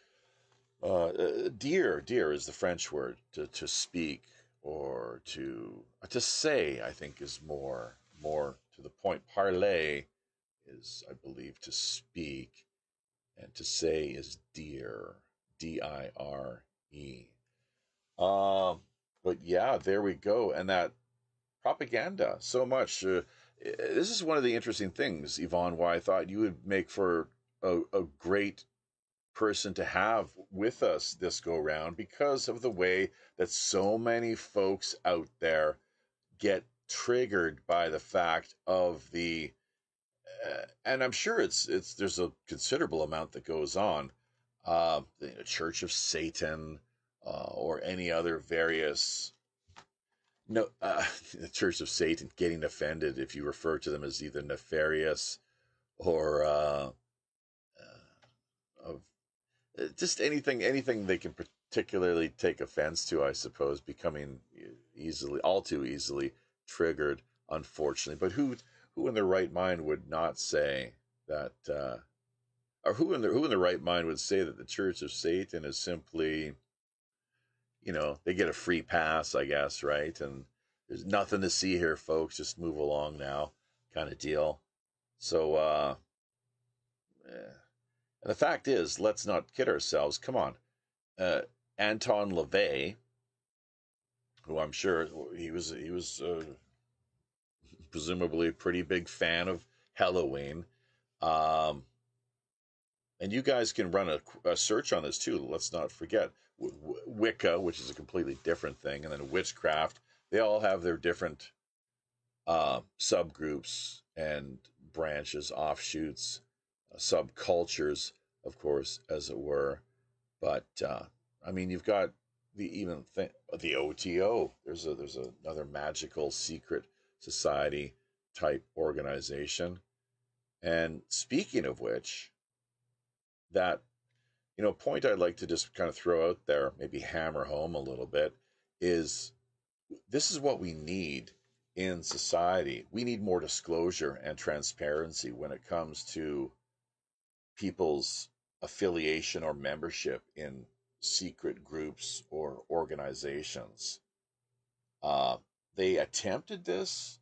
uh, uh, dear dear is the French word to to speak or to to say. I think is more more to the point. Parler is, I believe, to speak, and to say is dear, D I R E. Um, but yeah, there we go. And that propaganda, so much. Uh, this is one of the interesting things, Yvonne, why I thought you would make for a, a great person to have with us this go round because of the way that so many folks out there get triggered by the fact of the uh, and I'm sure it's it's there's a considerable amount that goes on. Uh, the Church of Satan uh, or any other various no uh, the Church of Satan getting offended if you refer to them as either nefarious or uh, just anything anything they can particularly take offense to, I suppose, becoming easily all too easily triggered, unfortunately. But who who in their right mind would not say that, uh, or who in their who in their right mind would say that the Church of Satan is simply, you know, they get a free pass, I guess, right? And there's nothing to see here, folks. Just move along now, kind of deal. So, uh, yeah. And the fact is, let's not kid ourselves. Come on, uh, Anton LaVey, who I'm sure he was he was uh, presumably a pretty big fan of Halloween. Um, and you guys can run a, a, search on this too. Let's not forget w- Wicca, which is a completely different thing, and then witchcraft. They all have their different uh, subgroups and branches, offshoots, subcultures, of course, as it were. But uh, I mean, you've got the even th- the OTO. There's a there's another magical secret society type organization. And speaking of which, that, you know, point I'd like to just kind of throw out there, maybe hammer home a little bit, is this is what we need in society. We need more disclosure and transparency when it comes to people's affiliation or membership in secret groups or organizations. Uh, they attempted this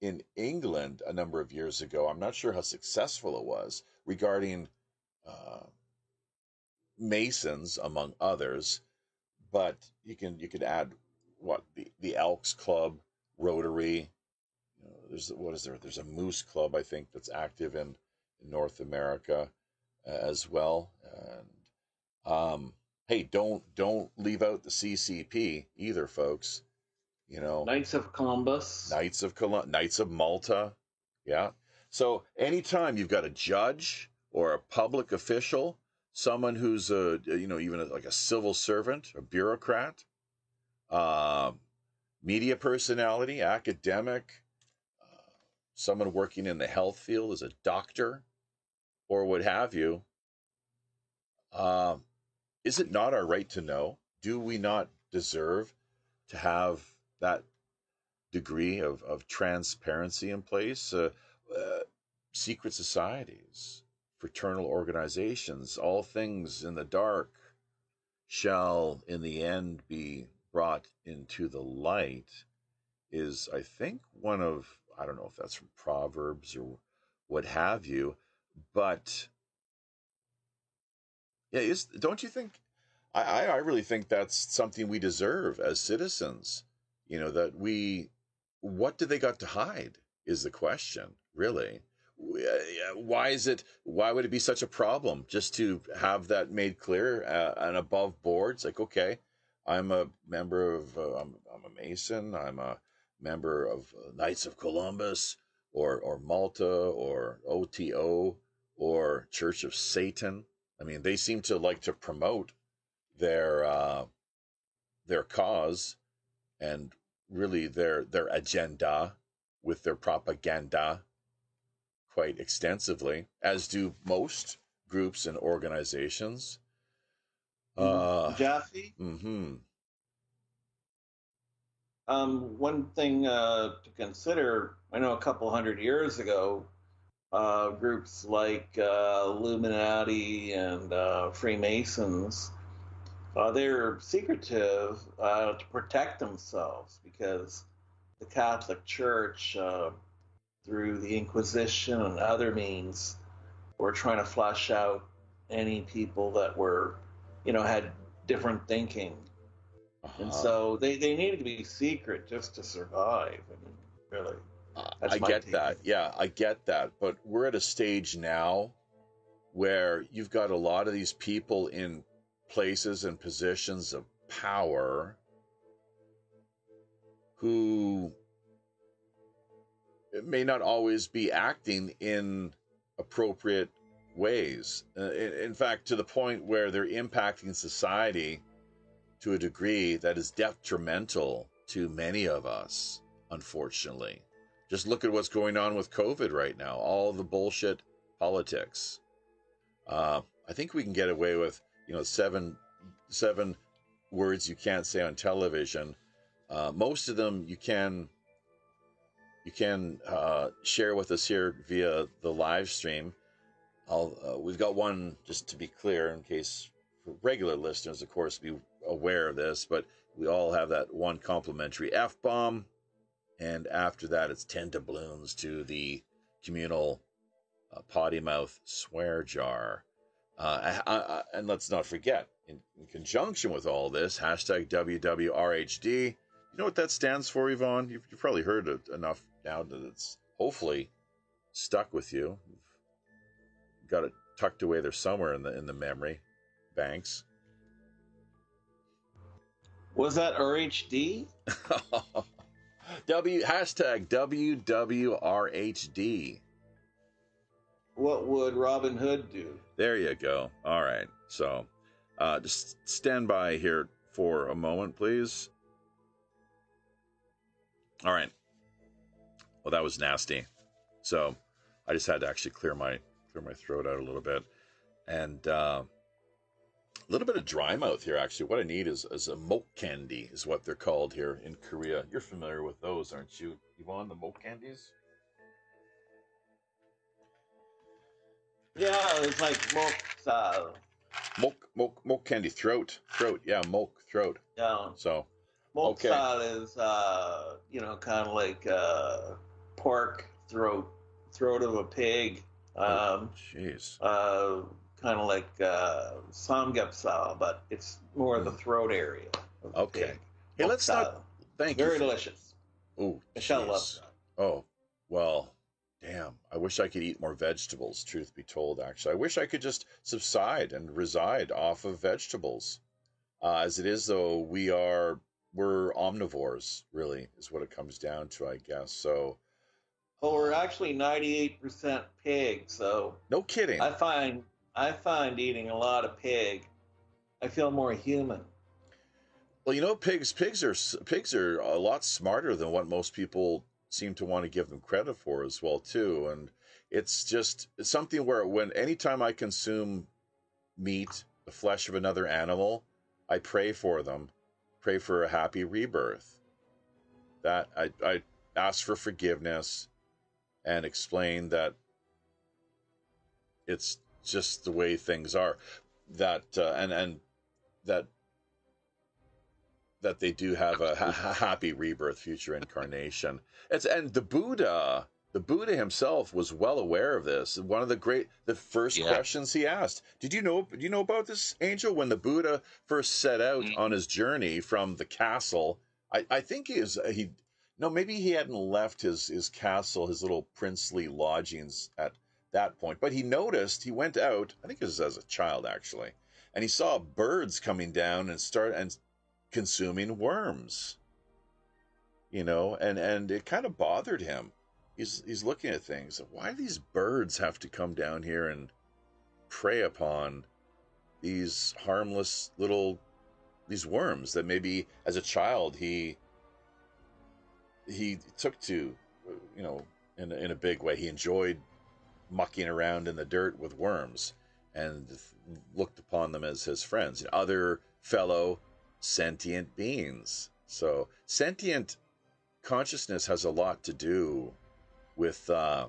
in England a number of years ago. I'm not sure how successful it was regarding uh, Masons, among others, but you can you could add what the the Elks Club, Rotary, you know, there's what is there? There's a Moose Club, I think, that's active in, in North America as well. And um, hey, don't don't leave out the CCP either, folks. You know, Knights of Columbus. Knights of Knights of Malta. Yeah. So anytime you've got a judge or a public official, someone who's a you know even a, like a civil servant, a bureaucrat, uh, media personality, academic, uh, someone working in the health field as a doctor, or what have you. Uh, is it not our right to know? Do we not deserve to have that degree of, of transparency in place? Uh, uh, secret societies, fraternal organizations, all things in the dark shall in the end be brought into the light is, I think, one of, I don't know if that's from Proverbs or what have you, but yeah, is, don't you think? I, I really think that's something we deserve as citizens. You know, that we, what do they got to hide is the question, really. Uh, why is it, why would it be such a problem just to have that made clear uh, and above board? It's like, okay, I'm a member of, uh, I'm, I'm a Mason, I'm a member of uh, Knights of Columbus or, or Malta or OTO or Church of Satan. I mean, they seem to like to promote their uh, their cause and really their their agenda with their propaganda quite extensively, as do most groups and organizations. Uh, Jaffe. hmm Um, one thing uh, to consider, I know a couple hundred years ago, uh, groups like uh, Illuminati and uh, Freemasons, uh, they're secretive uh, to protect themselves because the Catholic Church, uh, through the Inquisition and other means, were trying to flush out any people that were, you know, had different thinking. And uh-huh. so they, they needed to be secret just to survive. I mean, really. That's I get that. Yeah, I get that. But we're at a stage now where you've got a lot of these people in places and positions of power who may not always be acting in appropriate ways. Uh, in, in fact, to the point where they're impacting society to a degree that is detrimental to many of us, unfortunately. Just look at what's going on with COVID right now, all the bullshit politics. Uh, I think we can get away with, you know, seven seven words you can't say on television. Uh, most of them you can you can uh, share with us here via the live stream. Uh, we've got one just to be clear, in case for regular listeners, of course, be aware of this, but we all have that one complimentary f bomb, and after that, it's ten doubloons to the communal uh, potty mouth swear jar. Uh, I, I, and let's not forget, in, in conjunction with all this, hashtag WWRHD. You know what that stands for, Yvonne? You've, you've probably heard it enough now that it's hopefully stuck with you. You've got it tucked away there somewhere in the in the memory banks. Was that RHD? W hashtag WWRHD. What would Robin Hood do? There you go. All right. So uh, just stand by here for a moment, please. All right. Well, that was nasty. So I just had to actually clear my clear my throat out a little bit, and uh, a little bit of dry mouth here. Actually, what I need is is a moke candy, is what they're called here in Korea. You're familiar with those, aren't you, Yvonne? The moke candies. Yeah, it's like moksa. Moke, moke, moke candy. Throat, throat. Yeah, moke, throat. Yeah, So moksa is uh, you know kind of like uh, pork throat, throat of a pig. Um, jeez. uh, kind of like uh, samgyeopsal, but it's more of the throat area. Okay. Hey, let's not. Thank Very you. Very delicious. Oh, Michelle loves that. Oh, well, damn, I wish I could eat more vegetables, truth be told, actually. I wish I could just subside and reside off of vegetables. Uh, as it is, though, we are, we're omnivores, really, is what it comes down to, I guess. So, Well, we're actually 98% pig, so no kidding. I find I find eating a lot of pig, I feel more human. Well, you know, pigs pigs are pigs are a lot smarter than what most people seem to want to give them credit for as well too. And it's just it's something where when anytime I consume meat, the flesh of another animal, I pray for them, pray for a happy rebirth. That I I ask for forgiveness and explain that it's just the way things are. That uh, and and that that they do have a ha- happy rebirth, future incarnation. It's and the Buddha, the Buddha himself was well aware of this. One of the great, the first Yeah. questions he asked. Did you know? Do you know about this angel when the Buddha first set out Mm. on his journey from the castle? I, I think he is he. No, maybe he hadn't left his his castle, his little princely lodgings at that point. But he noticed he went out. I think it was as a child actually, and he saw birds coming down and start and consuming worms. You know, and and it kind of bothered him. He's he's looking at things. Why do these birds have to come down here and prey upon these harmless little these worms that maybe as a child he he took to you know in in a big way. He enjoyed mucking around in the dirt with worms and looked upon them as his friends, other fellow sentient beings. So sentient consciousness has a lot to do with uh,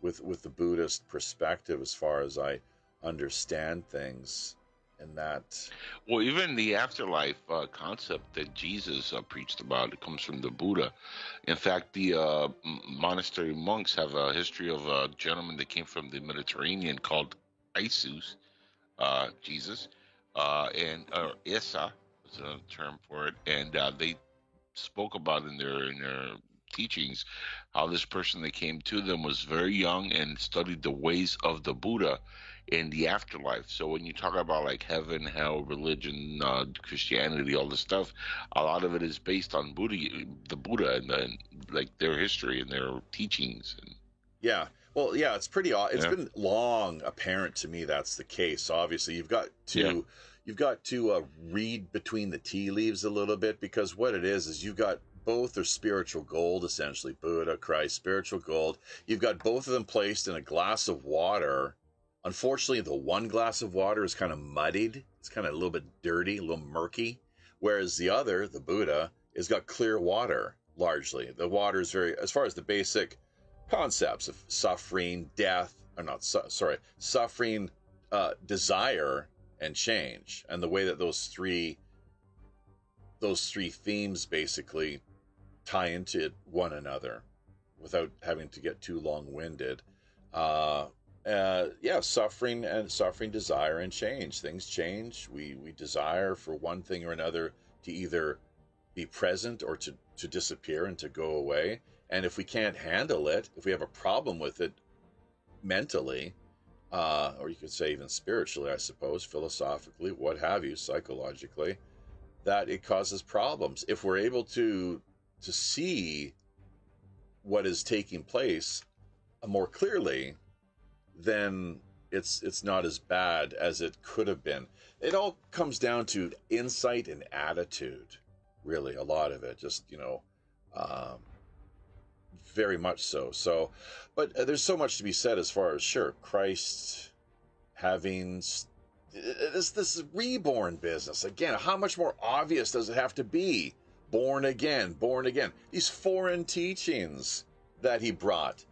with with the Buddhist perspective, as far as I understand things, and that. Well, even the afterlife uh, concept that Jesus uh, preached about it comes from the Buddha. In fact, the uh, monastery monks have a history of a gentleman that came from the Mediterranean called Isus, uh, Jesus, uh, and or Issa is a term for it, and uh, they spoke about in their in their teachings how this person that came to them was very young and studied the ways of the Buddha in the afterlife. So when you talk about like heaven, hell, religion, uh, Christianity, all this stuff, a lot of it is based on Buddha, the Buddha, and then like their history and their teachings. And Yeah. Well, yeah, it's pretty. It's Yeah. been long apparent to me that's the case. Obviously, you've got to Yeah. you've got to uh, read between the tea leaves a little bit because what it is is you've got both are spiritual gold essentially Buddha, Christ, spiritual gold. You've got both of them placed in a glass of water. Unfortunately, the one glass of water is kind of muddied. It's kind of a little bit dirty, a little murky, whereas the other, the Buddha, has got clear water largely. The water is very, as far as the basic concepts of suffering, death, or not, su- sorry, suffering, uh, desire, and change, and the way that those three, those three themes basically tie into one another, without having to get too long-winded. Uh, uh, yeah, suffering and suffering, desire, and change. Things change. We we desire for one thing or another to either be present or to to disappear and to go away. And if we can't handle it, if we have a problem with it mentally, uh, or you could say even spiritually, I suppose, philosophically, what have you, psychologically, that it causes problems. If we're able to to see what is taking place more clearly, then it's it's not as bad as it could have been. It all comes down to insight and attitude, really. A lot of it, just you know, um, very much so. So, but uh, there's so much to be said as far as sure Christ having uh, this this reborn business again. How much more obvious does it have to be? Born again, born again. These foreign teachings that he brought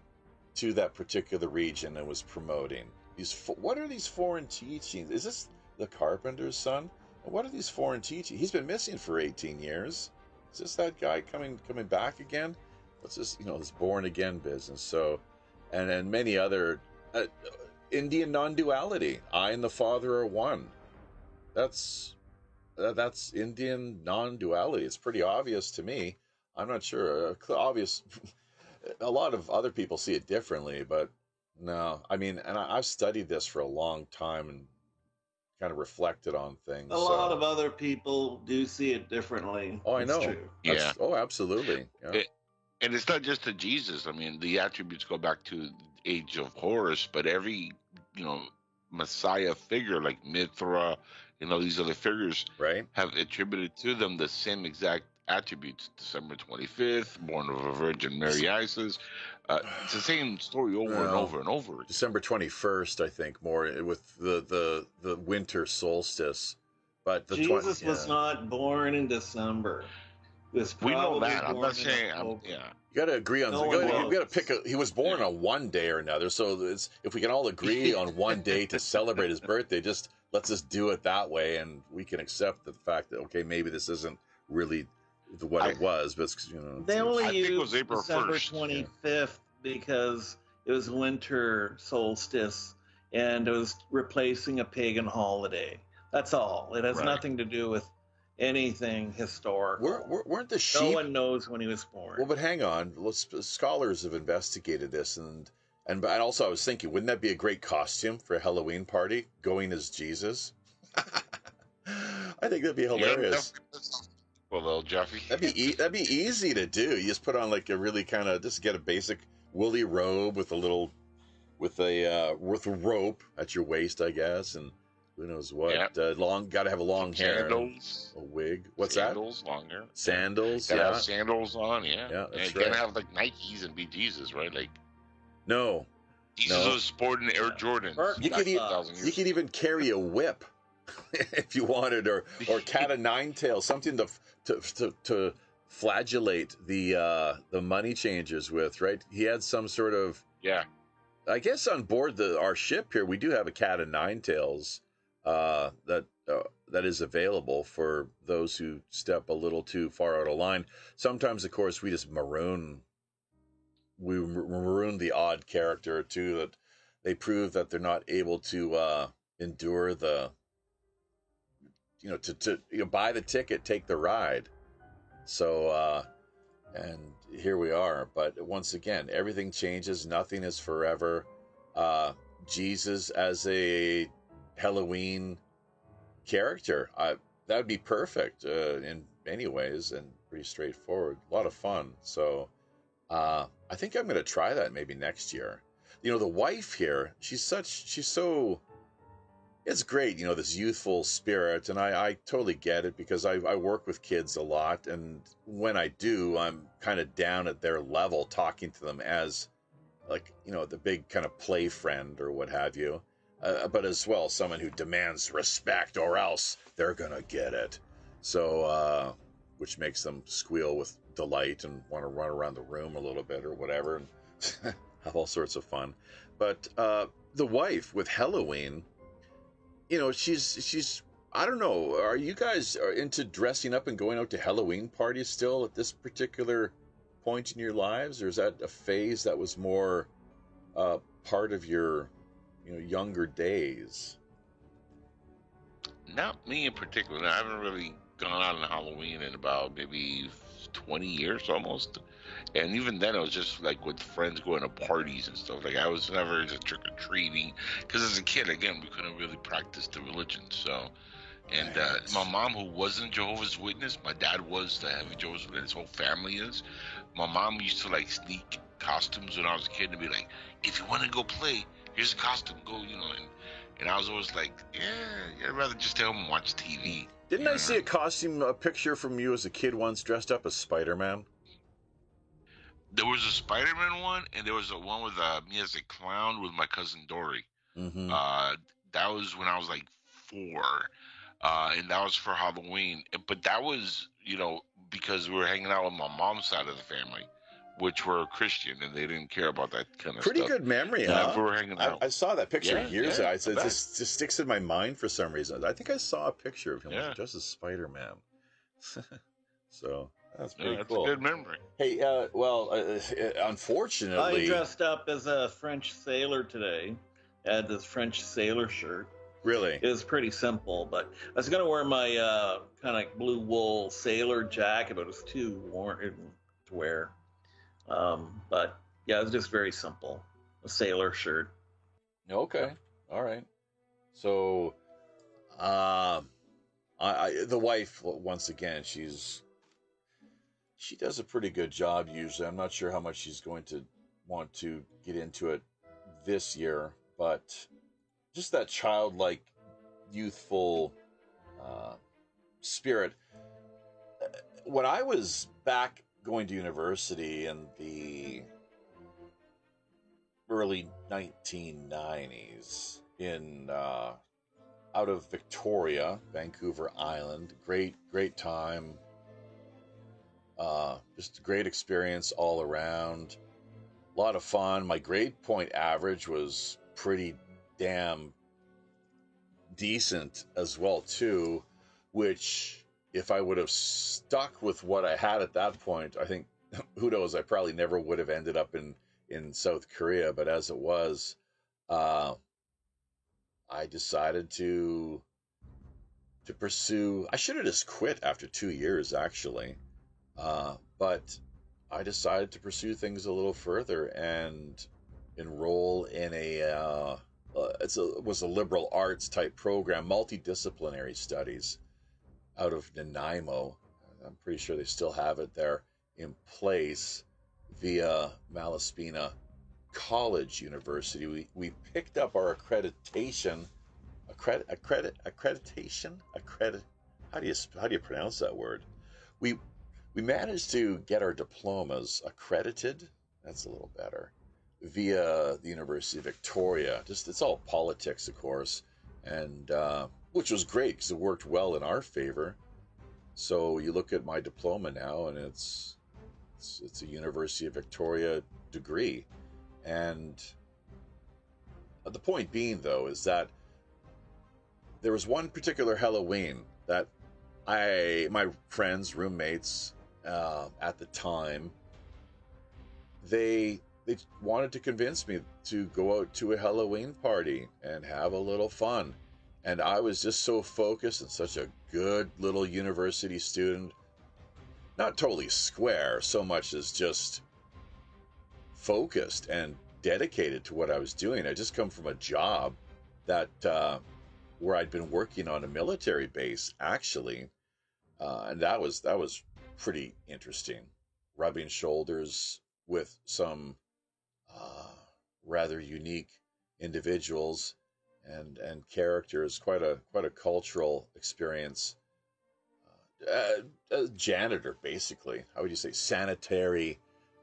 to that particular region and was promoting. These what are these foreign teachings? Is this the carpenter's son? What are these foreign teachings? He's been missing for 18 years. Is this that guy coming coming back again? What's this? You know, this born again business. So, and and many other uh, Indian non-duality. I and the Father are one. That's uh, that's Indian non-duality. It's pretty obvious to me. I'm not sure. Uh, obvious. a lot of other people see it differently, but no, I mean, and I, I've studied this for a long time and kind of reflected on things. A lot of other people do see it differently. Oh, I It's know. true. That's- Yeah. Oh, absolutely. Yeah. It- and it's not just to Jesus. I mean, the attributes go back to the age of Horus, but every you know Messiah figure like Mithra, you know these other figures right. have attributed to them the same exact attributes. December twenty fifth, born of a Virgin Mary Isis. Uh, it's the same story over and over and over. again. December twenty first, I think, more with the the the winter solstice. But the twen- Jesus was yeah. not born in December. He was We know that. I'm not saying. I'm, yeah. You got to agree on. No you one gotta, you got to pick. A, he was born on one day or another. So it's if we can all agree on one day to celebrate his birthday, just let's just do it that way, and we can accept the fact that okay, maybe this isn't really the, what it was, but it's, you know, They it's- only I think it used was April December 1st, yeah. 25th because it was winter solstice and it was replacing a pagan holiday. That's all. It has Right. nothing to do with anything historical. Were, were, weren't the sheep? no one knows when he was born. Well, but hang on. Let's, scholars have investigated this, and and but also I was thinking, wouldn't that be a great costume for a Halloween party? Going as Jesus. I think that'd be hilarious. Yeah, well, though, Jeffy. That'd be e- that'd be easy to do. You just put on like a really kind of just get a basic woolly robe with a little with a uh, with a rope at your waist, I guess, and who knows what. Yeah. Uh, long, got to have a long hair, Sandals. a wig. What's that? sandals, long hair. that? Sandals. Gotta Yeah. have sandals on, yeah. Yeah, that's and you right. gotta have like Nikes and be Jesus, right? Like No, Jesus No. was sporting Air Jordans. You could eat- 2,000 years you could even carry a whip if you wanted, or or cat o' nine tails, something to to to, to flagellate the uh, the money changers with. Right? He had some sort of Yeah, I guess on board the our ship here, we do have a cat of nine tails uh, that uh, that is available for those who step a little too far out of line. Sometimes, of course, we just maroon we maroon the odd character or two that they prove that they're not able to uh, endure the you know to to you know, buy the ticket, take the ride. So uh, and here we are. But once again, everything changes. Nothing is forever. Uh, Jesus as a Halloween character, I, that would be perfect uh, in many ways and pretty straightforward. A lot of fun. So uh, I think I'm going to try that maybe next year. You know, the wife here, she's such, she's so. It's great, you know, this youthful spirit, and I, I totally get it because I, I work with kids a lot, and when I do, I'm kind of down at their level, talking to them as, like, you know, the big kind of play friend or what have you, uh, but as well someone who demands respect or else they're gonna get it. So, uh, which makes them squeal with delight and want to run around the room a little bit or whatever, and have all sorts of fun. But uh, the wife with Halloween you know she's she's i don't know are you guys are into dressing up and going out to halloween parties still at this particular point in your lives or is that a phase that was more uh, part of your you know younger days not me in particular. I haven't really gone out on Halloween in about maybe 20 years almost. And even then, it was just like with friends going to parties and stuff. Like I was never just trick or treating because as a kid, again, we couldn't really practice the religion. So, and uh, my mom, who wasn't Jehovah's Witness, my dad was the heavy Jehovah's Witness. His whole family is. My mom used to like sneak costumes when I was a kid and be like, "If you want to go play, here's a costume. Go, you know." And, and I was always like, "Yeah, I'd rather just stay home and watch TV." Didn't i see a costume a picture from you as a kid once dressed up as spider-man There was a Spider-Man one, and there was a one with uh, me as a clown with my cousin Dory. mm-hmm. Uh, that was when I was like four, uh, and that was for Halloween. But that was, you know, because we were hanging out with my mom's side of the family, which were Christian, and they didn't care about that kind of pretty stuff. good memory And huh? we were hanging I, out. I saw that picture Yeah, years yeah, ago. I It just, just sticks in my mind for some reason. I think I saw a picture of him Yeah. dressed as Spider Man. so that's yeah, pretty that's cool. a good memory. Hey, uh, well, uh, uh, I dressed up as a French sailor today. I had this French sailor shirt. really, It was pretty simple, but I was gonna wear my uh, kind of like blue wool sailor jacket, but it was too warm to wear. Um, but yeah, it's just very simple. A sailor shirt. Okay. All right. So, um, I, I the wife once again, she's she does a pretty good job usually. I'm not sure how much she's going to want to get into it this year, but just that childlike, youthful uh, spirit. When I was back going to university in the early 1990s in uh, out of Victoria, Vancouver Island. Great, great time. Uh, just a great experience all around. A lot of fun. My grade point average was pretty damn decent as well too, which if I would have stuck with what I had at that point, I think who knows, I probably never would have ended up in in South Korea. But as it was, uh, I decided to to pursue. I should have just quit after two years, actually, uh, but I decided to pursue things a little further and enroll in a. Uh, uh, it's a was a liberal arts type program, multidisciplinary studies, out of Nanaimo. I'm pretty sure they still have it there in place via Malaspina College University. We, we picked up our accreditation, accredit, accredit, accreditation, accredit. How do you how do you pronounce that word? We we managed to get our diplomas accredited. That's a little better via the University of Victoria. Just it's all politics, of course, and uh, which was great because it worked well in our favor. So you look at my diploma now, and it's it's, it's a University of Victoria degree. And the point being, though, is that there was one particular Halloween that I, my friends, roommates uh, at the time, they they wanted to convince me to go out to a Halloween party and have a little fun. And I was just so focused and such a good little university student not totally square so much as just focused and dedicated to what I was doing. I just come from a job that uh, where I'd been working on a military base actually, uh, and that was that was pretty interesting. Rubbing shoulders with some uh, rather unique individuals and and characters. Quite a quite a cultural experience uh, a janitor, basically. How would you say sanitary,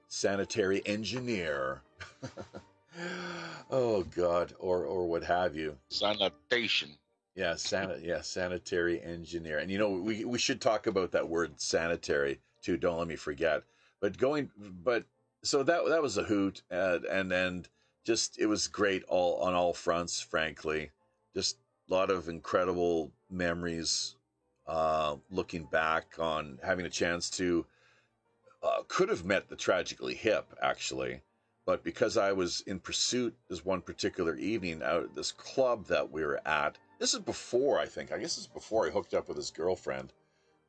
sanitary engineer? oh God, or or what have you? Sanitation. Yeah, san- yeah, sanitary engineer. And you know, we we should talk about that word sanitary too. Don't let me forget. But going, but so that that was a hoot, uh, and and and just it was great all on all fronts. Frankly, just a lot of incredible memories uh, looking back on having a chance to uh, could have met the tragically hip actually. But because i was in pursuit this one particular evening out at this club that we were at this is before i think i guess is before i hooked up with his girlfriend.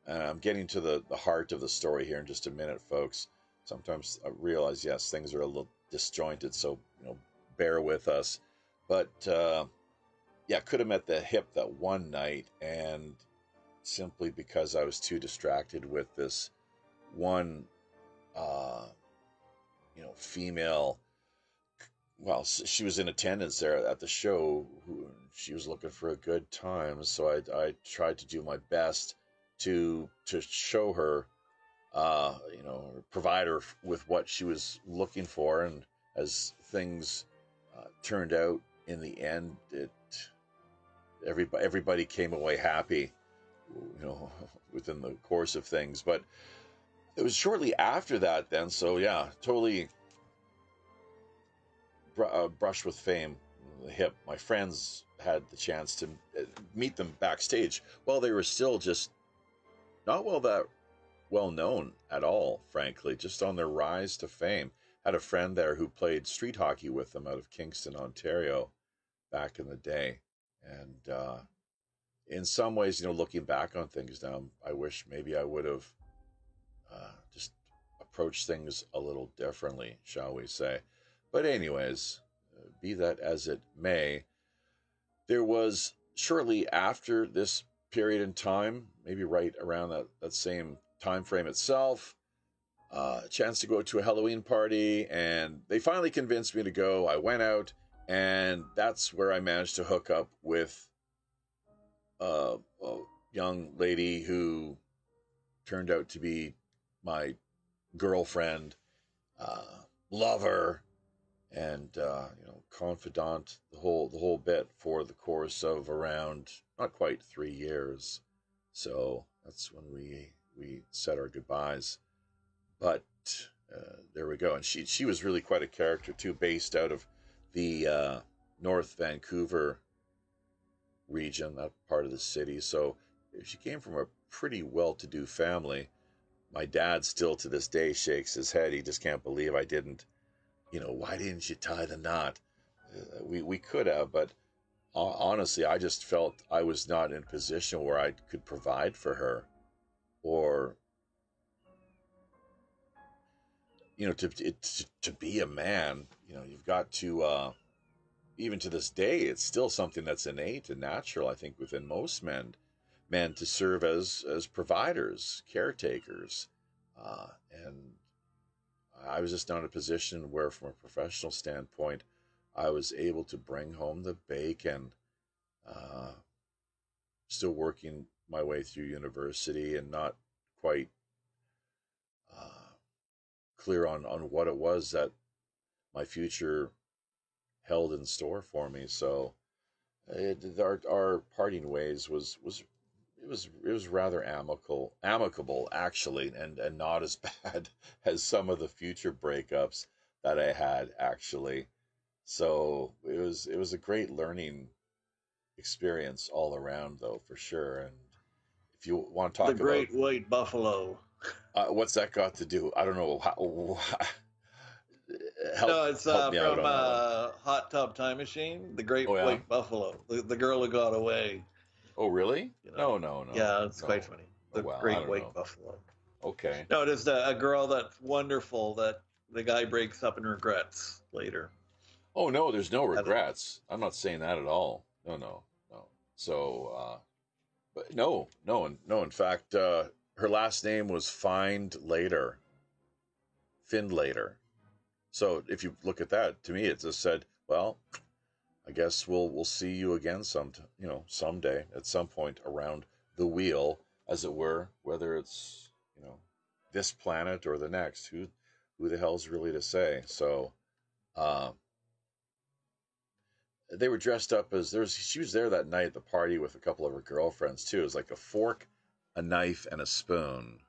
Uh, i'm getting to the, the heart of the story here in just a minute folks. Sometimes i realize yes things are a little disjointed so you know bear with us but uh, yeah could have met the hip that one night and simply because I was too distracted with this one, uh, you know, female. Well, she was in attendance there at the show. She was looking for a good time, so I, I tried to do my best to to show her, uh, you know, provide her with what she was looking for, and as things uh, turned out in the end, it everybody everybody came away happy you know, within the course of things. But it was shortly after that, then. So yeah, totally br- uh, brushed with fame. The hip. My friends had the chance to uh, meet them backstage while they were still just not well that well known at all, frankly, just on their rise to fame. Had a friend there who played street hockey with them out of Kingston, Ontario, back in the day, and uh, in some ways, you know, looking back on things now, I wish maybe I would have uh, just approached things a little differently, shall we say. But, anyways, uh, be that as it may, there was shortly after this period in time, maybe right around that, that same time frame itself, uh, a chance to go to a Halloween party, and they finally convinced me to go. I went out, and that's where I managed to hook up with uh, a young lady who turned out to be my girlfriend, uh, lover, and uh, you know confidant the whole the whole bit for the course of around not quite three years. So that's when we we said our goodbyes. But uh, there we go, and she she was really quite a character too, based out of the uh, North Vancouver region, that part of the city. So she came from a pretty well-to-do family. My dad still to this day shakes his head. He just can't believe I didn't you know, why didn't you tie the knot? Uh, we we could have, but honestly, I just felt I was not in a position where I could provide for her, or you know, to to to be a man, you know, you've got to. Uh, even to this day, it's still something that's innate and natural, I think, within most men, men to serve as as providers, caretakers, uh, and I was just not in a position where, from a professional standpoint, I was able to bring home the bacon. Uh, still working my way through university and not quite uh, clear on, on what it was that my future held in store for me. So it, our, our parting ways was, was it was it was rather amicable amicable actually and and not as bad as some of the future breakups that I had actually so it was it was a great learning experience all around though for sure and if you want to talk the great about, white buffalo uh, what's that got to do I don't know how, help, no, it's uh, from uh, Hot Tub Time Machine, The Great oh, yeah? White Buffalo, the, the girl who got away. Oh, really? You know? No, no, no. Yeah, it's no. quite funny. The oh, Great White know. Buffalo. Okay. No, it is a, a girl that's wonderful that the guy breaks up and regrets later. Oh no, there's no regrets. I'm not saying that at all. No, no, no. So, uh, but no, no, no. In fact, uh, her last name was Find Later. Findlater. So if you look at that, to me, it just said, well, I guess we'll we'll see you again some you know someday at some point around the wheel, as it were, whether it's you know this planet or the next. Who who the hell's really to say? So, uh, they were dressed up as there's she was there that night at the party with a couple of her girlfriends too. It was like a fork, a knife, and a spoon,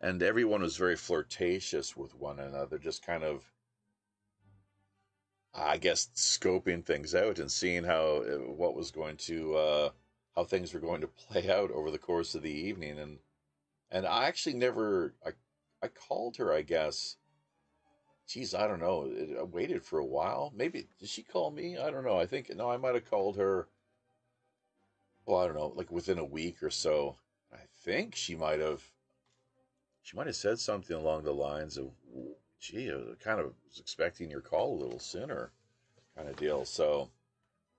and everyone was very flirtatious with one another, just kind of I guess scoping things out and seeing how uh, what was going to uh, how things were going to play out over the course of the evening and and I actually never I I called her I guess geez I don't know I waited for a while maybe did she call me I don't know I think no I might have called her well I don't know like within a week or so I think she might have she might have said something along the lines of gee, I kind of was expecting your call a little sooner, kind of deal. So,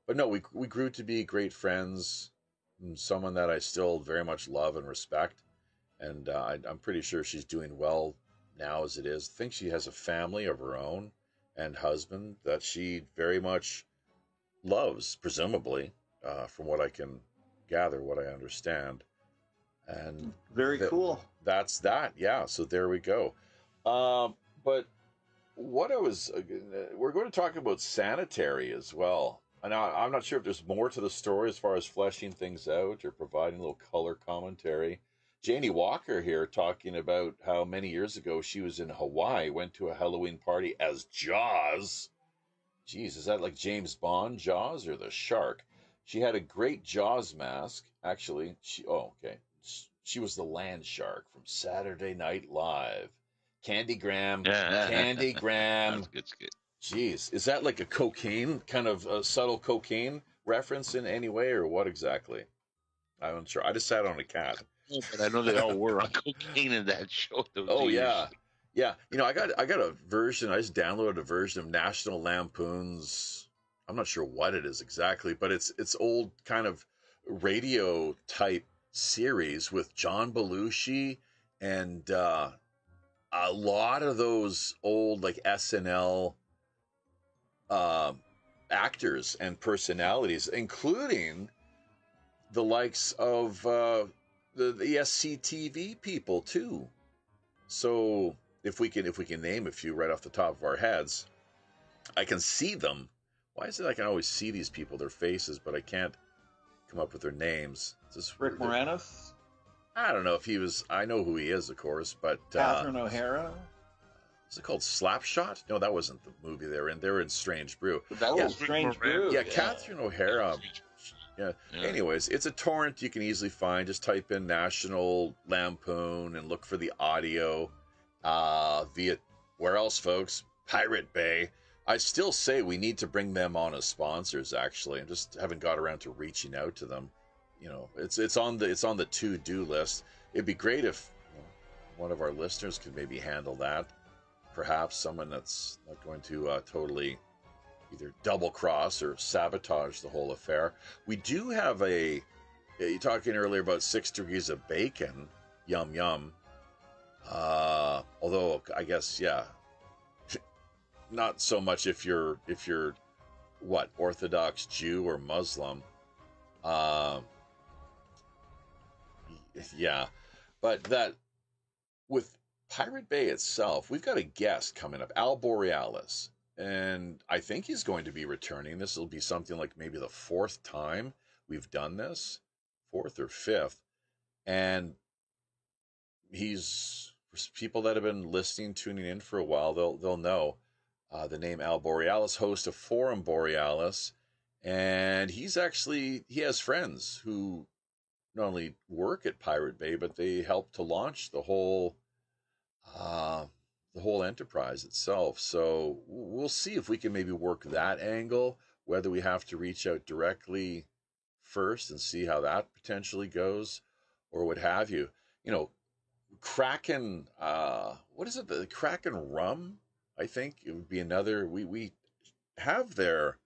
but no, we we grew to be great friends. Someone that I still very much love and respect, and uh, I, I'm pretty sure she's doing well now as it is. I think she has a family of her own and husband that she very much loves, presumably, uh, from what I can gather, what I understand. And very th- cool. That's that. Yeah. So there we go. Um, but what I was, uh, we're going to talk about sanitary as well. And I, I'm not sure if there's more to the story as far as fleshing things out or providing a little color commentary. Janie Walker here talking about how many years ago she was in Hawaii, went to a Halloween party as Jaws. Jeez, is that like James Bond Jaws or the shark? She had a great Jaws mask. Actually, she oh okay, she was the land shark from Saturday Night Live. Candy Graham. Candy Graham. That's good. Jeez, is that like a cocaine kind of a subtle cocaine reference in any way, or what exactly? I'm not sure. I just sat on a cat. But I know they all were on cocaine in that show. oh yeah, Yeah, you know, I got I got a version. I just downloaded a version of National Lampoon's. I'm not sure what it is exactly, but it's it's old kind of radio type series with John Belushi and uh, a lot of those old like SNL uh, actors and personalities, including the likes of uh, the, the SCTV people too. So if we can if we can name a few right off the top of our heads, I can see them. Why is it I can always see these people, their faces, but I can't come up with their names? Is this Rick Moranis? I don't know if he was. I know who he is, of course, but Catherine uh, O'Hara. Is it called Slapshot? No, that wasn't the movie they were in. They were in Strange Brew. That yeah, was Strange Brew. Yeah, yeah, Catherine O'Hara. Yeah. yeah. Anyways, it's a torrent you can easily find. Just type in National Lampoon and look for the audio uh, via where else, folks? Pirate Bay. I still say we need to bring them on as sponsors. Actually, I just haven't got around to reaching out to them. You know, it's it's on the it's on the to do list. It'd be great if you know, one of our listeners could maybe handle that. Perhaps someone that's not going to uh, totally either double cross or sabotage the whole affair. We do have a. You talking earlier about six degrees of bacon? Yum yum. Uh, although I guess yeah, not so much if you're if you're what Orthodox Jew or Muslim. Uh, yeah, but that with Pirate Bay itself, we've got a guest coming up, Al Borealis, and I think he's going to be returning. This will be something like maybe the fourth time we've done this, fourth or fifth, and he's people that have been listening, tuning in for a while, they'll they'll know uh, the name Al Borealis, host of Forum Borealis, and he's actually he has friends who not only work at Pirate Bay, but they help to launch the whole uh, the whole enterprise itself. So we'll see if we can maybe work that angle, whether we have to reach out directly first and see how that potentially goes, or what have you. You know, Kraken, uh, what is it? The Kraken rum, I think it would be another. We we have their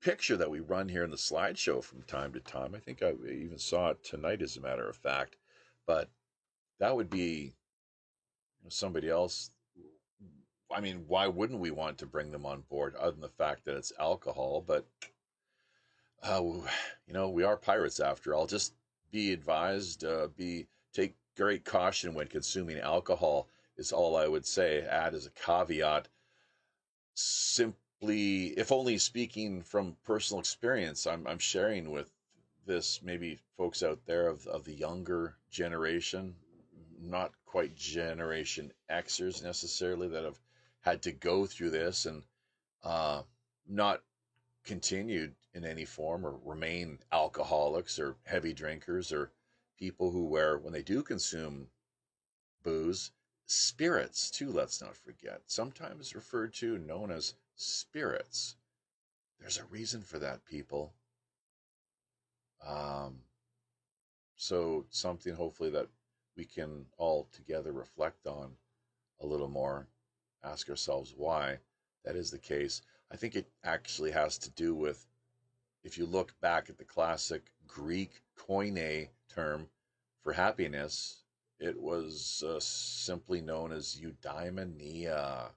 picture that we run here in the slideshow from time to time. I think I even saw it tonight, as a matter of fact. But that would be somebody else. I mean, why wouldn't we want to bring them on board, other than the fact that it's alcohol? But uh, you know, we are pirates after all. Just be advised. Uh, be take great caution when consuming alcohol. Is all I would say. Add as a caveat. Simply if only speaking from personal experience, I'm, I'm sharing with this maybe folks out there of, of the younger generation, not quite Generation Xers necessarily, that have had to go through this and uh, not continued in any form or remain alcoholics or heavy drinkers or people who where when they do consume booze spirits too let's not forget sometimes referred to known as spirits. There's a reason for that, people. Um, so, something hopefully that we can all together reflect on a little more, ask ourselves why that is the case. I think it actually has to do with if you look back at the classic Greek koine term for happiness, it was uh, simply known as eudaimonia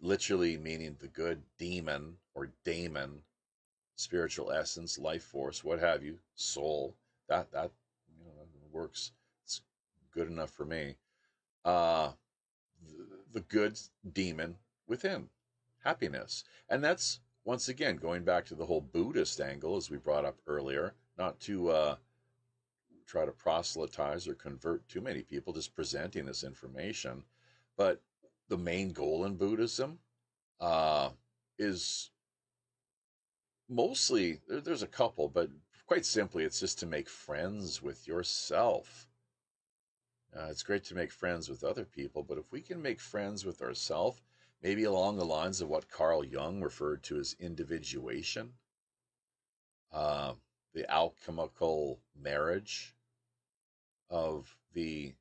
literally meaning the good demon or daemon, spiritual essence, life force, what have you, soul. That that you know works. It's good enough for me. Uh, the, good demon within, happiness, and that's once again going back to the whole Buddhist angle, as we brought up earlier. Not to uh, try to proselytize or convert too many people, just presenting this information, but the main goal in Buddhism uh, is mostly there, there's a couple, but quite simply, it's just to make friends with yourself. Uh, it's great to make friends with other people, but if we can make friends with ourselves, maybe along the lines of what Carl Jung referred to as individuation, uh, the alchemical marriage of the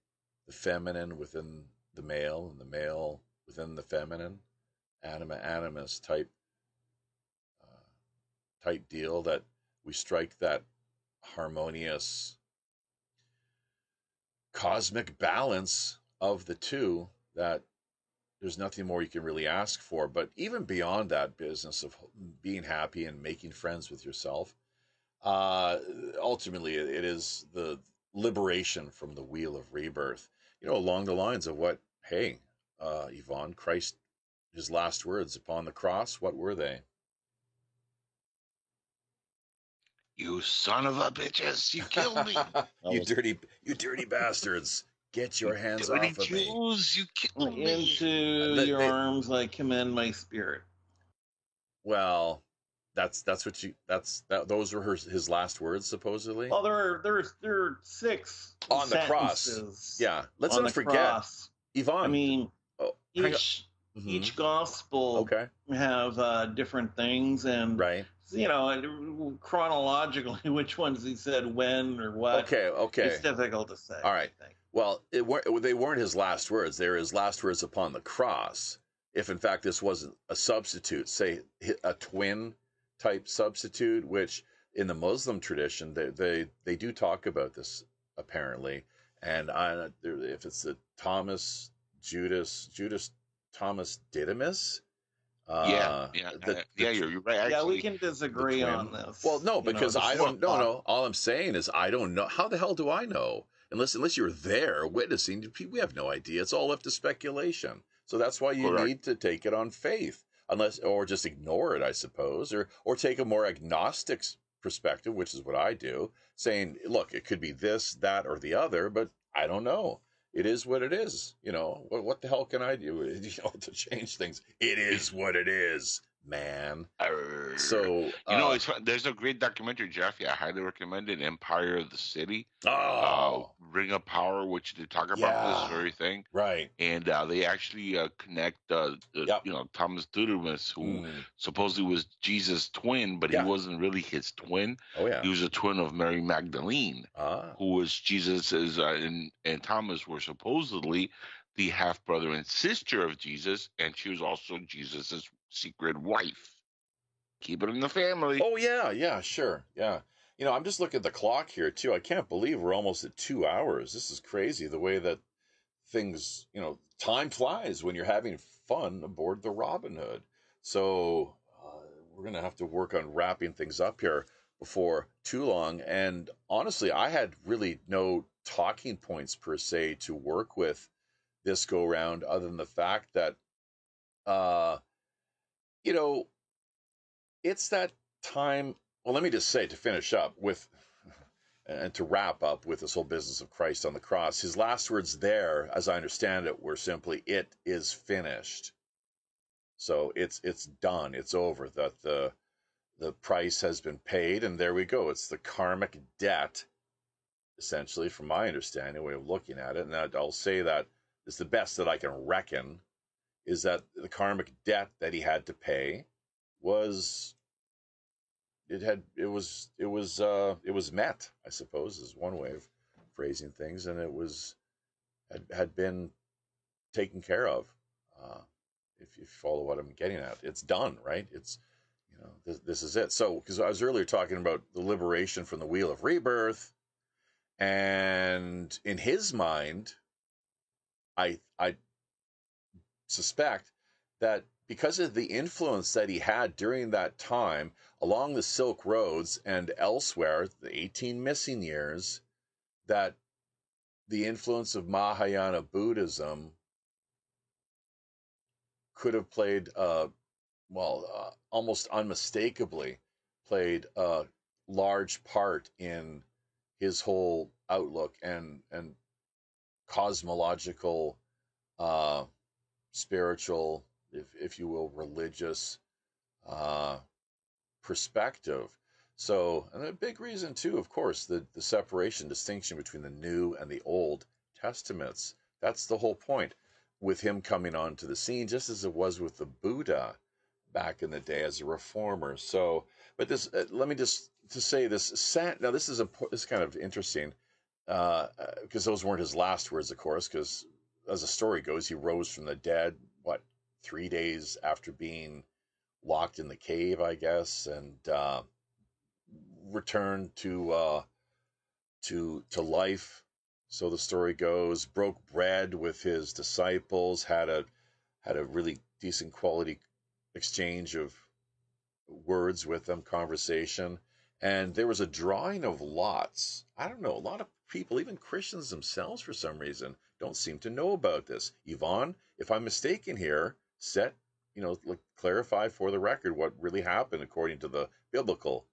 the feminine within the male and the male within the feminine, anima animus type uh, type deal that we strike that harmonious cosmic balance of the two that there's nothing more you can really ask for. But even beyond that business of being happy and making friends with yourself uh ultimately it is the liberation from the wheel of rebirth you know along the lines of what hey uh yvonne christ his last words upon the cross what were they You son of a bitches! You killed me! you dirty, you dirty bastards! Get your hands Dirty off of me! Jews! You killed me! Into They- your they- arms I commend my spirit. Well, that's that's what you that's that. Those were her, his last words, supposedly. Well, there are there's there are six On the cross. yeah, let's not forget, cross. Yvonne. I mean, oh, hang on. each Mhm. each gospel Okay, have uh, different things, and right. You know, chronologically, which ones he said when or what. Okay, okay. It's difficult to say. All right. Well, it weren't, they weren't his last words. They were his last words upon the cross. If in fact this wasn't a substitute, say a twin type substitute, which in the Muslim tradition they they, they do talk about this apparently. And I, if it's the Thomas Judas Judas Thomas Didymus, uh, yeah, yeah, the- the yeah. You're, you're right. Actually, yeah, we can disagree on this. Well, no, you know, because I don't. No, no. All I'm saying is I don't know. How the hell do I know? Unless unless you're there witnessing, we have no idea. It's all left to speculation. So that's why you Correct. need to take it on faith, unless or just ignore it, I suppose, or or take a more agnostic perspective, which is what I do, saying, look, it could be this, that, or the other, but I don't know. It is what it is. You know, what, what the hell can I do? You know, to change things. It is what it is, man. Arr. So you know, uh, it's there's a great documentary, Jeffy. I highly recommend it. Empire of the City, oh, uh, Ring of Power, which they talk about Yeah. this very thing, right. and uh, they actually uh, connect, uh, Yep. you know, Thomas Didymus, who Mm. supposedly was Jesus' twin, but Yeah. he wasn't really his twin. Oh yeah. He was a twin of Mary Magdalene, Ah. who was Jesus's, uh, and, and Thomas were supposedly the half brother and sister of Jesus, and she was also Jesus's secret wife. Keep it in the family. Oh yeah, yeah, sure, yeah. You know, I'm just looking at the clock here too. I can't believe we're almost at two hours. This is crazy. The way that things, you know, time flies when you're having fun aboard the Robin Hood. So uh, we're gonna have to work on wrapping things up here before too long. And honestly, I had really no talking points per se to work with this go round, other than the fact that, uh, you know, it's that time. Well, let me just say to finish up with and to wrap up with this whole business of Christ on the cross, his last words there, as I understand it, were simply, "It is finished." So it's it's done. It's over. That the the price has been paid, and there we go. It's the karmic debt, essentially, from my understanding, way of looking at it. And I'll say that is the best that I can reckon is that the karmic debt that he had to pay was it had it was it was uh it was met i suppose is one way of phrasing things and it was had, had been taken care of uh if you follow what i'm getting at. It's done right? It's you know this, this is it. So because i was earlier talking about the liberation from the wheel of rebirth and in his mind i i suspect that because of the influence that he had during that time along the Silk Roads and elsewhere, the 18 missing years, that the influence of Mahayana Buddhism could have played, uh, well, uh, almost unmistakably played a large part in his whole outlook and and cosmological, uh, spiritual, if if you will, religious uh, perspective. So, and a big reason too, of course, the the separation, distinction between the New and the Old Testaments. That's the whole point with him coming onto the scene, just as it was with the Buddha back in the day as a reformer. So, but this, uh, let me just to say this. Now, this is a this is kind of interesting because uh, those weren't his last words, of course, because as the story goes, he rose from the dead. What three days after being locked in the cave, I guess, and uh, returned to uh, to to life. So the story goes. Broke bread with his disciples. Had a had a really decent quality exchange of words with them, conversation, and there was a drawing of lots. I don't know. A lot of people, even Christians themselves, for some reason, don't seem to know about this. Yvonne, if I'm mistaken here, set you know clarify for the record what really happened according to the biblical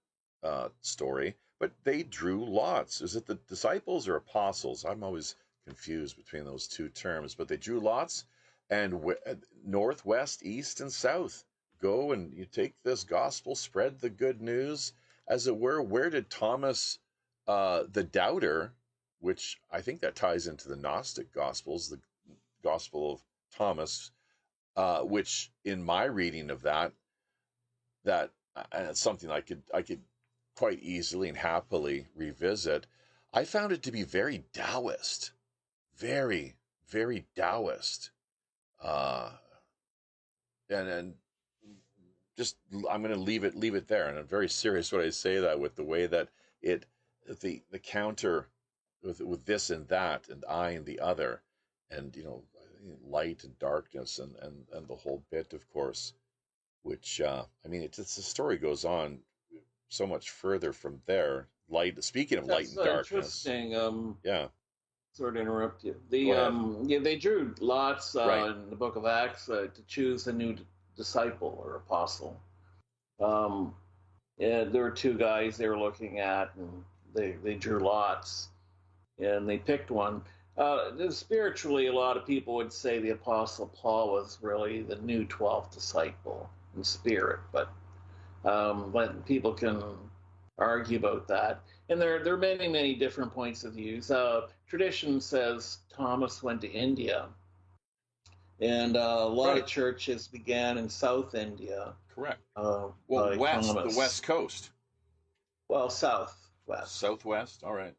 uh, story. But they drew lots. Is it the disciples or apostles? I'm always confused between those two terms. But they drew lots, and w- uh, north, west, east, and south. Go and you take this gospel, spread the good news, as it were. Where did Thomas, uh, the doubter, which I think that ties into the Gnostic Gospels, the Gospel of Thomas, uh, which in my reading of that, that and it's something I could I could quite easily and happily revisit. I found it to be very Taoist, very very Taoist, uh, and and just I'm going to leave it leave it there. And I'm very serious when I say that with the way that it the the counter with with this and that and I and the other, and you know light and darkness and and and the whole bit, of course. Which uh, I mean, it's, it's the story goes on so much further from there. Light. Speaking of light and darkness, interesting. Um, yeah, sort of interrupt you. The um, yeah, they drew lots uh, Right. in the Book of Acts uh, to choose a new d- disciple or apostle. Um, and there were two guys they were looking at, and they they drew lots, and they picked one. Uh, spiritually, a lot of people would say the apostle Paul was really the new twelfth disciple in spirit, but um, but people can argue about that. And there, there are many, many different points of views. Uh, tradition says Thomas went to India, and uh, a lot Right. of churches began in South India. correct. Uh, Well, west, Thomas. the west coast, Well, south, west. southwest. All right.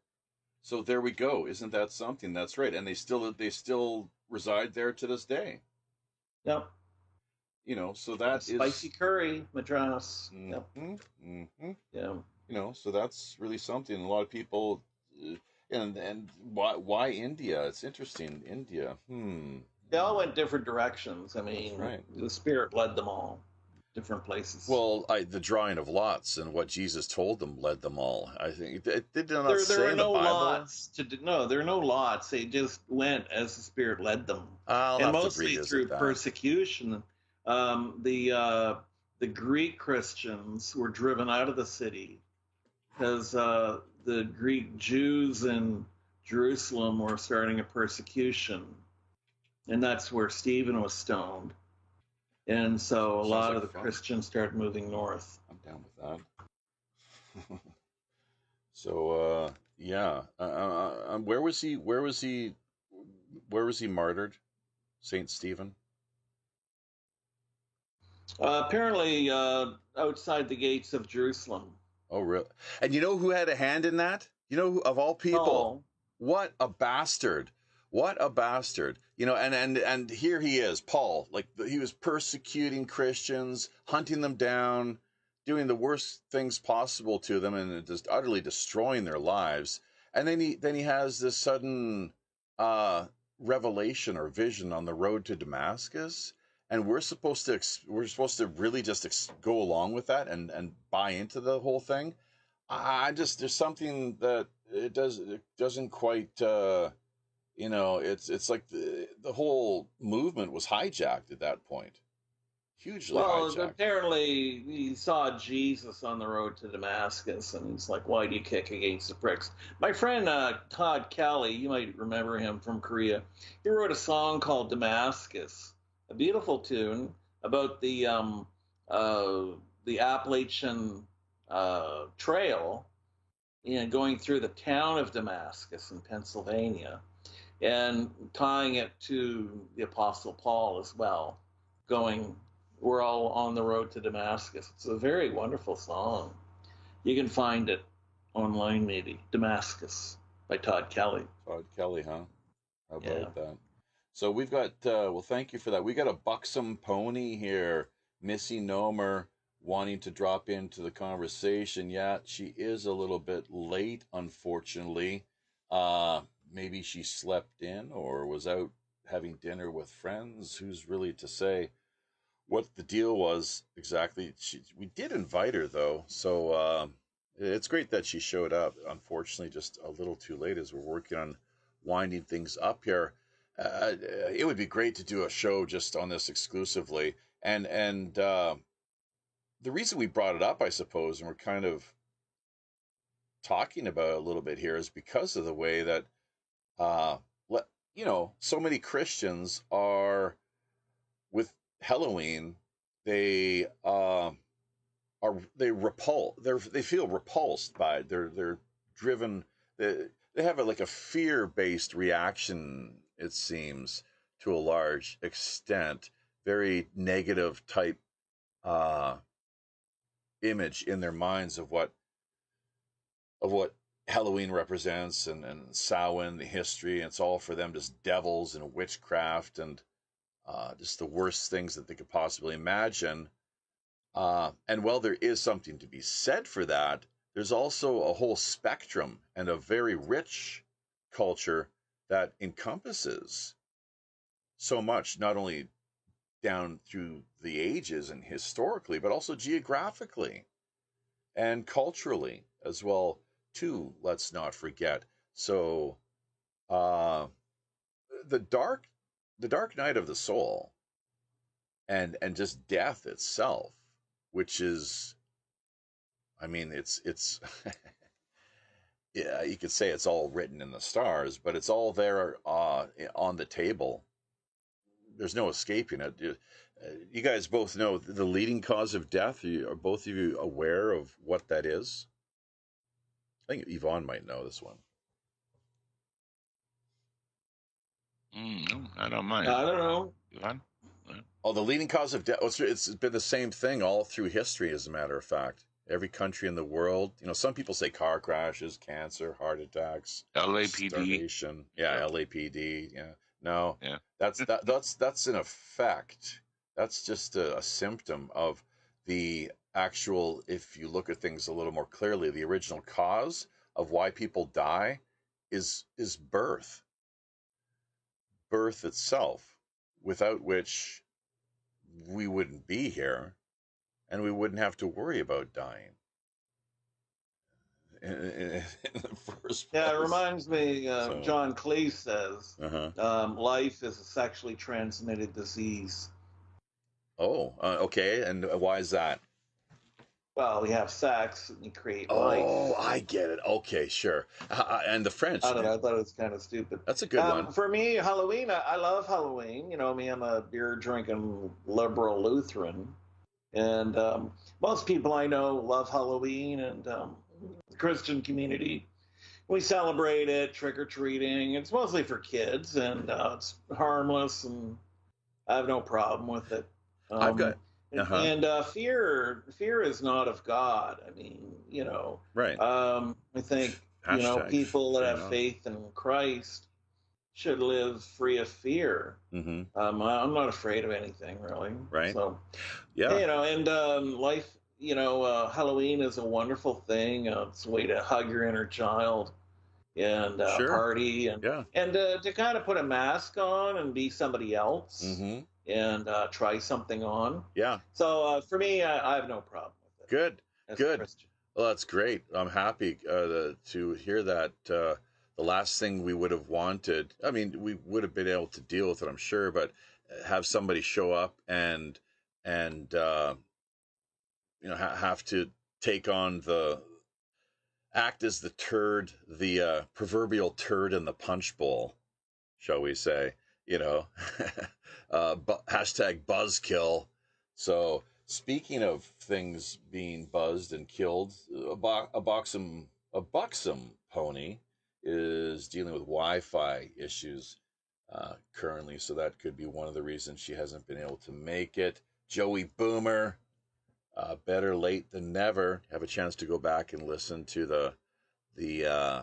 So there we go. Isn't that something? That's right. And they still they still reside there to this day. Yep. You know, so that is Spicy curry, Madras. Yep. Mhm, mhm. Yeah. you know so that's really something a lot of people uh, and and why why india it's interesting india hmm They all went different directions. I mean, right. the Spirit led them all different places. well I, the drawing of lots and what jesus told them led them all i think it, it did not there, say there are in the no bible lots to no. There are no lots. They just went as the Spirit led them. i'll and mostly through that. persecution. Um, the uh, the Greek Christians were driven out of the city because uh, the Greek Jews in Jerusalem were starting a persecution, and that's where Stephen was stoned. And so a Sounds lot like of the fun. Christians start moving north. i'm down with that so uh yeah uh, uh, uh, where was he where was he where was he martyred saint stephen Uh, apparently, uh, outside the gates of Jerusalem. oh really and you know who had a hand in that you know of all people Paul, what a bastard what a bastard. You know and and and here he is paul. Like he was persecuting christians hunting them down doing the worst things possible to them and just utterly destroying their lives. And then he then he has this sudden uh revelation or vision on the road to damascus. And we're supposed to we're supposed to really just ex- go along with that and and buy into the whole thing. I just there's something that it does it doesn't quite uh you know it's it's like the the whole movement was hijacked at that point hugely well, hijacked apparently he saw Jesus on the road to Damascus, and he's like, "Why do you kick against the pricks?" My friend uh, Todd Kelly, you might remember him from Korea. He wrote a song called Damascus, a beautiful tune about the um, uh, the Appalachian uh, Trail, you know, going through the town of Damascus in Pennsylvania, and tying it to the Apostle Paul as well, going we're all on the road to Damascus. It's a very wonderful song. You can find it online, maybe. Damascus by Todd Kelly. Todd Kelly, huh? How about Yeah. that? So we've got, uh, well, thank you for that. We got a buxom pony here, Missy Nomer, wanting to drop into the conversation. Yeah, she is a little bit late, unfortunately. Uh, maybe she slept in or was out having dinner with friends. Who's really to say what the deal was exactly? She, we did invite her though, so um, it's great that she showed up. Unfortunately, just a little too late as we're working on winding things up here. Uh, it would be great to do a show just on this exclusively, and and uh, the reason we brought it up, I suppose, and we're kind of talking about it a little bit here, is because of the way that, uh, you know, so many Christians are with Halloween. They uh, are they repul they they feel repulsed by it. They're they're driven. They, they have a, like a fear based reaction. It seems to a large extent, very negative type uh, image in their minds of what of what Halloween represents and, and Samhain, the history. And it's all for them just devils and witchcraft and uh, just the worst things that they could possibly imagine. Uh, and while there is something to be said for that, there's also a whole spectrum and a very rich culture that encompasses so much, not only down through the ages and historically, but also geographically and culturally as well too. Let's not forget. So, uh, the dark, the dark night of the soul, and and just death itself, which is, I mean, it's it's. yeah, you could say it's all written in the stars, but it's all there uh, on the table there's no escaping it. You, uh, you guys both know the leading cause of death. Are both of you aware of what that is? I think Yvonne might know this one. Mm, I don't mind. I don't know. Yvonne? Oh, the leading cause of death. It's been the same thing all through history, as a matter of fact. Every country in the world, you know, some people say car crashes, cancer, heart attacks, LAPD. Starvation. Yeah, yeah, LAPD. Yeah. No, yeah. that's that, that's that's an effect. That's just a, a symptom of the actual. If you look at things a little more clearly, the original cause of why people die is is birth. Birth itself, without which we wouldn't be here, and we wouldn't have to worry about dying in, in, in the first place. Yeah, it reminds me. Uh, So- John Cleese says Uh-huh. um, life is a sexually transmitted disease. Oh, uh, okay. And why is that? Well, we have sex and we create Oh, life. I get it. Okay, sure. Uh, uh, and the French. I don't know. I thought it was kind of stupid. That's a good Um, one. For me, Halloween, I, I love Halloween. You know, me, I'm a beer drinking liberal Lutheran. And um, most people I know love Halloween and um, the Christian community. We celebrate it, trick or treating. It's mostly for kids and uh, it's harmless and I have no problem with it. Um, I've got- and- uh-huh. And uh, fear, fear is not of God. I mean, you know, Right. um, I think you know people that have not. faith in Christ should live free of fear. hmm Um, I- I'm not afraid of anything really. Right. So Yeah. you know, and um, life. You know, uh, Halloween is a wonderful thing. Uh, it's a way to hug your inner child and uh, Sure. party and Yeah. and uh, to kind of put a mask on and be somebody else hmm and uh, try something on. Yeah. So uh, for me, I, I have no problem with it. Good. good. Well, that's great. I'm happy uh, to hear that. Uh, the last thing we would have wanted, I mean, we would have been able to deal with it, I'm sure, but have somebody show up and and uh, you know ha- have to take on the act as the turd, the uh, proverbial turd in the punch bowl, shall we say? You know, uh, bu- hashtag buzzkill. So speaking of things being buzzed and killed, a, bo- a buxom a buxom pony is dealing with Wi-Fi issues uh, currently, so that could be one of the reasons she hasn't been able to make it. Joey Boomer, uh, better late than never. Have a chance to go back and listen to the the uh,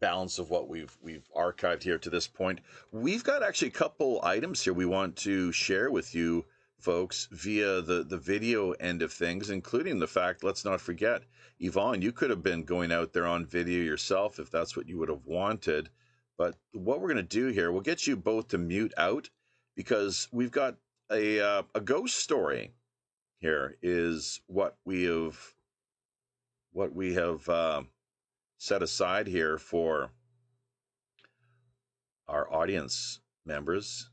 balance of what we've we've archived here to this point. We've got actually a couple items here we want to share with you folks via the the video end of things, including the fact. Let's not forget, Yvonne, you could have been going out there on video yourself if that's what you would have wanted. But what we're going to do here, we'll get you both to mute out because we've got a uh, a ghost story. Here is what we have what we have uh, set aside here for our audience members,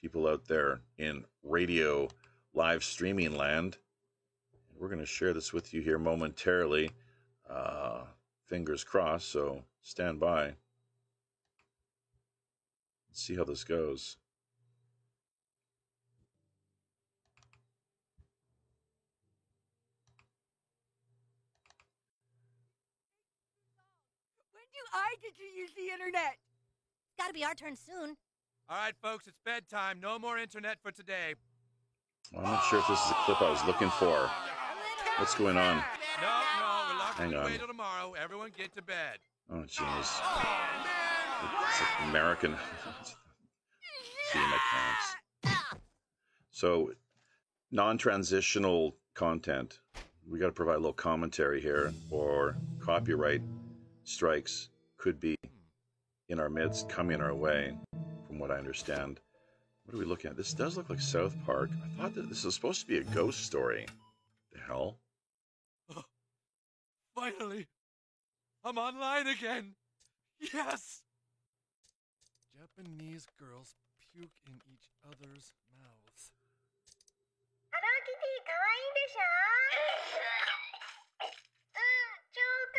people out there in radio live streaming land. We're going to share this with you here momentarily. Uh, fingers crossed, so stand by. Let's see how this goes. When do I get to use the internet? It's gotta be our turn soon. All right, folks, it's bedtime. No more internet for today. I'm not sure if this is the clip I was looking for. What's going on? No, no, we're locked Hang away on. till tomorrow. Everyone get to bed. Oh, jeez. Oh! It's like American. GM accounts. So, non transitional content. We got to provide a little commentary here, or copyright strikes could be in our midst, coming our way, from what I understand. What are we looking at? This does look like South Park. I thought that this was supposed to be a ghost story. The hell? Oh, finally, I'm online again. Yes. Japanese girls puke in each other's mouths.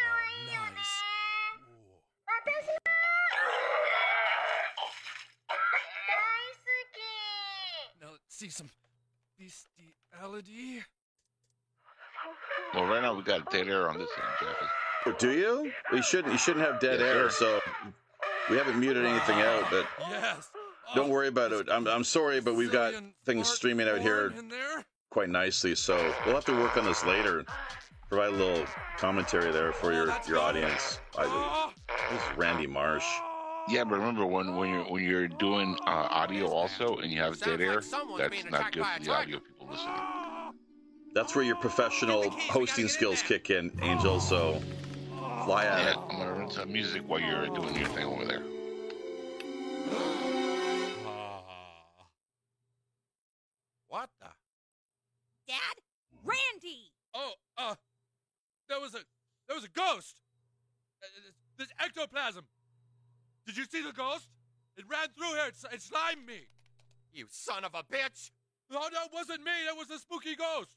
Oh, nice. Now let's see some bestiality. Well, right now we got dead air on this end, Jeffy. Do you? You shouldn't. You shouldn't have dead Yes, air. sir. So we haven't muted anything out, but Yes. Don't worry about this it. I'm, I'm sorry, but we've got Brazilian things fart streaming out here porn In there? quite nicely, so we'll have to work on this later. Provide a little commentary there for your your audience. I, this is Randy Marsh. Yeah, but remember when when you're when you're doing uh, audio also and you have Sounds dead air, like that's not good for the audio people listening. That's where your professional hosting skills kick in, Angel. So fly at Yeah, it. I'm gonna run some music while you're doing your thing over there. What the? Dad? Randy! Oh, uh, there was a there was a ghost. Uh, this ectoplasm. Did you see the ghost? It ran through here. It, it slimed me. You son of a bitch! No, that wasn't me. That was a spooky ghost.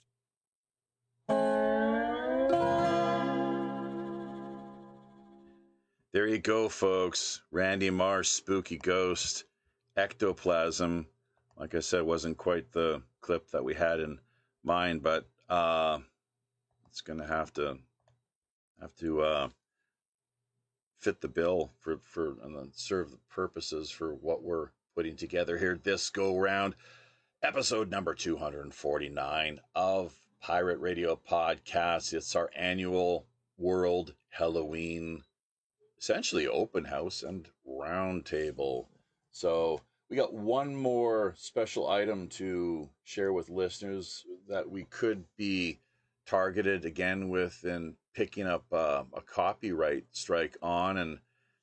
There you go, folks. Randy Marsh, spooky ghost, ectoplasm. Like I said, wasn't quite the clip that we had in mind, but uh, it's gonna have to have to uh, fit the bill for for and then serve the purposes for what we're putting together here this go round. Episode number 249 of Pirate Radio Podcast. It's our annual World Halloween essentially open house and round table. So we got one more special item to share with listeners that we could be targeted again with in picking up uh, a copyright strike on. And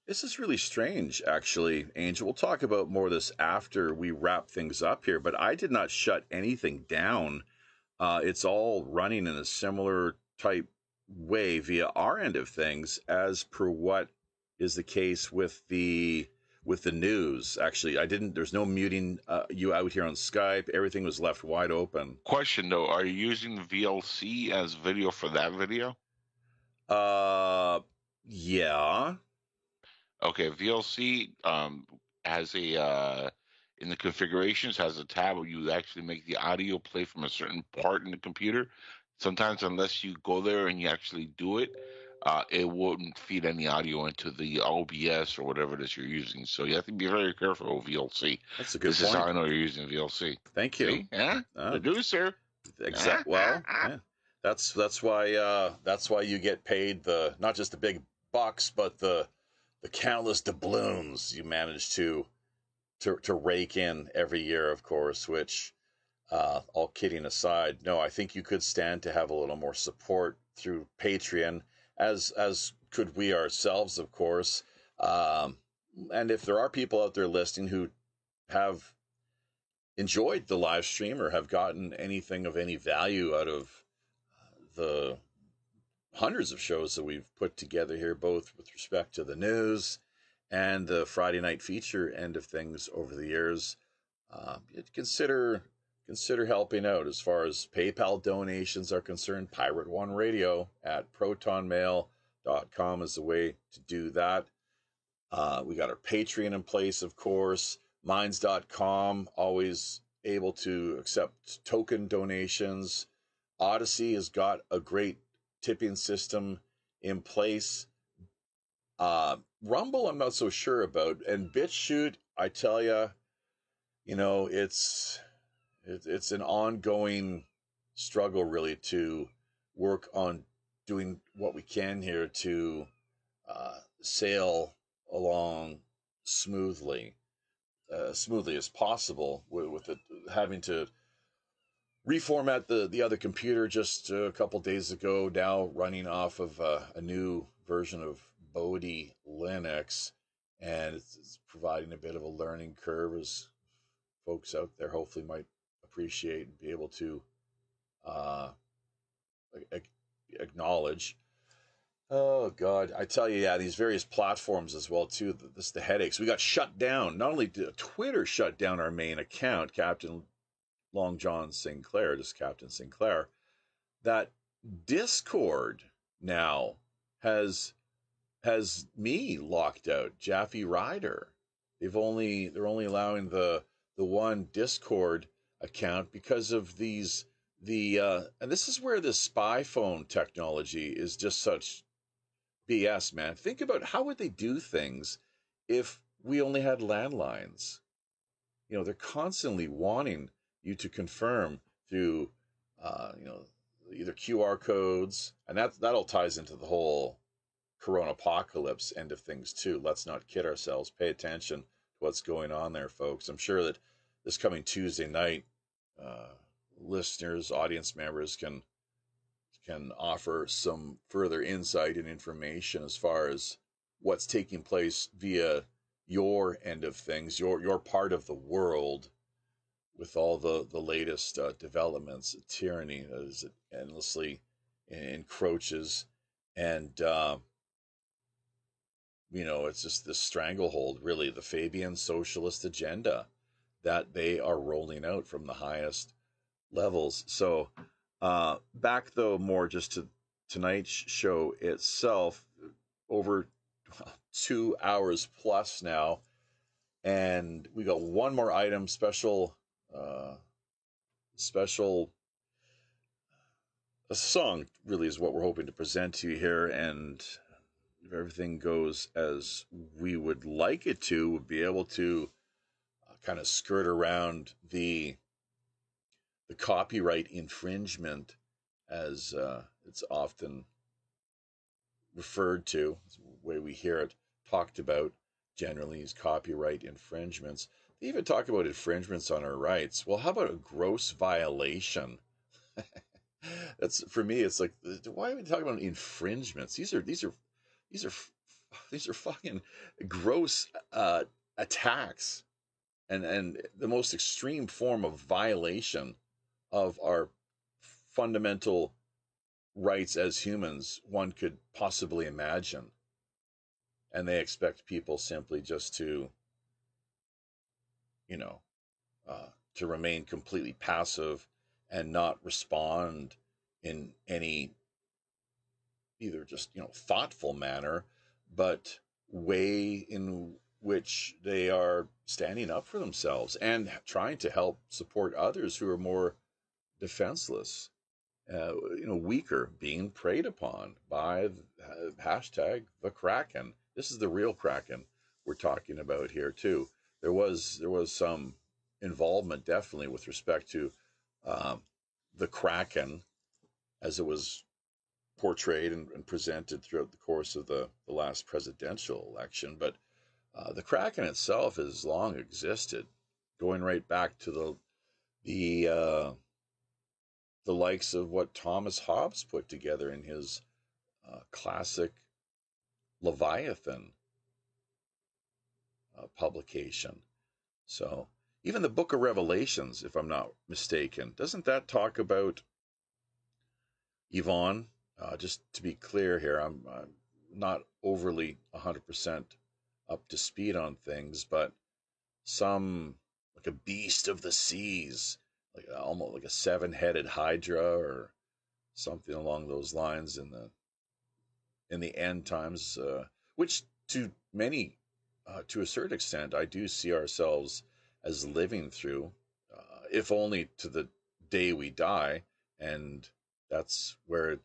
this is really strange, actually, Angel. We'll talk about more of this after we wrap things up here, but I did not shut anything down. Uh, it's all running in a similar type way via our end of things as per what is the case with the with the news actually i didn't there's no muting uh, you out here on skype everything was left wide open Question though, are you using VLC as video for that video? Uh yeah Okay, VLC um, has a uh, in the configurations has a tab where you actually make the audio play from a certain part in the computer. Sometimes, unless you go there and you actually do it, uh, it wouldn't feed any audio into the OBS or whatever it is you're using. So you have to be very careful with VLC. that's a good This is how I know you're using VLC. thank you See? Yeah, Uh, producer. exact well yeah. That's that's why uh that's why you get paid the not just the big bucks but the the countless doubloons you manage to to to rake in every year, of course. Which, uh, all kidding aside, no, I think you could stand to have a little more support through Patreon, as as could we ourselves, of course. Um, and if there are people out there listening who have enjoyed the live stream or have gotten anything of any value out of the hundreds of shows that we've put together here, both with respect to the news and the Friday night feature end of things over the years, uh, consider consider helping out as far as PayPal donations are concerned. Pirate One Radio at protonmail.com is the way to do that. Uh, we got our Patreon in place, of course. Minds.com, always able to accept token donations. Odysee has got a great tipping system in place. Uh, Rumble, I'm not so sure about, and BitChute, I tell you, you know, it's it, it's an ongoing struggle really to work on doing what we can here to uh, sail along smoothly, uh, smoothly as possible with, with it having to reformat the the other computer just a couple days ago. Now running off of uh, a new version of Bodhi Linux, and it's, it's, providing a bit of a learning curve as folks out there hopefully might appreciate and be able to uh, acknowledge. Oh God, I tell you, yeah, these various platforms as well too. This the headaches. We got shut down. Not only did Twitter shut down our main account, Captain Long John Sinclair, just Captain Sinclair, that Discord now has has me locked out, Jaffe Ryder. They've only they're only allowing the the one Discord account because of these the uh, and this is where the spy phone technology is just such BS, man. Think about how would they do things if we only had landlines? You know, they're constantly wanting you to confirm through, uh, you know, either QR codes, and that that all ties into the whole Corona apocalypse end of things too. Let's not kid ourselves. Pay attention to what's going on there, folks. I'm sure that this coming Tuesday night, uh, listeners, audience members can can offer some further insight and information as far as what's taking place via your end of things, your your part of the world with all the, the latest uh, developments, tyranny as it endlessly encroaches. And, uh, you know, it's just the stranglehold, really, the Fabian socialist agenda that they are rolling out from the highest levels. So, uh, back though, more just to tonight's show itself, over two hours plus now. And we got one more item, special uh, special a song really is what we're hoping to present to you here and if everything goes as we would like it to we'll be able to uh, kind of skirt around the the copyright infringement as uh, it's often referred to the way we hear it talked about generally is copyright infringements even talk about infringements on our rights. Well, how about a gross violation? That's for me. It's like, why are we talking about infringements? These are these are these are these are fucking gross uh, attacks, and and the most extreme form of violation of our fundamental rights as humans one could possibly imagine. And they expect people simply just to you know, uh, to remain completely passive and not respond in any either just you know thoughtful manner, but way in which they are standing up for themselves and trying to help support others who are more defenseless, uh, you know, weaker, being preyed upon by the, uh, hashtag the Kraken. This is the real Kraken we're talking about here too there was there was some involvement definitely with respect to um, the Kraken, as it was portrayed and, and, presented throughout the course of the, the last presidential election. But uh, the Kraken itself has long existed, going right back to the the uh, the likes of what Thomas Hobbes put together in his uh, classic Leviathan uh, publication. So even the Book of Revelations, if I'm not mistaken, doesn't that talk about Yvonne? Uh, just to be clear here, I'm, I'm not overly 100% up to speed on things, but some like a beast of the seas like almost like a seven-headed hydra or something along those lines in the in the end times, uh, which to many, uh, to a certain extent, I do see ourselves as living through, uh, if only to the day we die, and that's where,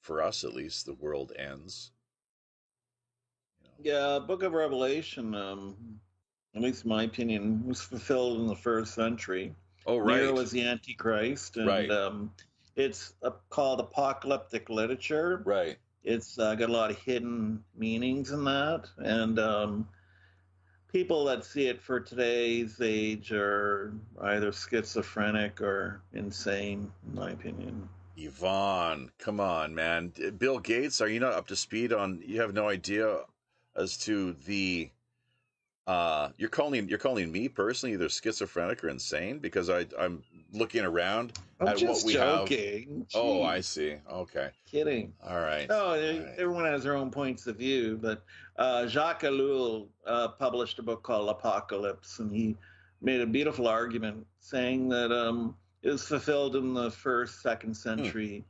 for us at least, the world ends. You know. Yeah, Book of Revelation, um, at least in my opinion, was fulfilled in the first century. Oh, right. Nero was the Antichrist, and right. um, it's uh, called apocalyptic literature. Right. It's uh, got a lot of hidden meanings in that, and um, people that see it for today's age are either schizophrenic or insane, in my opinion. Yvonne, come on, man. Bill Gates, are you not up to speed on? You have no idea as to the uh, you're calling you're calling me personally either schizophrenic or insane because I I'm looking around I'm at what we joking. have. Oh, I see. Okay, Kidding. all right. No, All e- everyone has their own points of view, but uh, Jacques Ellul uh, published a book called Apocalypse, and he made a beautiful argument saying that um, it was fulfilled in the first, second century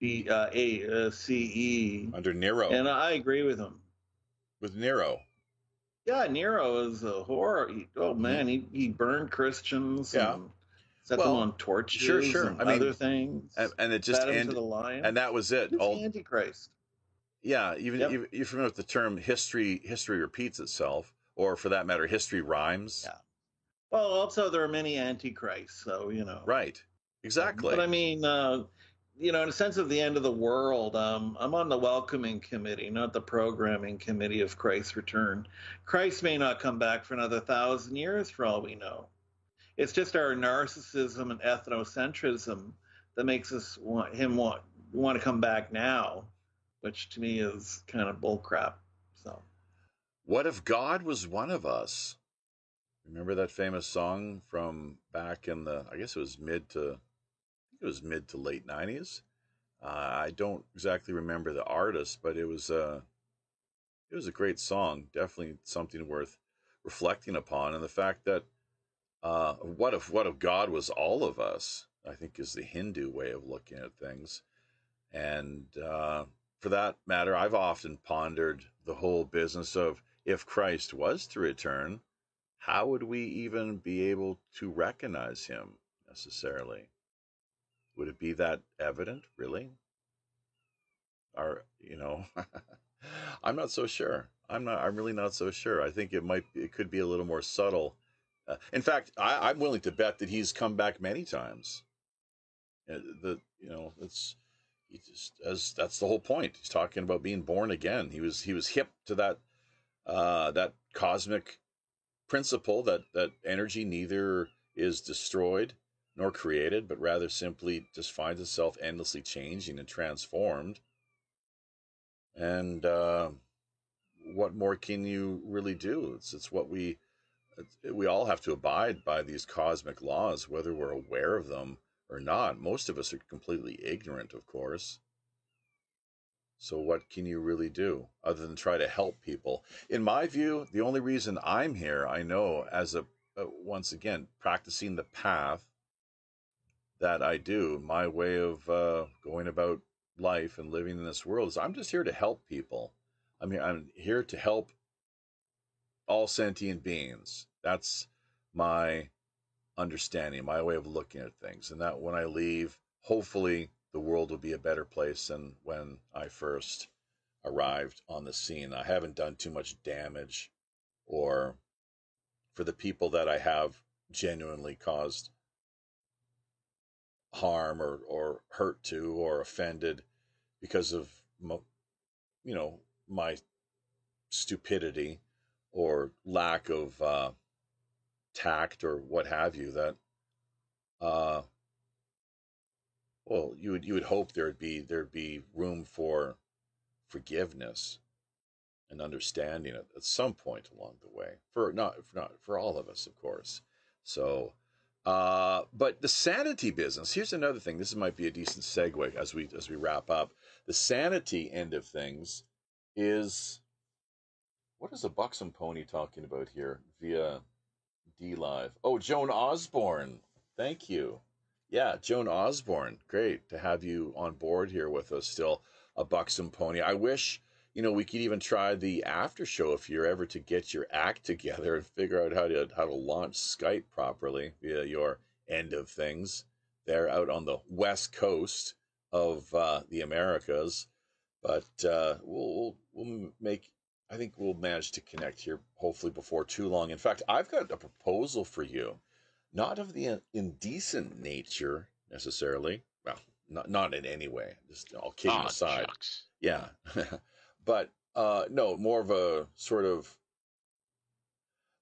B, uh, A, uh, CE, Under Nero, and I agree with him. with Nero. Yeah, Nero is a horror. He, oh man, he, he burned Christians. Yeah. and set Well, them on torches. sure, sure. And I mean, other things. and, and it just ended. and, the lion. and that was it. All Antichrist. Yeah, even Yep. you you're familiar with the term history. History repeats itself, or for that matter, history rhymes. Yeah. Well, also there are many antichrists, so you know. Right. Exactly. But I mean, uh, you know, in a sense of the end of the world, um, I'm on the welcoming committee, not the programming committee of Christ's return. Christ may not come back for another thousand years, for all we know. It's just our narcissism and ethnocentrism that makes us want him want want to come back now, which to me is kind of bullcrap. So. What if God was one of us? Remember that famous song from back in the, I guess it was mid to, I think it was mid to late 90s. Uh, I don't exactly remember the artist, but it was a, it was a great song. Definitely something worth reflecting upon. And the fact that, uh, what if, what if God was all of us? I think is the Hindu way of looking at things. And, uh, for that matter, I've often pondered the whole business of if Christ was to return, how would we even be able to recognize him necessarily? Would it be that evident, really? Or, you know, I'm not so sure. I'm not, I'm really not so sure. I think it might, it could be a little more subtle. Uh, in fact, I, I'm willing to bet that he's come back many times. Uh, the, you know, it's, just as that's the whole point. He's talking about being born again. He was he was hip to that uh, that cosmic principle that that energy neither is destroyed nor created, but rather simply just finds itself endlessly changing and transformed. And uh, what more can you really do? It's it's what we we all have to abide by these cosmic laws, whether we're aware of them or not. Most of us are completely ignorant, of course. So, what can you really do other than try to help people? In my view, the only reason I'm here, I know, as a, uh, once again, practicing the path that I do, my way of uh, going about life and living in this world is I'm just here to help people. I mean, I'm here to help all sentient beings. That's my understanding, my way of looking at things. And that when I leave, hopefully the world will be a better place than when I first arrived on the scene. I haven't done too much damage or for the people that I have genuinely caused harm or, or hurt to or offended because of you know my stupidity or lack of uh, tact or what have you that uh, well you would you would hope there'd be there'd be room for forgiveness and understanding at, at some point along the way for not for not for all of us of course. So uh, but the sanity business here's another thing this might be a decent segue as we as we wrap up. The sanity end of things is what is a buxom pony talking about here via D Live? Oh, Joan Osborne. Thank you. Yeah, Joan Osborne. Great to have you on board here with us still. A buxom pony. I wish, you know, we could even try the after show if you're ever to get your act together and figure out how to how to launch Skype properly via your end of things. They're out on the west coast of uh, the Americas, but uh, we'll, we'll we'll make I think we'll manage to connect here hopefully before too long. In fact, I've got a proposal for you, not of the indecent nature necessarily. Well, not not in any way. Just all kidding Ah, aside. shucks. Yeah, but uh, no, more of a sort of.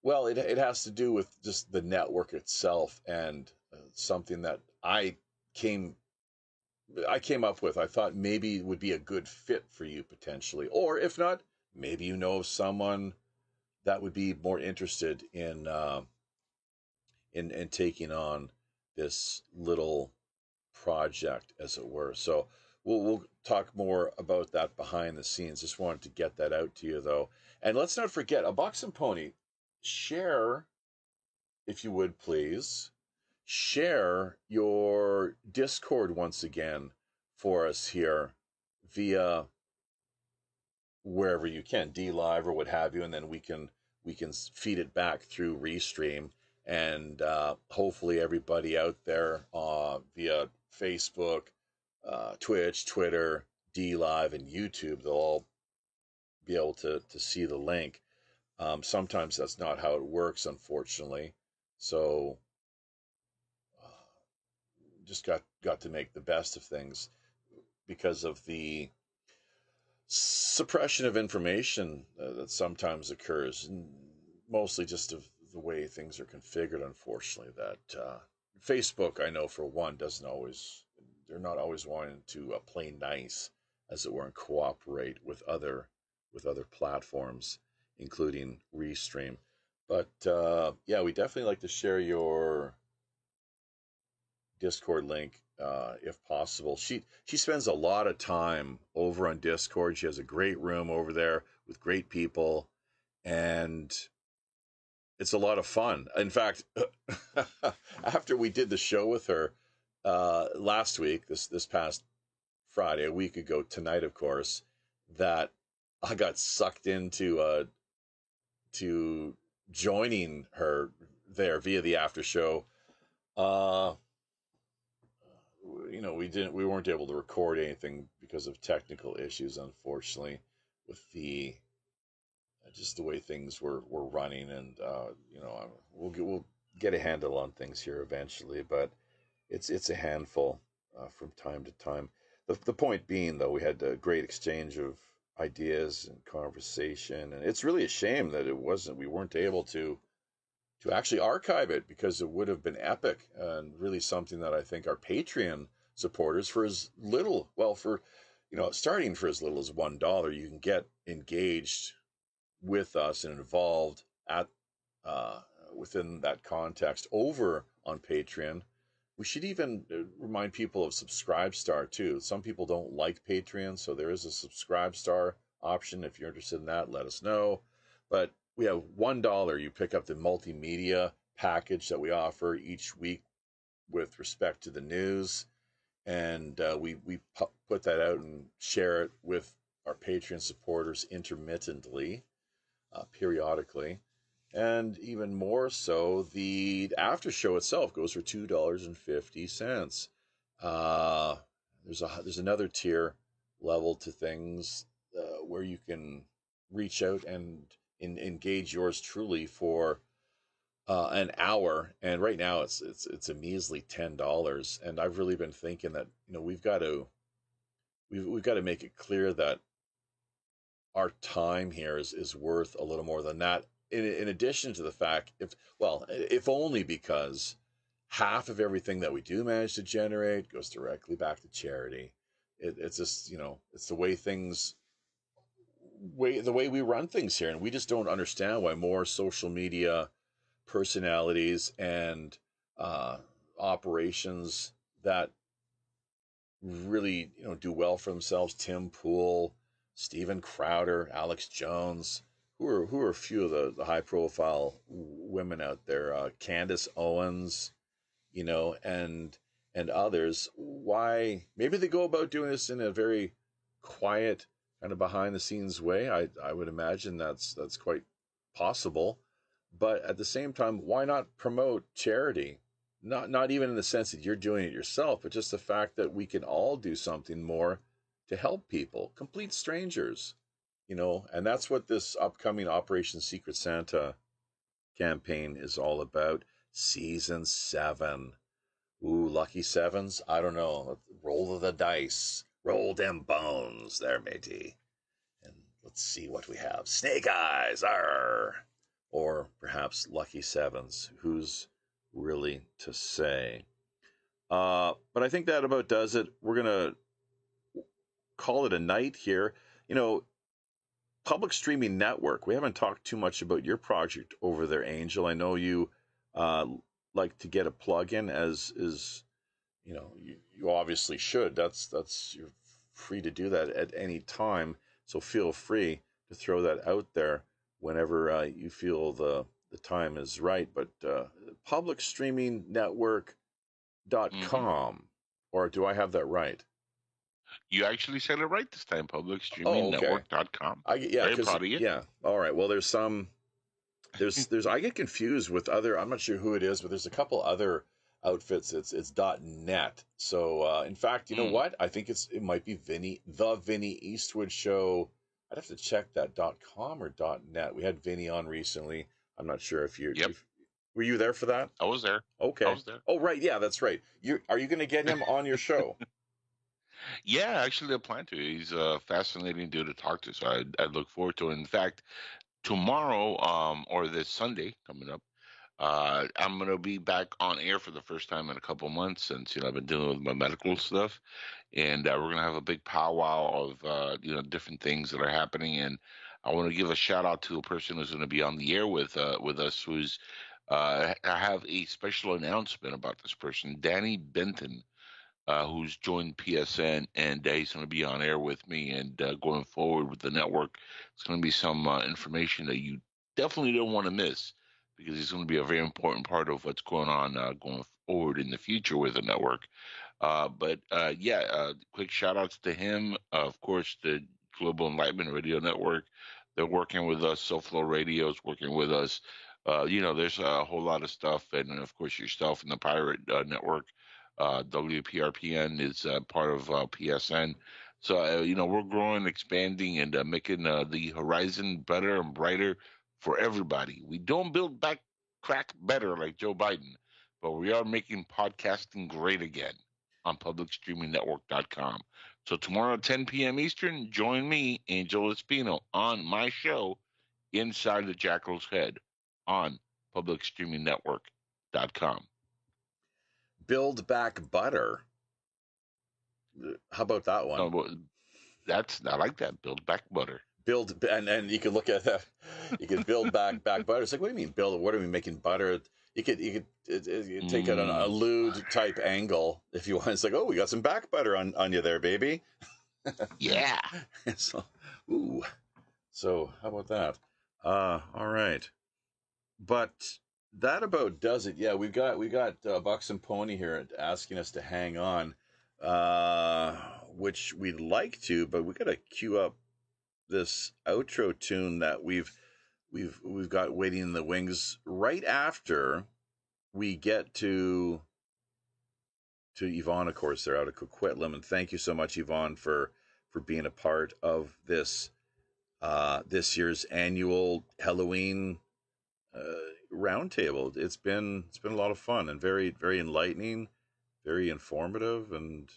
Well, it it has to do with just the network itself and uh, something that I came I came up with. I thought maybe would be a good fit for you potentially, or if not, maybe you know of someone that would be more interested in uh, in in taking on this little project, as it were. So we'll we'll talk more about that behind the scenes. Just wanted to get that out to you though, and let's not forget a buxom pony. Share, if you would please, share your Discord once again for us here via wherever you can, D Live or what have you, and then we can we can feed it back through Restream, and uh, hopefully everybody out there uh, via Facebook, uh, Twitch, Twitter, D Live, and YouTube, they'll all be able to to see the link. Um, sometimes that's not how it works, unfortunately. So uh, just got got to make the best of things because of the suppression of information uh, that sometimes occurs, mostly just of the way things are configured. Unfortunately, that uh, Facebook, I know for one, doesn't always they're not always wanting to uh, play nice, as it were, and cooperate with other with other platforms, including Restream. But uh, yeah, we definitely like to share your Discord link uh, if possible. She she spends a lot of time over on Discord. She has a great room over there with great people, and it's a lot of fun. In fact, after we did the show with her uh, last week, this this past Friday, a week ago tonight, of course, that I got sucked into uh, to joining her there via the after show. Uh, you know, we didn't, we weren't able to record anything because of technical issues, unfortunately, with the uh, just the way things were were running, and uh, you know, we'll get we'll get a handle on things here eventually, but it's it's a handful uh, from time to time. The the point being, though, we had a great exchange of ideas and conversation, and it's really a shame that it wasn't we weren't able to to actually archive it because it would have been epic and really something that I think our Patreon supporters for as little, well, for you know, starting for as little as one dollar, you can get engaged with us and involved at uh, within that context over on Patreon. We should even uh, remind people of Subscribe Star too. Some people don't like Patreon, so there is a Subscribe Star option. If you're interested in that, let us know. But we have one dollar. You pick up the multimedia package that we offer each week with respect to the news, and uh, we we pu- put that out and share it with our Patreon supporters intermittently, uh, periodically, and even more so, the after show itself goes for two dollars and fifty cents. Uh, there's a there's another tier level to things uh, where you can reach out and in, engage yours truly for uh, an hour. And right now it's it's it's a measly ten dollars. And I've really been thinking that you know we've got to we've we've got to make it clear that our time here is is worth a little more than that. In in addition to the fact, if well, if only because half of everything that we do manage to generate goes directly back to charity. It, it's just you know it's the way things way the way we run things here, and we just don't understand why more social media personalities and uh, operations that really you know do well for themselves. Tim Pool, Steven Crowder, Alex Jones, who are who are a few of the, the high profile women out there. Uh, Candace Owens, you know, and and others. Why maybe they go about doing this in a very quiet, kind of behind the scenes way. I I would imagine that's that's quite possible. But at the same time, why not promote charity? Not not even in the sense that you're doing it yourself, but just the fact that we can all do something more to help people, complete strangers, you know, and that's what this upcoming Operation Secret Santa campaign is all about. Season seven. Ooh, lucky sevens? I don't know. Roll of the dice. Roll them bones there, matey. And let's see what we have. Snake eyes. Arr. Or perhaps lucky sevens. Who's really to say? Uh, but I think that about does it. We're going to call it a night here. You know, public streaming network. We haven't talked too much about your project over there, Angel. I know you uh, like to get a plug-in, as is, you know, you, you obviously should. That's that's you're free to do that at any time. So feel free to throw that out there whenever uh, you feel the the time is right. But uh, public streaming network dot com, mm-hmm. or do I have that right? You actually said it right this time. Public streaming network.com. I, yeah, Very proud of you. Yeah. All right. Well, there's some, there's, there's, I get confused with other, I'm not sure who it is, but there's a couple other outfits. It's, it's dot .net. So, uh, in fact, you know mm. what? I think it's, it might be Vinny, the Vinny Eastwood show. I'd have to check that dot .com or dot .net. We had Vinny on recently. I'm not sure if you're, yep. If, were you there for that? I was there. Okay. I was there. Oh, right. Yeah, that's right. You are you going to get him on your show? Yeah, actually, I plan to. He's a fascinating dude to talk to, so I, I look forward to it. In fact, tomorrow, um, or this Sunday coming up, uh, I'm gonna be back on air for the first time in a couple months since you know I've been dealing with my medical stuff, and uh, we're gonna have a big powwow of uh, you know different things that are happening, and I want to give a shout out to a person who's gonna be on the air with uh, with us, who's uh, I have a special announcement about this person, Danny Benton uh, who's joined PSN, and he's going to be on air with me. And going forward with the network, it's going to be some information that you definitely don't want to miss because he's going to be a very important part of what's going on uh, going forward in the future with the network. Uh, but yeah, quick shout outs to him. of course, the Global Enlightenment Radio Network. They're working with us. SoFlo Radio is working with us. you know, there's a whole lot of stuff, and of course yourself and the Pirate Network uh, WPRPN is uh, part of uh, PSN. So, uh, you know, we're growing, expanding, and uh, making uh, the horizon better and brighter for everybody. We don't build back crack better like Joe Biden, but we are making podcasting great again on publicstreamingnetwork.com. So tomorrow at 10 p.m. Eastern, join me, Angel Espino, on my show, Inside the Jackal's Head, on publicstreamingnetwork.com build back butter. How about that one? Oh, that's I like that. Build back butter. Build and and you could look at that. You could build back back butter. It's like what do you mean build? What are we making butter? You could you could, it, it, you take mm. it on a mm. lewd type angle if you want. It's like oh we got some back butter on on you there, baby. yeah. so, ooh. So how about that? Uh, all right. But that about does it. Yeah, we've got we got uh, Buxom Pony here asking us to hang on, uh, which we'd like to, but we got to queue up this outro tune that we've we've we've got waiting in the wings right after we get to to Yvonne, of course, they're out of Coquitlam, and thank you so much, Yvonne, for for being a part of this uh, this year's annual Halloween uh, roundtable. It's been it's been a lot of fun and very very enlightening, very informative, and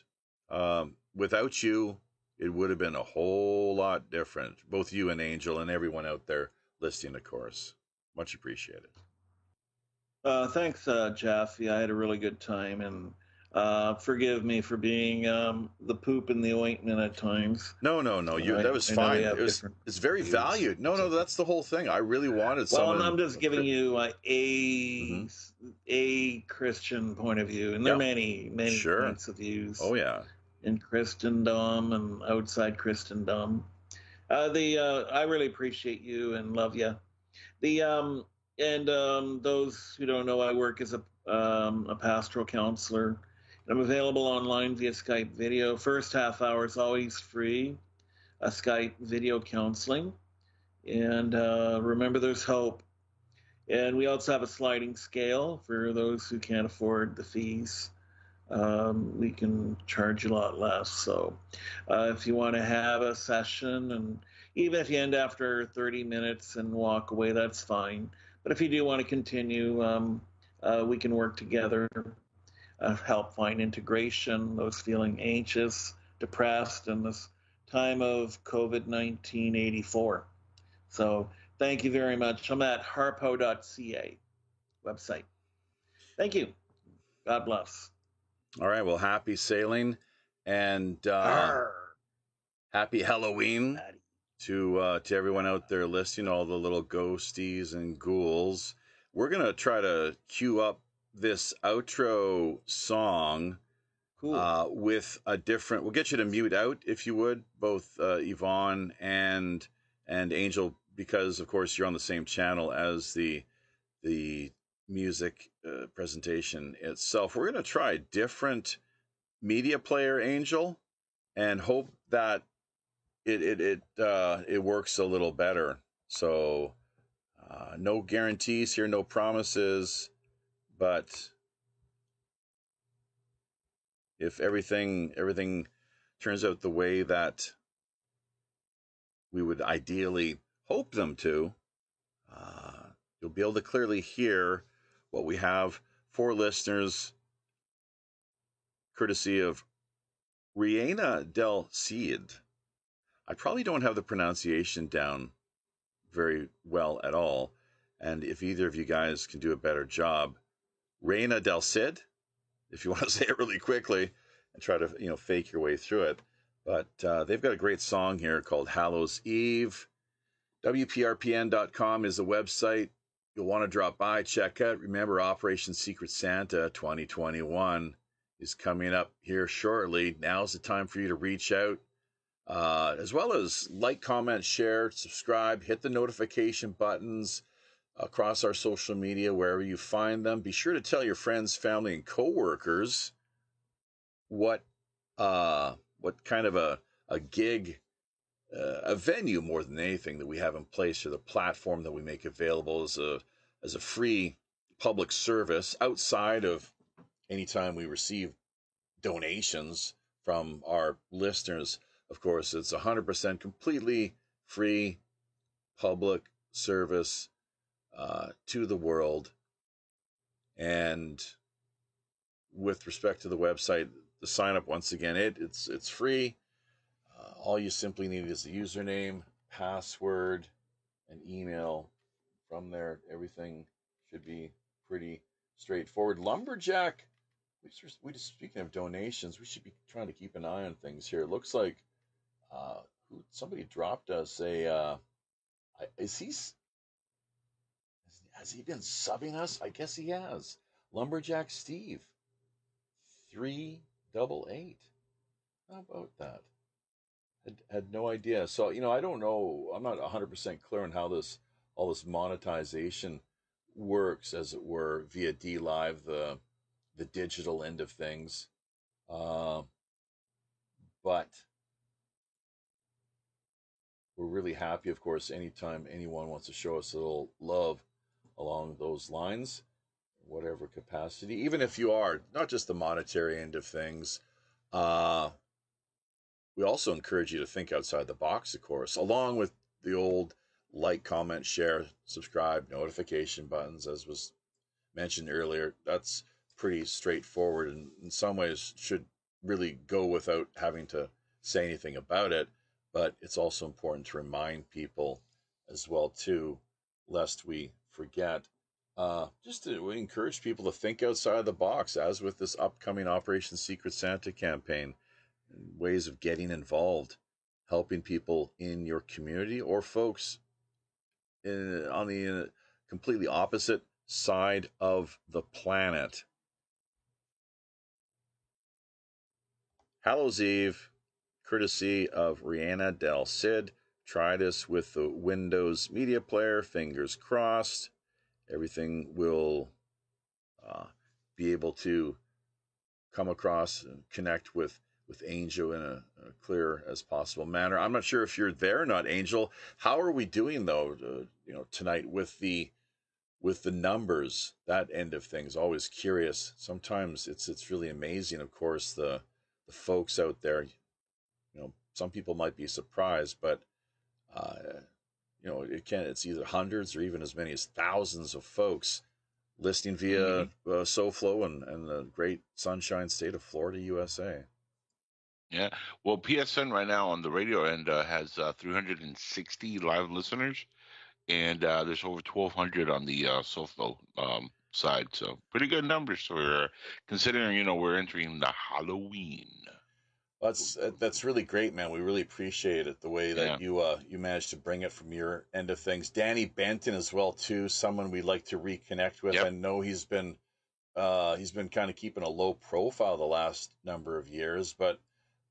um, without you, it would have been a whole lot different. Both you and Angel and everyone out there listening, of course. Much appreciated. Uh, thanks, uh, Jeff. Yeah, I had a really good time, and uh, forgive me for being um, the poop and the ointment at times. No, no, no. You I- that was I fine. It was, it's very views. valued. No, no, that's the whole thing. I really wanted someone. Well, someone. I'm just giving you a a Christian point of view, and there are many many Sure. points of views. Oh yeah. In Christendom and outside Christendom. Uh, the uh, I really appreciate you and love you. The um, and um, those who don't know, I work as a um, a pastoral counselor. I'm available online via Skype video. First half hour is always free. A Skype video counseling, and uh, remember, there's hope. And we also have a sliding scale for those who can't afford the fees um, we can charge a lot less. So, uh, if you want to have a session, and even if you end after 30 minutes and walk away, that's fine. But if you do want to continue, um, uh, we can work together, uh, help find integration, those feeling anxious, depressed in this time of COVID 19 84. So, thank you very much. I'm at harpo.ca website. Thank you. God bless. All right. Well, happy sailing and uh, happy Halloween to uh, to everyone out there listening, all the little ghosties and ghouls. We're gonna try to cue up this outro song Cool. uh, with a different. We'll get you to mute out if you would, both uh, Yvonne and and Angel, because of course you're on the same channel as the the music uh, presentation itself. We're going to try a different media player, Angel, and hope that it it it uh, it works a little better. So uh, no guarantees here, no promises, but if everything everything turns out the way that we would ideally hope them to, uh, you'll be able to clearly hear what we have for listeners, courtesy of Rihanna Del Cid. I probably don't have the pronunciation down very well at all, and if either of you guys can do a better job, Reina Del Cid, if you want to say it really quickly and try to you know fake your way through it. But uh, they've got a great song here called Hallows Eve. WPRPN.com is the website. You'll want to drop by, check out. Remember, Operation Secret Santa 2021 is coming up here shortly. Now's the time for you to reach out, uh, as well as like, comment, share, subscribe, hit the notification buttons across our social media wherever you find them. Be sure to tell your friends, family, and coworkers what uh, what kind of a a gig, uh, a venue more than anything that we have in place, or the platform that we make available as a as a free public service outside of anytime we receive donations from our listeners. Of course, it's 100% completely free public service uh, to the world. And with respect to the website, the sign up once again, it it's it's free. Uh, all you simply need is a username, password, and email. From there, everything should be pretty straightforward. Lumberjack. We just, we just speaking of donations, we should be trying to keep an eye on things here. It looks like uh, somebody dropped us a. Uh, is he has he been subbing us? I guess he has. Lumberjack Steve. Three double eight. How about that? Had, had no idea. So, you know, I don't know. I'm not 100% clear on how this, all this monetization works, as it were, via DLive, the, the digital end of things. Uh, but we're really happy, of course, anytime anyone wants to show us a little love along those lines, whatever capacity, even if you are not just the monetary end of things. Uh, we also encourage you to think outside the box, of course, along with the old like, comment, share, subscribe, notification buttons, as was mentioned earlier. That's pretty straightforward and in some ways should really go without having to say anything about it, but it's also important to remind people as well too, lest we forget. Uh, just to encourage people to think outside the box, as with this upcoming Operation Secret Santa campaign, ways of getting involved, helping people in your community or folks in, on the uh, completely opposite side of the planet. Hallows Eve, courtesy of Rihanna Del Cid. Try this with the Windows Media Player. Fingers crossed. Everything will uh, be able to come across and connect with with Angel in a, a, clear as possible manner. I'm not sure if you're there or not, Angel. How are we doing though? Uh, you know, tonight with the with the numbers, that end of things. Always curious. Sometimes it's it's really amazing. Of course, the the folks out there. You know, some people might be surprised, but uh, you know, it can. It's either hundreds or even as many as thousands of folks listening via mm-hmm. uh, SoFlo and and the great Sunshine State of Florida, USA. Yeah. Well, PSN right now on the radio end uh, has uh, 360 live listeners, and uh, there's over 1,200 on the uh, SoFlo um, side. So pretty good numbers for considering you know we're entering the Halloween. That's that's really great, man. We really appreciate it the way that yeah. you uh, you managed to bring it from your end of things. Danny Benton as well too, someone we'd like to reconnect with. Yep. I know he's been uh, he's been kind of keeping a low profile the last number of years, but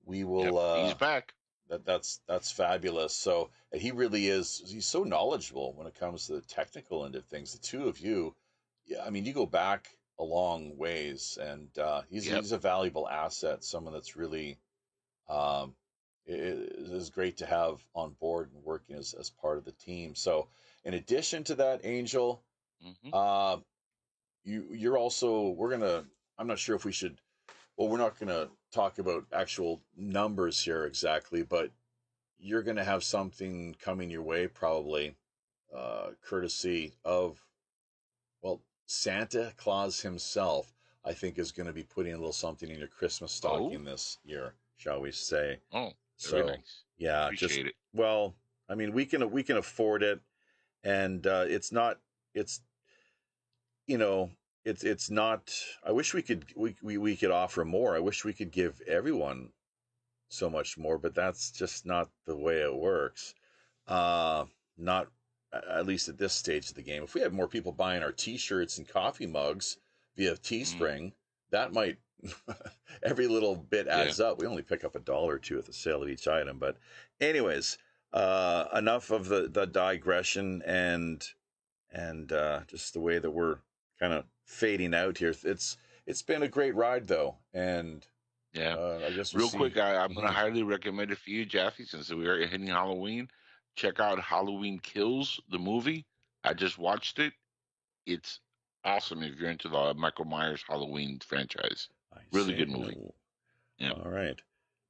we will. Yep, uh, he's back. That that's that's fabulous. So he really is. He's so knowledgeable when it comes to the technical end of things. The two of you, yeah, I mean, you go back a long ways, and uh, he's yep. he's a valuable asset. Someone that's really um, it is great to have on board and working as, as part of the team. So, in addition to that, Angel, mm-hmm. uh, you you're also we're gonna. I'm not sure if we should. Well, we're not gonna talk about actual numbers here exactly, but you're going to have something coming your way probably, uh, courtesy of, well, Santa Claus himself. I think is going to be putting a little something in your Christmas stocking oh. this year, shall we say? Oh, so nice. yeah, Appreciate just it. well, I mean, we can we can afford it, and uh, it's not it's you know it's it's not i wish we could we, we we could offer more i wish we could give everyone so much more but that's just not the way it works uh not at least at this stage of the game if we had more people buying our t-shirts and coffee mugs via teespring mm. that might every little bit adds yeah. up we only pick up a dollar or two at the sale of each item but anyways uh enough of the the digression and and uh just the way that we're kind of fading out here. It's it's been a great ride though, and yeah, uh, I guess real quick, I, am going to highly recommend it for you, Jaffe, since we are hitting Halloween. Check out Halloween Kills, the movie. I just watched it. It's awesome if you're into the Michael Myers Halloween franchise. I really see. good movie. Yeah. All right.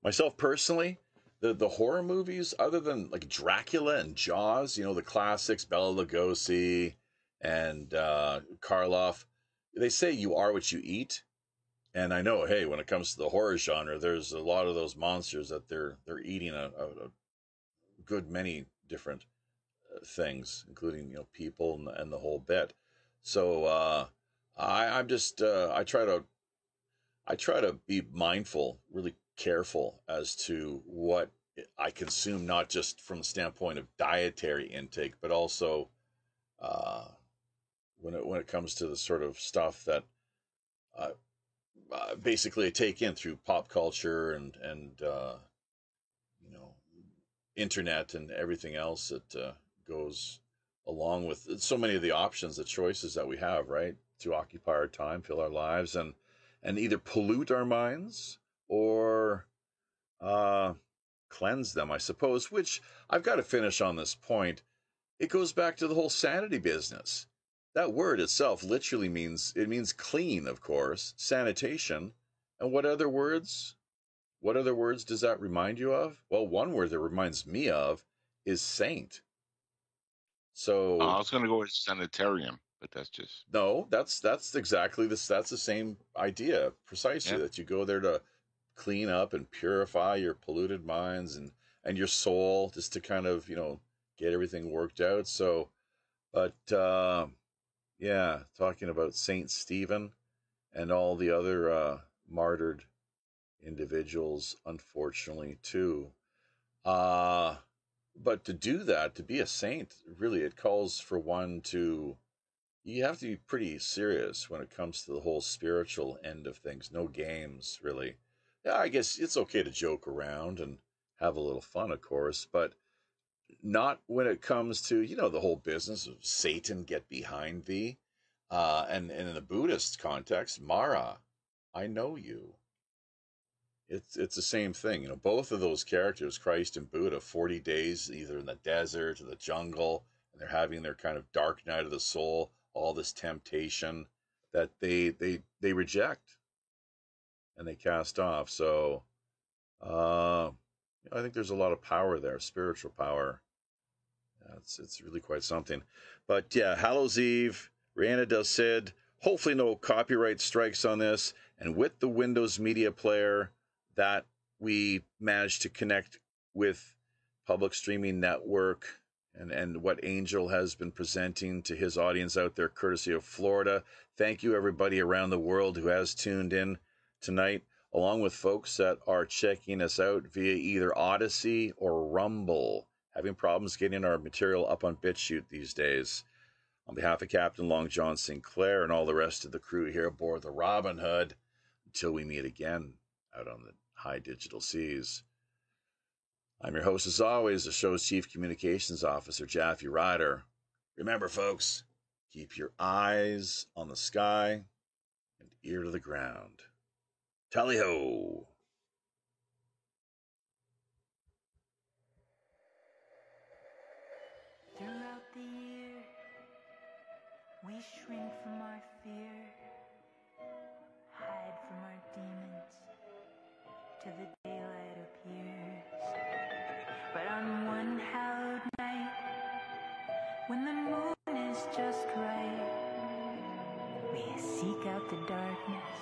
Myself personally, the the horror movies, other than like Dracula and Jaws, you know, the classics, Bela Lugosi and uh, Karloff they say you are what you eat. And I know, hey, when it comes to the horror genre, there's a lot of those monsters that they're they're eating a, a, a good many different uh, things, including you know people and, and the whole bit. So uh, I, I'm just uh, I try to I try to be mindful, really careful as to what I consume, not just from the standpoint of dietary intake, but also uh, when it when it comes to the sort of stuff that uh, uh, basically I take in through pop culture and and uh, you know internet and everything else that uh, goes along with so many of the options, the choices that we have, right, to occupy our time, fill our lives, and and either pollute our minds or uh, cleanse them, I suppose. Which I've got to finish on this point. It goes back to the whole sanity business that word itself literally means it means clean, of course, sanitation. And what other words? What other words does that remind you of? Well, one word that reminds me of is saint. So uh, I was going to go with sanitarium, but that's just no. That's that's exactly this. That's the same idea, precisely. Yeah. That you go there to clean up and purify your polluted minds and and your soul just to kind of you know get everything worked out so but uh yeah talking about saint stephen and all the other uh martyred individuals unfortunately too uh but to do that to be a saint really it calls for one to you have to be pretty serious when it comes to the whole spiritual end of things. No games, really. Yeah, I guess it's okay to joke around and have a little fun, of course, but not when it comes to, you know, the whole business of Satan get behind thee. Uh, and, and in the Buddhist context, Mara, I know you. It's it's the same thing, you know. Both of those characters, Christ and Buddha, forty days either in the desert or the jungle, and they're having their kind of dark night of the soul all this temptation that they they they reject and they cast off. So uh, I think there's a lot of power there, spiritual power. It's it's really quite something. But yeah, Hallows Eve, Rihanna Del Cid. Hopefully, no copyright strikes on this. And with the Windows Media Player, that we managed to connect with Public Streaming Network and, and what Angel has been presenting to his audience out there, courtesy of Florida. Thank you, everybody around the world who has tuned in tonight, along with folks that are checking us out via either Odysee or Rumble. Having problems getting our material up on BitChute these days. On behalf of Captain Long John Sinclair and all the rest of the crew here aboard the Robin Hood, until we meet again out on the high digital seas. I'm your host, as always, the show's Chief Communications Officer, Jaffe Ryder. Remember, folks, keep your eyes on the sky and ear to the ground. Tally ho! We shrink from our fear, hide from our demons, till the daylight appears. But on one hallowed night, when the moon is just right, we seek out the darkness,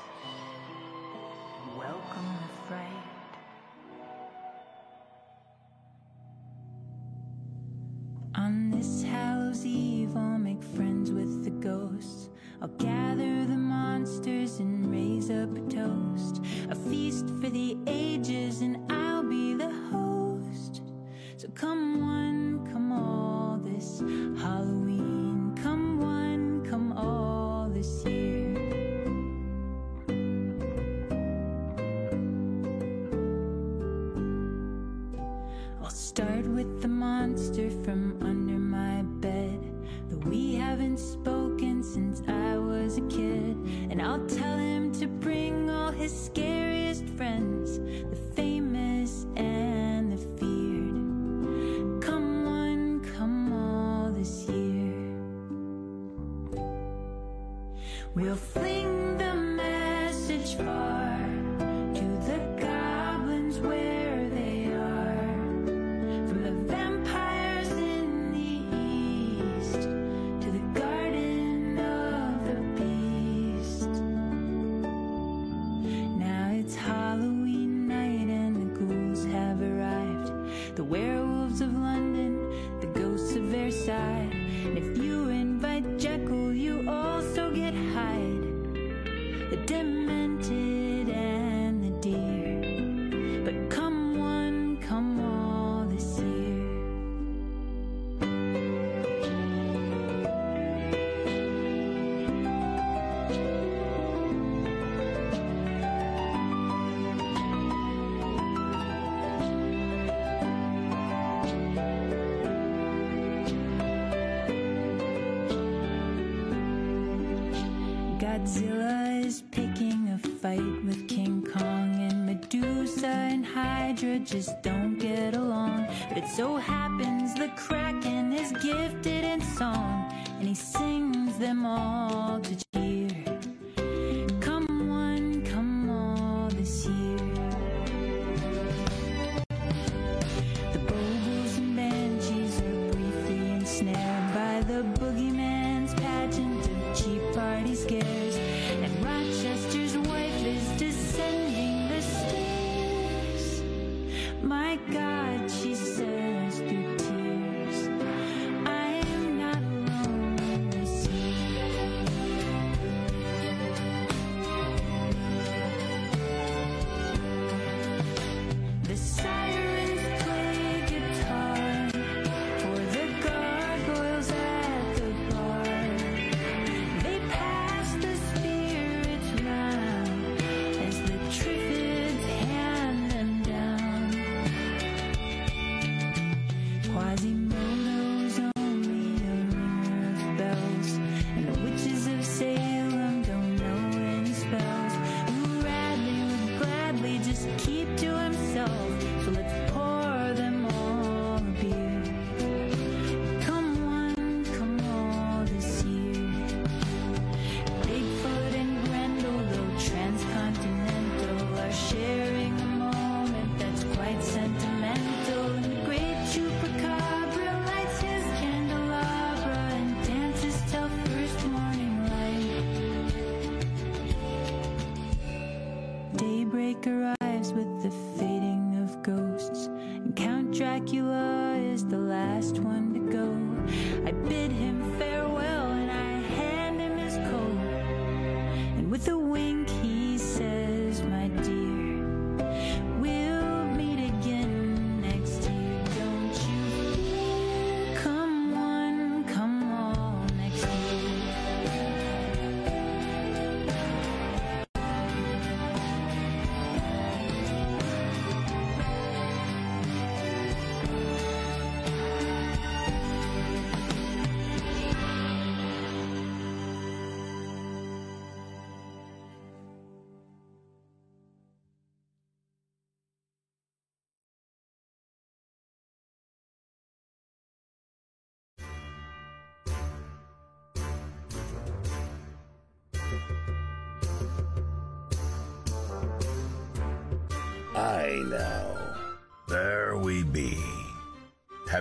welcome the fright. On this Hallows Eve, I'll make friends ghosts. I'll gather the monsters and raise up a toast. A feast for the ages, and Hydra just don't get along. But it so happens the Kraken is gifted in song, and he sings them all to cheer.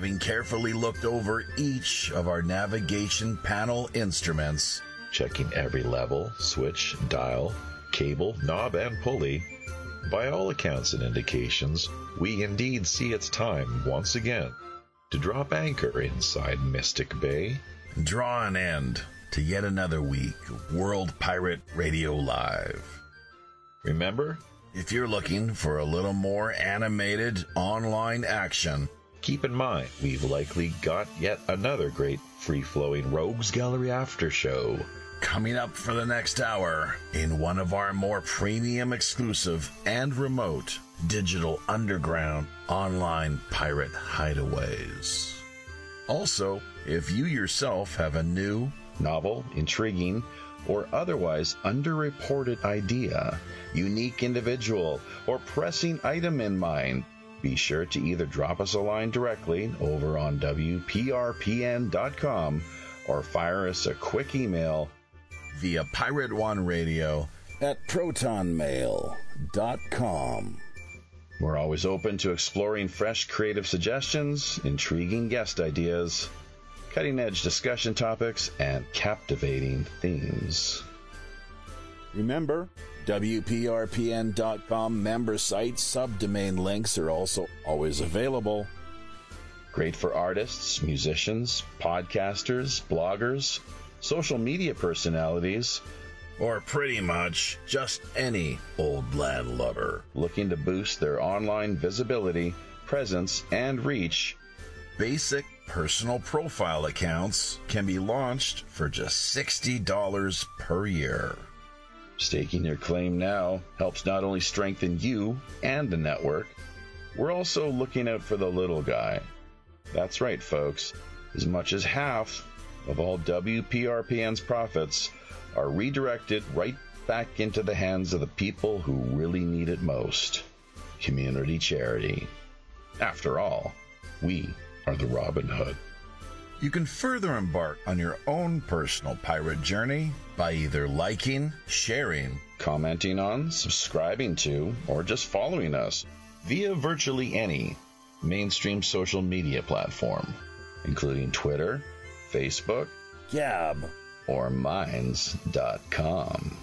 Having carefully looked over each of our navigation panel instruments, checking every level, switch, dial, cable, knob, and pulley, by all accounts and indications, we indeed see it's time once again to drop anchor inside Mystic Bay. draw an end to yet another week of World Pirate Radio Live. Remember, If you're looking for a little more animated online action, keep in mind we've likely got yet another great free flowing Rogues Gallery after show. coming up for the next hour in one of our more premium exclusive and remote digital underground online pirate hideaways. Also, if you yourself have a new, novel, intriguing, or otherwise underreported idea, unique individual, or pressing item in mind, be sure to either drop us a line directly over on WPRPN.com or fire us a quick email via Pirate One Radio at protonmail.com. We're always open to exploring fresh creative suggestions, intriguing guest ideas, cutting edge discussion topics, and captivating themes. Remember, WPRPN.com member site subdomain links are also always available. Great for artists, musicians, podcasters, bloggers, social media personalities, or pretty much just any old land lover looking to boost their online visibility, presence, and reach. Basic personal profile accounts can be launched for just $60 per year. Staking your claim now helps not only strengthen you and the network, we're also looking out for the little guy. That's right, folks. As much as half of all WPRPN's profits are redirected right back into the hands of the people who really need it most community charity. After all, we are the Robin Hood. You can further embark on your own personal pirate journey by either liking, sharing, commenting on, subscribing to, or just following us via virtually any mainstream social media platform, including Twitter, Facebook, Gab, or Minds.com.